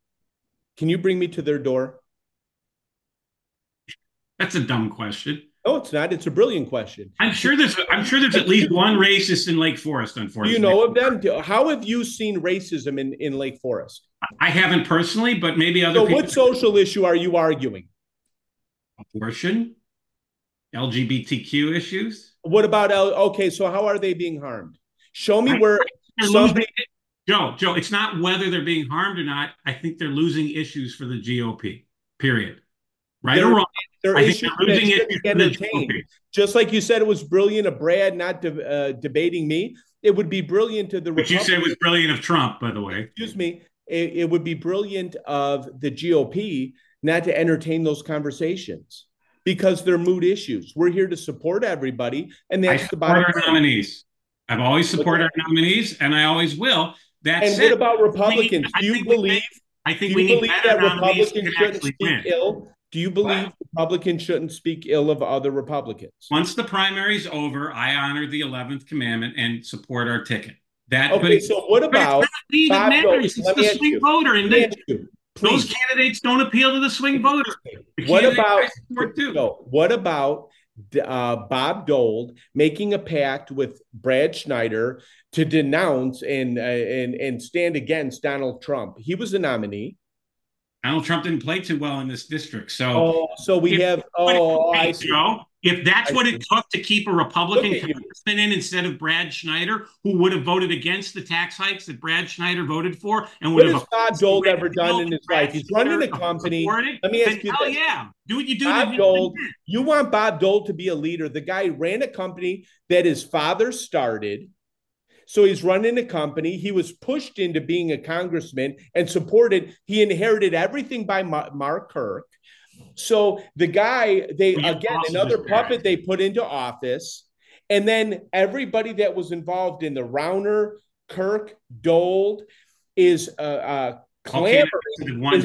Can you bring me to their door? That's a dumb question. No, it's not. It's a brilliant question. I'm sure there's. I'm sure there's at least one racist in Lake Forest. Unfortunately, you know of them? How have you seen racism in in Lake Forest? I haven't personally, but maybe other. So, people. what social issue are you arguing? Abortion, LGBTQ issues. What about L? Okay, so how are they being harmed? Show me where somebody. Joe, Joe, it's not whether they're being harmed or not. I think they're losing issues for the GOP. Period. Right they're, or wrong? They're I issues they're losing issues entertained. Just like you said, it was brilliant of Brad not de- uh, debating me. It would be brilliant to the. But you said it was brilliant of Trump, by the way. Excuse me. It, it would be brilliant of the GOP not to entertain those conversations because they're mood issues. We're here to support everybody, and that's I the bottom our nominees. I've always supported our nominees, and I always will. That's and what about Republicans? do you believe? I think we need that Republicans shouldn't speak win. ill. Do you believe? Republicans shouldn't speak ill of other Republicans? Once the primary's over, I honor the eleventh commandment and support our ticket. That okay. So what about Bob It's the swing voter, and they, Please. Those candidates don't appeal to the swing voter. The what about no, what about uh, Bob Dold making a pact with Brad Schneider to denounce and uh, and and stand against Donald Trump? He was a nominee. Donald Trump didn't play too well in this district, so oh, so we if, have oh, I see. Joe, if that's I what see. it took to keep a Republican congressman in instead of Brad Schneider, who would have voted against the tax hikes that Brad Schneider voted for, and would what have has Bob Dold ever done in his life? He's running a company. Let me ask you hell this. yeah, do what you do. Bob Dold, you want Bob Dold to be a leader? The guy ran a company that his father started. So he's running a company. He was pushed into being a congressman and supported. He inherited everything by Mark Kirk. So the guy, they again, another puppet they put into office. And then everybody that was involved in the Rauner, Kirk, Dold is uh, uh, clamoring, is,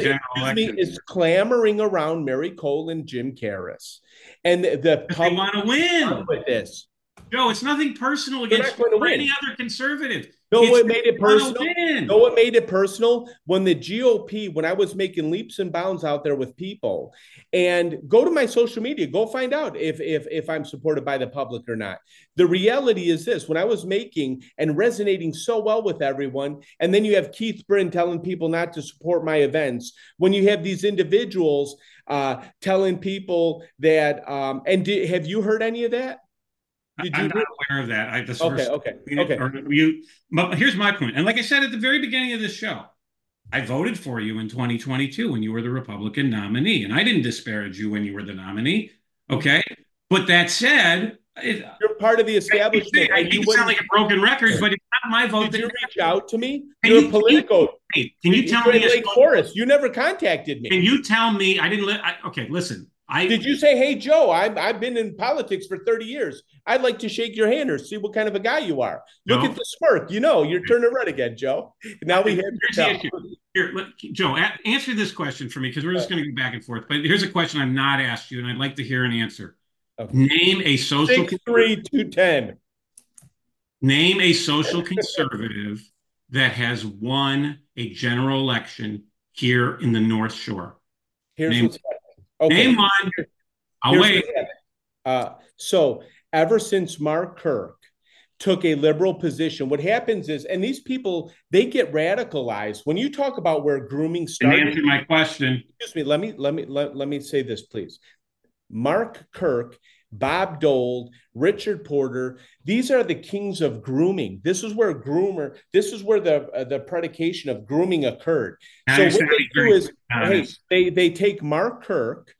me, is clamoring around Mary Cole and Jim Carris. And the, the they want to win with this. Joe, it's nothing personal against any other conservative. No, what made it personal? No, what made it personal? When the GOP, when I was making leaps and bounds out there with people, and go to my social media, go find out if if if I'm supported by the public or not. The reality is this: when I was making and resonating so well with everyone, and then you have Keith Brin telling people not to support my events. When you have these individuals uh, telling people that, um, and did, have you heard any of that? Did I'm not aware of that. I just okay, okay, okay. You, here's my point. And like I said at the very beginning of this show, I voted for you in 2022 when you were the Republican nominee, and I didn't disparage you when you were the nominee. Okay, but that said, it, you're part of the establishment. I, I you sound like a broken record, but it's not my vote. Did you reach out to me? You're you, political. Can you, can you tell me? Lake Forest. You never contacted me. Can you tell me? I didn't. Li- I, okay, listen. I did you say, "Hey Joe, I've I've been in politics for 30 years. I'd like to shake your hand or see what kind of a guy you are." Look no. at the smirk. You know, you're turning red again, Joe. Now we have Here, let, Joe, a- answer this question for me because we're just going to go back and forth. But here's a question I've not asked you, and I'd like to hear an answer. Okay. Name a social Six, three two ten. Name a social conservative that has won a general election here in the North Shore. Here's Name- what's Okay. Name one. I'll wait. Uh, so ever since Mark Kirk took a liberal position, what happens is, and these people they get radicalized when you talk about where grooming started. Answer my question. Excuse me. Let me let me let, let me say this, please. Mark Kirk Bob Dold, Richard Porter. These are the kings of grooming. This is where groomer. This is where the uh, the predication of grooming occurred. so what they do is, hey, they they take Mark Kirk,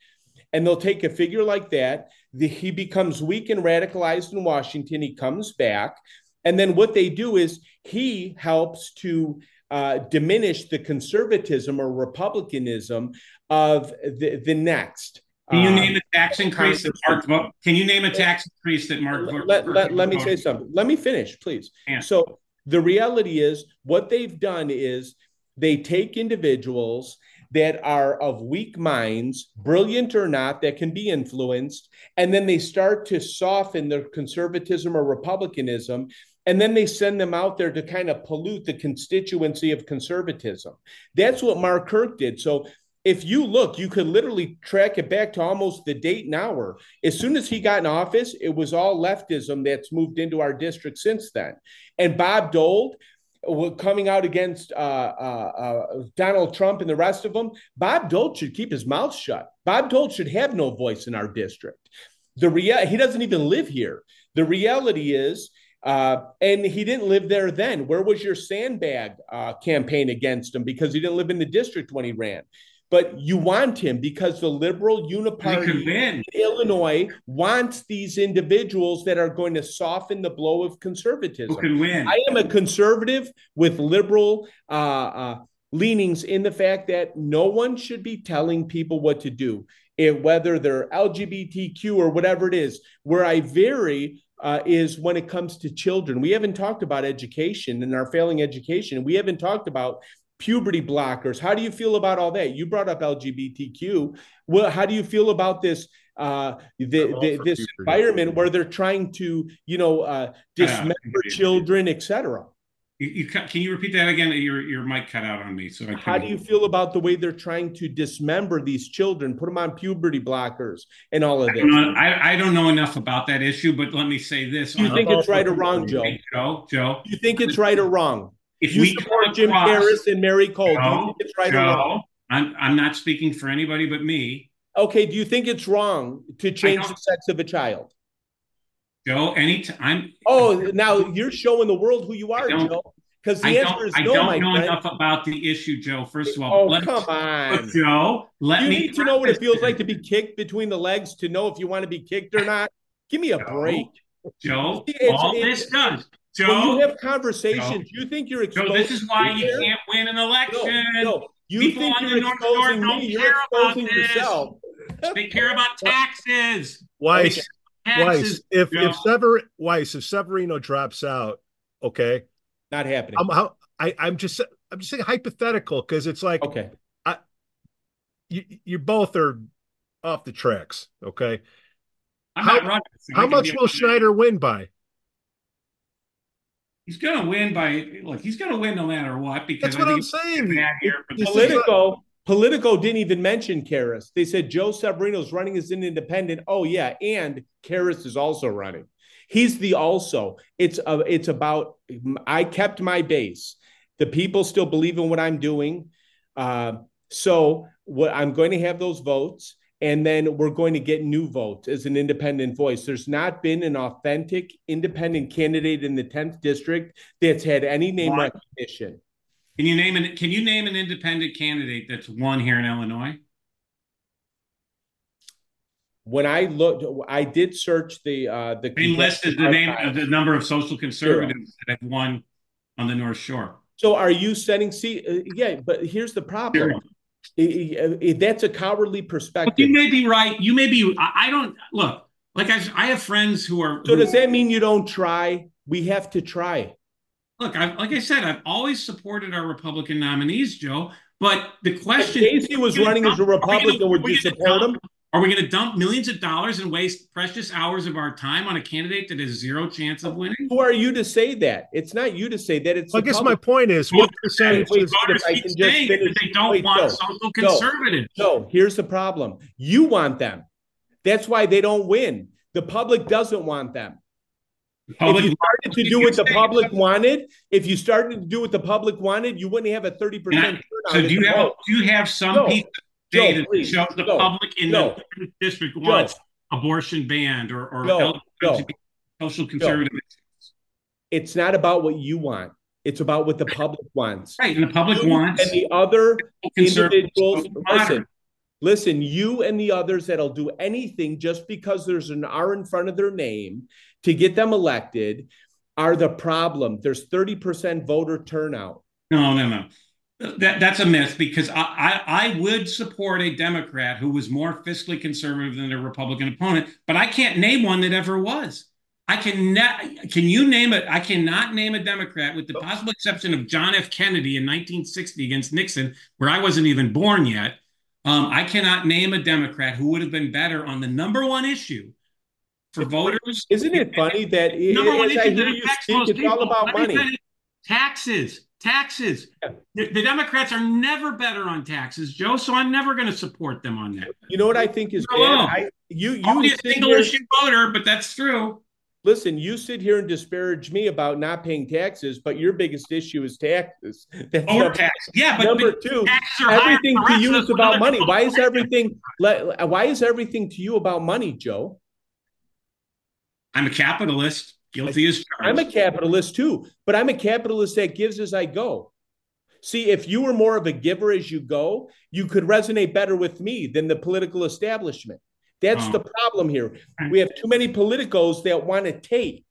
and they'll take a figure like that. The, he becomes weak and radicalized in Washington. He comes back. And then what they do is he helps to uh, diminish the conservatism or republicanism of the, the next. Can you uh, name a tax increase that Mark? Can you name a tax increase that Mark? Let, let, let me say something. Let me finish, please. Yeah. So the reality is, what they've done is they take individuals that are of weak minds, brilliant or not, that can be influenced, and then they start to soften their conservatism or republicanism. And then they send them out there to kind of pollute the constituency of conservatism. That's what Mark Kirk did. So if you look, you could literally track it back to almost the date and hour. As soon as he got in office, it was all leftism that's moved into our district since then. And Bob Dold, coming out against uh, uh, uh, Donald Trump and the rest of them, Bob Dold should keep his mouth shut. Bob Dold should have no voice in our district. The real he doesn't even live here. The reality is, uh, and he didn't live there then. Where was your sandbag uh, campaign against him because he didn't live in the district when he ran? But you want him because the liberal uniparty in Illinois wants these individuals that are going to soften the blow of conservatism. Who can win? I am a conservative with liberal uh, uh, leanings in the fact that no one should be telling people what to do, it, whether they're LGBTQ or whatever it is. Where I vary uh, is when it comes to children. We haven't talked about education and our failing education. We haven't talked about puberty blockers. How do you feel about all that? You brought up LGBTQ. Well, how do you feel about this uh, the, the, this environment where they're trying to, you know, uh, dismember yeah, children, etc. You, you, can you repeat that again? Your your mic cut out on me. So I how do you feel about the way they're trying to dismember these children, put them on puberty blockers, and all of this? I don't know, I, I don't know enough about that issue, but let me say this: Do you think it's right or wrong, Joe? Joe, Joe, you think it's right or wrong? If you support Jim Harris and Mary Cole, Joe, do you think it's right Joe, or wrong? I'm I'm not speaking for anybody but me. Okay, do you think it's wrong to change the sex of a child? Joe, anytime. Oh, now you're showing the world who you are, Joe. Because the I answer is I no, don't my know friend. enough about the issue, Joe. First of all, oh let, come on, Joe. Let you me need to know what it feels like to be kicked between the legs to know if you want to be kicked or not. Give me a (laughs) Joe, break, Joe. It's, all it's, this does Joe, when you have conversations, Joe, you think you're exposing. Joe, this is why you can't win an election. No, no. You People think on you're the North exposing Shore me. don't You're care about exposing this. yourself. They care about (laughs) taxes. Weiss, Taxes, Weiss, if Joe. if Sever Weiss, if Severino drops out, okay, Not happening. I'm how I I'm just I'm just saying hypothetical because it's like okay. you you both are off the tracks, okay. I'm How- not running. so How much will Schneider win by? He's going to win by look. He's going to win no matter what because That's what I'm saying. bad here for This Politico, Politico didn't even mention Carris. They said Joe Severino's running as an independent. Oh yeah, and Carris is also running. He's the also. It's a, it's about. I kept my base. The people still believe in what I'm doing. Uh, so what I'm going to have those votes, and then we're going to get new votes as an independent voice. There's not been an authentic independent candidate in the 10th district that's had any name Why? recognition. Can you name an Can you name an independent candidate that's won here in Illinois? when I looked, I did search the uh the list is the name of the number of social conservatives that have won on the North Shore. So are you setting? See, uh, yeah, but here's the problem. That's a cowardly But perspective. you may be right. You may be. I, I don't look. Like I, I have friends who are. So who- does that mean you don't try? We have to try. look? I, like I said, I've always supported our Republican nominees, Joe. But the If question: Casey was running as a Republican, would you support him? Are we going to dump millions of dollars and waste precious hours of our time on a candidate that has zero chance of winning? Who are you to say that? It's not you to say that. It's I the guess my point is, what percentage wait, is wait, Voters keep saying that they don't wait, want Joe, social conservatives. No, here's the problem. You want them. That's why they don't win. The public doesn't want them. Public if you started to do what the public wanted, if you started to do what the public wanted, you wouldn't have a 30% So do you have vote. do you have some Joe, piece of Joe, please, shows the Joe, public in Joe, the district wants abortion banned or or Joe. social conservative? It's not about what you want. It's about what the public wants. Right, and the public You wants and the other individuals. Listen, listen, you and the others that'll do anything just because there's an R in front of their name to get them elected. are the problem. There's 30% voter turnout. No, no, no. That, that's a myth because I, I, I would support a Democrat who was more fiscally conservative than their Republican opponent, but I can't name one that ever was. I can ne- can you name it? I cannot name a Democrat with the possible exception of John F. Kennedy in 1960 against Nixon, where I wasn't even born yet. Um, I cannot name a Democrat who would have been better on the number one issue for voters. Isn't it funny that it, number one issue that you affects speak, most it's all about money. Taxes, taxes. Yeah. The, the Democrats are never better on taxes, Joe. So I'm never going to support them on that. You know what I think is bad? I, you Only you a single here, issue voter, but that's true. listen. You sit here and disparage me about not paying taxes, but your biggest issue is taxes. (laughs) That's number, tax. Yeah, but, number but two. Everything to you is about money. Why is everything? Why is everything to you about money, Joe? I'm a capitalist, guilty as charged. I'm a capitalist too, but I'm a capitalist that gives as I go. See, if you were more of a giver as you go, you could resonate better with me than the political establishment. That's Oh. the problem here. We have too many politicos that want to take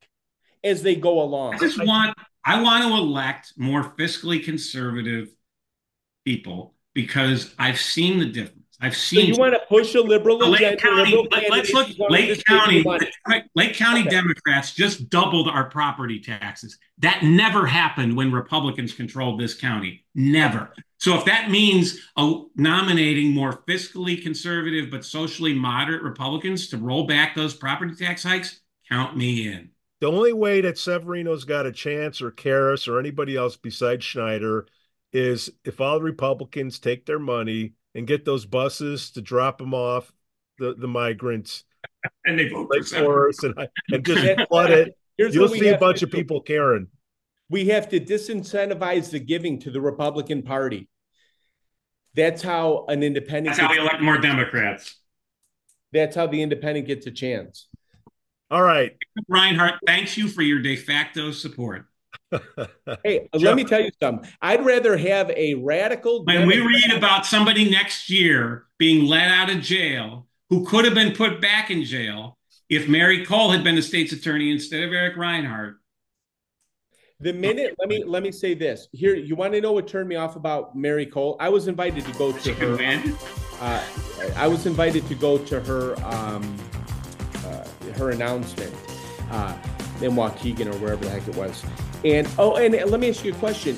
as they go along. I just want I want to elect more fiscally conservative people because I've seen the difference. I've So seen you want to push a liberal Lake agenda? County. liberal Let, us look. Lake just give you County. Lake County Okay. Democrats just doubled our property taxes. That never happened when Republicans controlled this county. Never. So if that means uh, nominating more fiscally conservative but socially moderate Republicans to roll back those property tax hikes, count me in. The only way that Severino's got a chance, or Carris, or anybody else besides Schneider, is if all the Republicans take their money and get those buses to drop them off the, the migrants (laughs) And they vote for Lake Forest and, and just (laughs) flood it. Here's You'll see a bunch of do. people caring. We have to disincentivize the giving to the Republican Party. That's how an independent. That's how we elect more Democrats. that's how the independent gets a chance. All right. Rinehart, thanks you for your de facto support. Hey, (laughs) let me tell you something. I'd rather have a radical. When we read about somebody next year being let out of jail who could have been put back in jail if Mary Cole had been the state's attorney instead of Eric Rinehart. the minute, let me let me say this. Here, you want to know what turned me off about Mary Cole? I was invited to go to her. Uh, I was invited to go to her um, uh, her announcement uh, in Waukegan or wherever the heck it was. And oh, and let me ask you a question.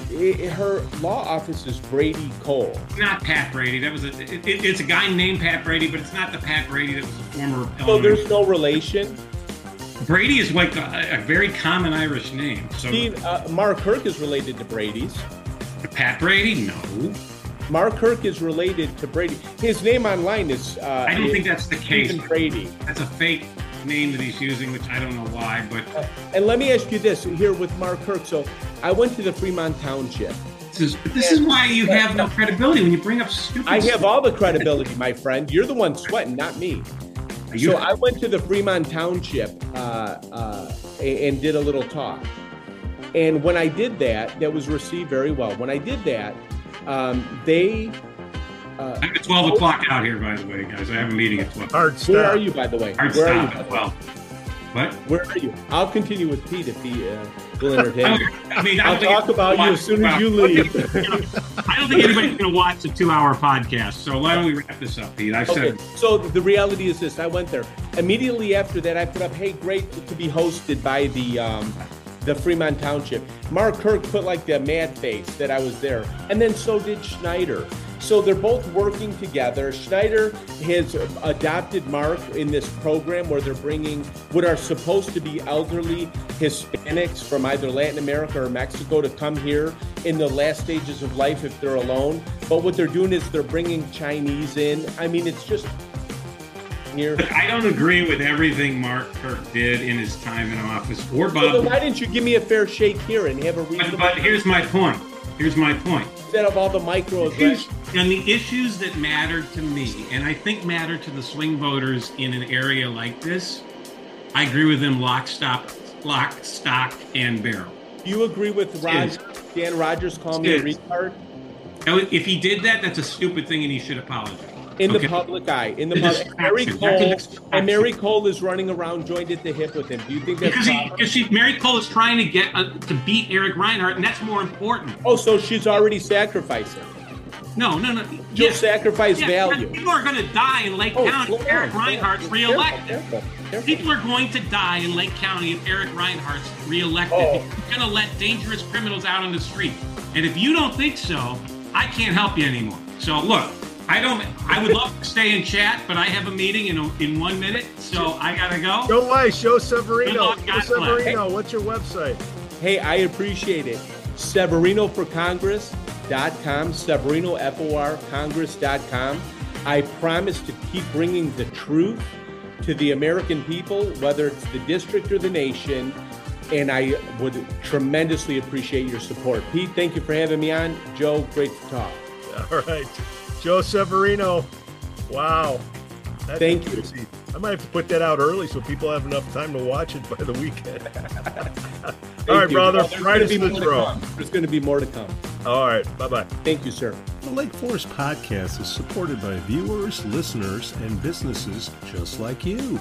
Her law office is Brady Cole. Not Pat Brady. That was a. It, it- it's a guy named Pat Brady, but it's not the Pat Brady that was a former. So there's no relation. Brady is like a, a very common Irish name. So Dean, uh, Mark Kirk is related to Brady's. Pat Brady, no. Mark Kirk is related to Brady. His name online is. Uh, I don't think that's the case. Brady. That's a fake name that he's using, which I don't know why, but And let me ask you this here with Mark Kirk. So I went to the Fremont Township. this is this is why you have no credibility when you bring up stupid. I have all the credibility, my friend. You're the one sweating, not me. You- So I went to the Fremont Township uh, uh, and did a little talk. And when I did that, that was received very well. When I did that, um, they. Uh, I'm at 12 o'clock out here, by the way, guys. I have a meeting at 12. Hard stop. where are you, by the way? Hard where stop are at you? 12. What? Where are you? I'll continue with Pete if he uh, will entertain. you. I mean, I I'll talk about you as soon as you leave. I don't think anybody's going to watch a two-hour podcast. So why don't we wrap this up, Pete? I've Okay, said so the reality is this: I went there immediately after that. I put up, "Hey, great to be hosted by the um, the Fremont Township." Mark Kirk put like the mad face that I was there, and then so did Schneider. So they're both working together. Schneider has adopted Mark in this program where they're bringing what are supposed to be elderly Hispanics from either Latin America or Mexico to come here in the last stages of life if they're alone. But what they're doing is they're bringing Chinese in. I mean, it's just here. I don't agree with everything Mark Kirk did in his time in office or So Bob. why didn't you give me a fair shake here and have a But, but here's my point. Here's my point. instead of all the micro and the issues that mattered to me, and I think matter to the swing voters in an area like this, I agree with them lock, stop, lock, stock, and barrel. Do you agree with Rogers? Dan Rogers calling me a retard? If he did that, that's a stupid thing, and he should apologize. In Okay. the public eye. In the The public, Mary distraction. That's an Cole and Mary Cole is running around joined at the hip with him. Do you think that's Because, he, because she, Mary Cole is trying to get uh, to beat Eric Rinehart, and that's more important. Oh, so she's already sacrificing. No, no, no. She'll Yeah. sacrifice Yeah, value. People are going to die in Lake Oh, County if Eric down, Rinehart's slow down. reelected. Careful, careful, careful. People are going to die in Lake County if Eric Rinehart's reelected. Oh. You're going to let dangerous criminals out on the street. And if you don't think so, I can't help you anymore. So look, I don't. I would love to stay and chat, but I have a meeting in in one minute, so I gotta go. Don't lie, show Severino. Good luck, Show God bless. Severino, what's your website? Hey, I appreciate it. SeverinoForCongress.com, Severino, F-O-R, Congress.com. I promise to keep bringing the truth to the American people, whether it's the district or the nation. And I would tremendously appreciate your support. Pete, thank you for having me on. Joe, great to talk. (laughs) All right. Joe Severino. Wow. That's Thank you. juicy. I might have to put that out early so people have enough time to watch it by the weekend. (laughs) All right, you. brother. Well, there's Right gonna us be more to There's going to be more to come. All right. Bye bye. Thank you, sir. The Lake Forest Podcast is supported by viewers, listeners, and businesses just like you.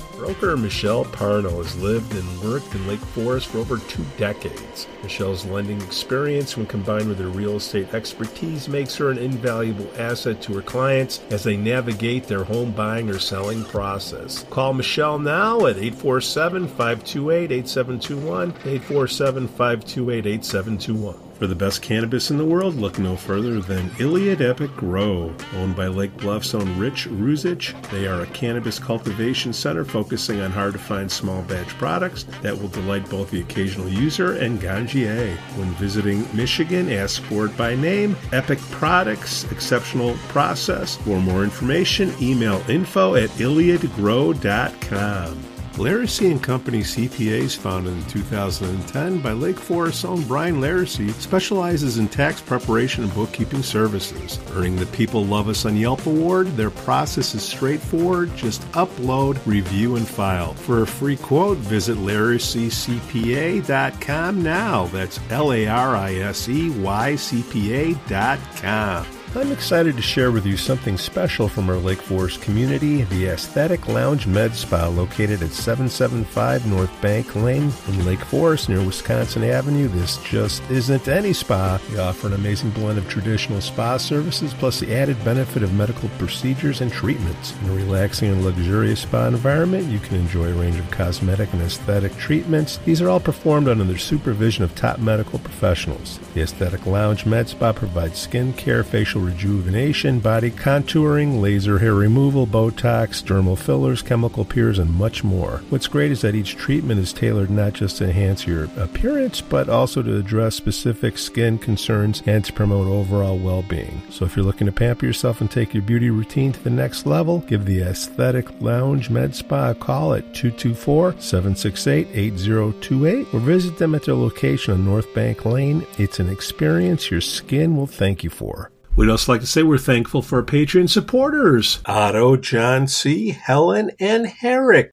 Broker Michelle Parno has lived and worked in Lake Forest for over two decades. Michelle's lending experience, when combined with her real estate expertise, makes her an invaluable asset to her clients as they navigate their home buying or selling process. Call Michelle now at 847 528 8721. 847 528 8721. For the best cannabis in the world, look no further than Iliad Epic Grow. Owned by Lake Bluff's own Rich Ruzich, they are a cannabis cultivation center focusing on hard to find small batch products that will delight both the occasional user and ganjier. When visiting Michigan, ask for it by name. Epic Products, exceptional process. For more information, email info at iliadgrow.com. Larisey and Company CPAs, founded in 2010 by Lake Forest's own Brian Larisey, specializes in tax preparation and bookkeeping services. Earning the People Love Us on Yelp award, their process is straightforward. Just upload, review, and file. For a free quote, visit LariseyCPA.com now. That's L A R I S E Y C P A.com. I'm excited to share with you something special from our Lake Forest community, the Aesthetic Lounge Med Spa located at 775 North Bank Lane in Lake Forest near Wisconsin Avenue. This just isn't any spa. We offer an amazing blend of traditional spa services plus the added benefit of medical procedures and treatments. In a relaxing and luxurious spa environment, you can enjoy a range of cosmetic and aesthetic treatments. These are all performed under the supervision of top medical professionals. The Aesthetic Lounge Med Spa provides skin care, facial rejuvenation, body contouring, laser hair removal, Botox, dermal fillers, chemical peels, and much more. What's great is that each treatment is tailored not just to enhance your appearance, but also to address specific skin concerns and to promote overall well-being. So if you're looking to pamper yourself and take your beauty routine to the next level, give the Aesthetic Lounge Med Spa a call at 224-768-8028 or visit them at their location on North Bank Lane. It's an experience your skin will thank you for. We'd also like to say we're thankful for our Patreon supporters Otto, John C., Helen, and Herrick.